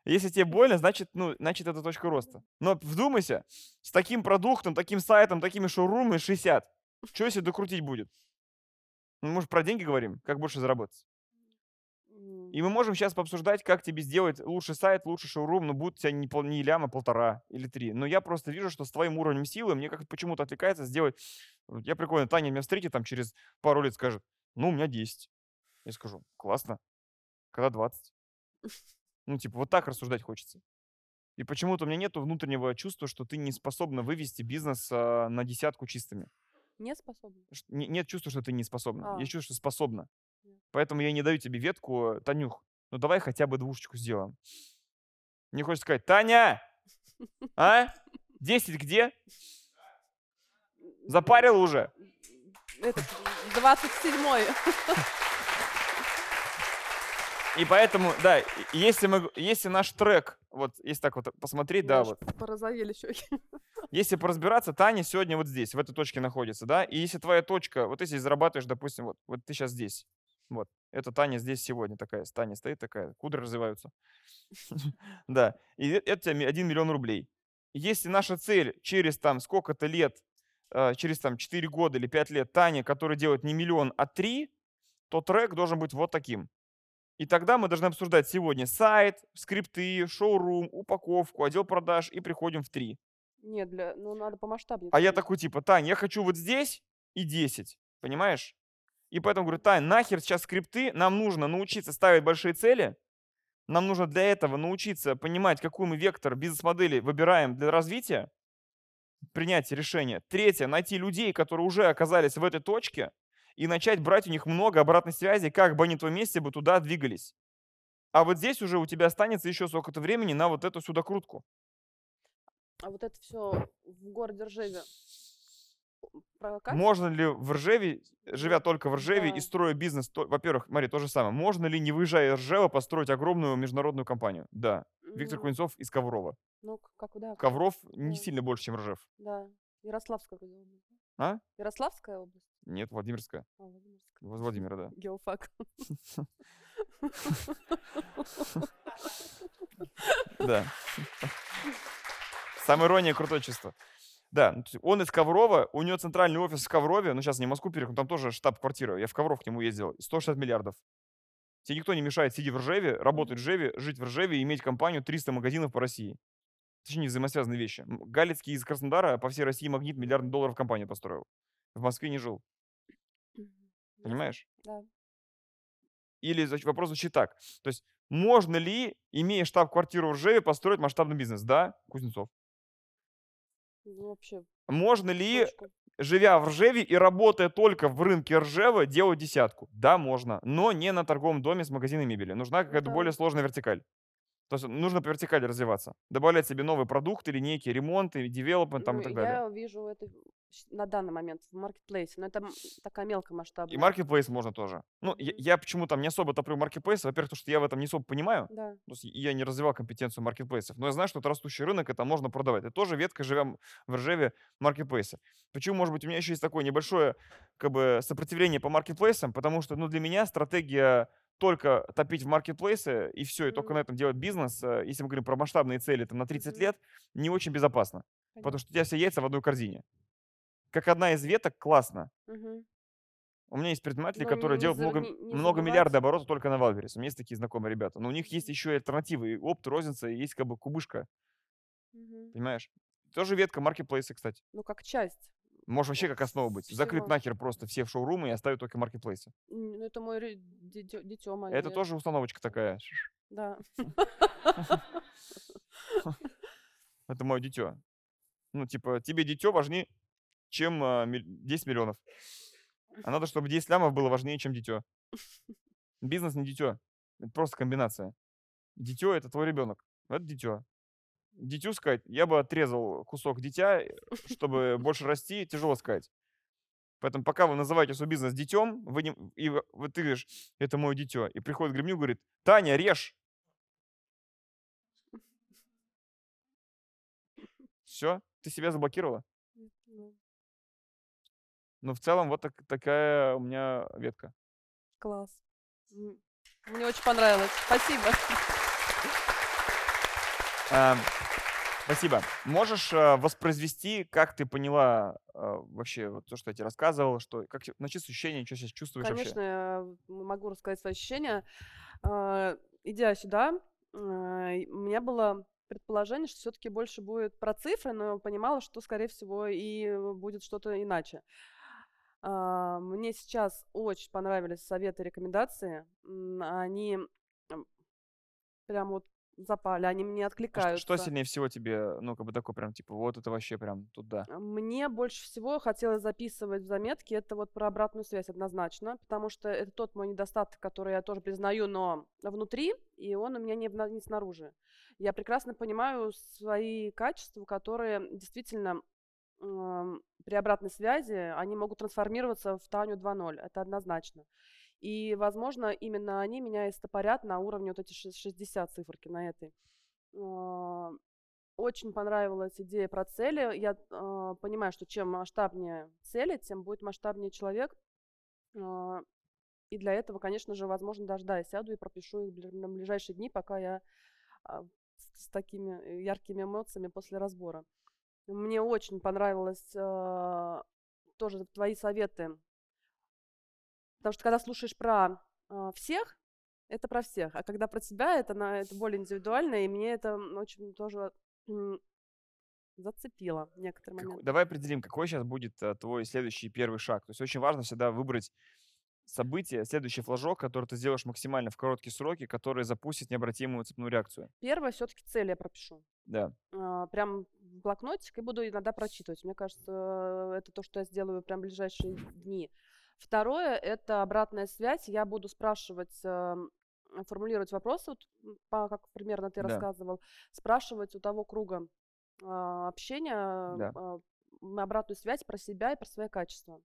если тебе больно, значит, ну, значит, это точка роста. Но вдумайся, с таким продуктом, таким сайтом, такими шоурумами 60. Что если докрутить будет? Ну, мы же про деньги говорим, как больше заработать. И мы можем сейчас пообсуждать, как тебе сделать лучший сайт, лучший шоурум, но будет у тебя не, пол, не ляма, полтора или три. Но я просто вижу, что с твоим уровнем силы мне как почему-то отвлекается сделать... Я прикольно, Таня меня встретит там через пару лет, скажет, ну, у меня 10. Я скажу, классно. Когда 20? Ну, типа, вот так рассуждать хочется. И почему-то у меня нет внутреннего чувства, что ты не способна вывести бизнес а, на десятку чистыми. Не способна? Ш- не- Нет чувства, что ты не способна. А. Есть чувство, что способна. Нет. Поэтому я не даю тебе ветку, Танюх, ну давай хотя бы двушечку сделаем. Мне хочется сказать, Таня, а? 10 где? Запарил уже? Этот, 27-й. И поэтому, да, если, мы, если наш трек, вот если так вот посмотреть, да, вот, Порозовели щеки. если поразбираться, Таня сегодня вот здесь, в этой точке находится, да, и если твоя точка, вот здесь зарабатываешь, допустим, вот, вот ты сейчас здесь, вот, это Таня здесь сегодня такая, Таня стоит такая, кудры развиваются, да, и это тебе 1 миллион рублей. Если наша цель через там сколько-то лет, через там 4 года или 5 лет Таня, который делает не миллион, а 3, то трек должен быть вот таким. И тогда мы должны обсуждать сегодня сайт, скрипты, шоурум, упаковку, отдел продаж и приходим в 3. Нет, для, ну надо помасштабнее. А я такой типа, Тань, я хочу вот здесь и 10, понимаешь? И поэтому говорю, Тань, нахер сейчас скрипты, нам нужно научиться ставить большие цели, нам нужно для этого научиться понимать, какой мы вектор бизнес-модели выбираем для развития, принять решение. Третье, найти людей, которые уже оказались в этой точке, и начать брать у них много обратной связи, как бы они в твоем месте бы туда двигались. А вот здесь уже у тебя останется еще сколько-то времени на вот эту сюда крутку. А вот это все в городе Ржеве. Прокатит? Можно ли в Ржеве, живя только в Ржеве Да. и строя бизнес, то- во-первых, смотри, то же самое, можно ли, не выезжая из Ржева, построить огромную международную компанию? Да. Виктор Ну, Кузнецов из Коврова. Ну, как, да. Ковров не Да. сильно больше, чем Ржев. Да. Ярославская область. А? Ярославская область? Нет, Владимирская. А, Владимирская. Воз Владимира, да. Геофак. Да. Самая ирония крутое чувство. Да, ну, он из Коврова, у него центральный офис в Коврове, ну сейчас не в Москву переехал, там тоже штаб-квартира. Я в Ковров к нему ездил, и 160 миллиардов. Тебе никто не мешает сидеть в Ржеве, работать в Ржеве, жить в Ржеве и иметь компанию 300 магазинов по России. Точнее, взаимосвязанные вещи. Галицкий из Краснодара по всей России магнит миллиард долларов компанию построил. В Москве не жил, понимаешь? Да. Или вопрос звучит так. То есть можно ли, имея штаб-квартиру в Ржеве, построить масштабный бизнес? Да, Кузнецов. Ну, вообще, Можно ли, точку. живя в Ржеве и работая только в рынке Ржева, делать десятку? Да, можно, но не на торговом доме с магазином мебели. Нужна какая-то да. более сложная вертикаль. То есть нужно по вертикали развиваться. Добавлять себе новые продукты, линейки, ремонты, девелопмент там Ну, и так далее. Я вижу это на данный момент в маркетплейсе, но это такая мелкомасштабная. И маркетплейс можно тоже. Ну, я, Мгм. я почему там не особо топлю маркетплейс. Во-первых, потому что я в этом не особо понимаю. Да. То есть я не развивал компетенцию маркетплейсов. Но я знаю, что это растущий рынок, это можно продавать. Это тоже ветка, живем в Ржеве, маркетплейса. Почему, может быть, у меня еще есть такое небольшое как бы, сопротивление по маркетплейсам, потому что ну, для меня стратегия только топить в маркетплейсы и все, и только на этом делать бизнес, э, если мы говорим про масштабные цели там, на 30 Мгм. лет, не очень безопасно. Потому Понятно. что у тебя все яйца в одной корзине. Как одна из веток, классно. Мгм. У меня есть предприниматели, Но которые не делают за- много, не- не много миллиардов оборотов только на Wildberries. У меня есть такие знакомые ребята. Но у них есть еще и альтернативы. И опт, розница, и есть как бы кубышка, Мгм. понимаешь? Тоже ветка маркетплейса, кстати. Ну, как часть. Может вообще как основа быть. Закрыть всего. нахер просто все шоурумы и оставить только маркетплейсы. Ну, это мой моё, Это тоже установочка такая. Да. Это мое дитё. Ну, типа, тебе дитё важнее, чем а, миль- 10 миллионов. А надо, чтобы 10 лямов было важнее, чем дитё. Бизнес не дитё. Это просто комбинация. Дитё это твой ребенок. Это дитё. Дитю сказать, я бы отрезал кусок дитя, э, чтобы больше расти, тяжело сказать. Поэтому пока вы называете свой бизнес детем, вы не, и вы- вот ты говоришь, это мое дитё, и приходит Гремнюк, говорит, Таня, режь. Все, ты себя заблокировала. Ну, Но в целом вот так- такая у меня ветка. Класс. Мне очень понравилось. Спасибо. Спасибо. Можешь э, воспроизвести, как ты поняла э, вообще вот то, что я тебе рассказывал, что как с ощущения, что сейчас чувствуешь Конечно, вообще? я могу рассказать свои ощущения. А, Идя сюда, и у меня было предположение, что все-таки больше будет про цифры, но понимала, что, скорее всего, и будет что-то иначе. А, Мне сейчас очень понравились советы рекомендации. Они прям вот запали, они мне А что, что откликаются. сильнее всего тебе, ну, как бы такой прям, типа, вот это вообще прям туда. Мне больше всего хотелось записывать в заметки это вот про обратную связь однозначно, потому что это тот мой недостаток, который я тоже признаю, но внутри, и он у меня не, не снаружи. Я прекрасно понимаю свои качества, которые действительно м, при обратной связи, они могут трансформироваться в Таню 2.0, это однозначно. И, возможно, именно они меня и стопорят на уровне вот эти шест- 60 циферки на этой. А, очень понравилась идея про цели. Я а, понимаю, что чем масштабнее цели, тем будет масштабнее человек. А, и для этого, конечно же, возможно, даже да, я сяду и пропишу их на ближайшие дни, пока я а, с, с такими э, яркими эмоциями после разбора. Мне очень понравилось а, тоже твои советы, потому что когда слушаешь про а, всех, это про всех, а когда про тебя, это, на, это более индивидуально, и мне это очень тоже зацепило некоторые Как- моменты. давай определим, какой сейчас будет э, твой следующий первый шаг. То есть очень важно всегда выбрать событие, следующий флажок, который ты сделаешь максимально в короткие сроки, который запустит необратимую цепную реакцию. Первое, все-таки цели я пропишу. Да. А, Прям блокнотик и буду иногда прочитывать. Мне кажется, э, это то, что я сделаю прям в ближайшие дни. Второе, это обратная связь. Я буду спрашивать, эм, формулировать вопросы, вот, по- как примерно ты Да. рассказывал, спрашивать у того круга а, общения Да. м, обратную связь про себя и про свои качества.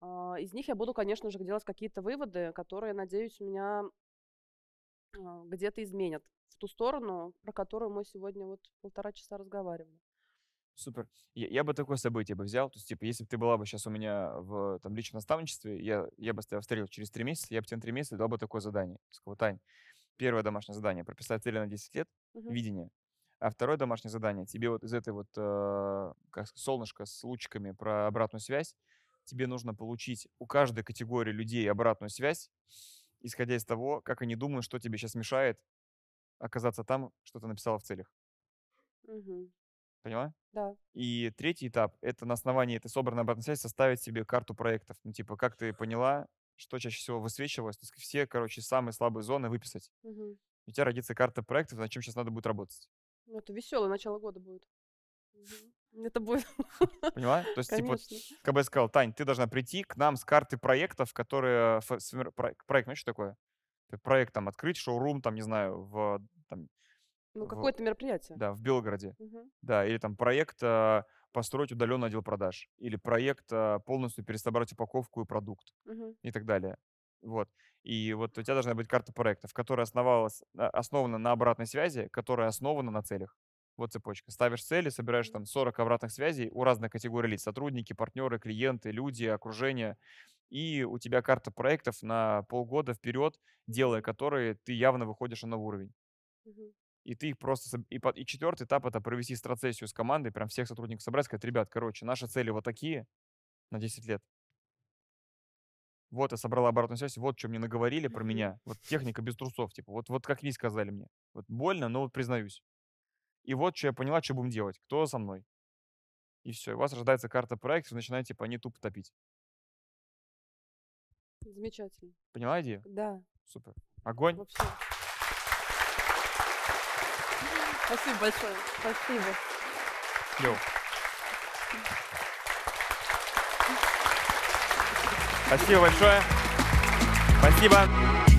А, Из них я буду, конечно же, делать какие-то выводы, которые, надеюсь, меня а, где-то изменят в ту сторону, про которую мы сегодня вот полтора часа разговаривали. Супер. Я, я бы такое событие бы взял. То есть, типа, если бы ты была бы сейчас у меня в там, личном наставничестве, я, я бы тебя встретил через три месяца, я бы тебе на три месяца дал бы такое задание. Сказал, Тань, первое домашнее задание, прописать цели на 10 лет, Мгм. видение. А второе домашнее задание, тебе вот из этой вот, э, как солнышко с лучиками про обратную связь, тебе нужно получить у каждой категории людей обратную связь, исходя из того, как они думают, что тебе сейчас мешает оказаться там, что ты написала в целях. Мгм. Поняла? Да. И третий этап– это на основании этой собранной обратной связи составить себе карту проектов. Ну, типа, как ты поняла, что чаще всего высвечивалось, то есть все, короче, самые слабые зоны выписать. И у тебя родится карта проектов, над чем сейчас надо будет работать. Ну, это веселое начало года будет. Мгм. Это будет, Поняла? То есть, типа, как бы я сказал, Тань, ты должна прийти к нам с карты проектов, которые... про- Проект, знаешь, что такое? Проект, там, открыть шоурум, там, не знаю, в, там, Ну, в, какое-то мероприятие. да, в Белгороде. Мгм. Да, или там проект а, построить удаленный отдел продаж. Или проект а, полностью пересобрать упаковку и продукт. Мгм. и так далее. Вот. И вот у тебя должна быть карта проектов, которая основалась, а, основана на обратной связи, которая основана на целях. Вот цепочка. Ставишь цели, собираешь там 40 обратных связей у разных категорий лиц. Сотрудники, партнеры, клиенты, люди, окружение. И у тебя карта проектов на полгода вперед, делая которые ты явно выходишь на новый уровень. Мгм. И ты их просто... И, и четвертый этап — это провести страцессию с командой, прям всех сотрудников собрать, сказать, ребят, короче, наши цели вот такие на 10 лет. Вот я собрала обратную связь, вот что мне наговорили про меня. Вот техника без трусов, типа, вот, вот как они сказали мне. Вот больно, но вот признаюсь. И вот что я поняла, что будем делать, кто со мной. И все, у вас рождается карта проекта, вы начинаете по ней тупо топить. Замечательно. Поняла идею? Да, Супер. Огонь. вообще. Спасибо большое. Спасибо. Клево. Спасибо большое. Спасибо.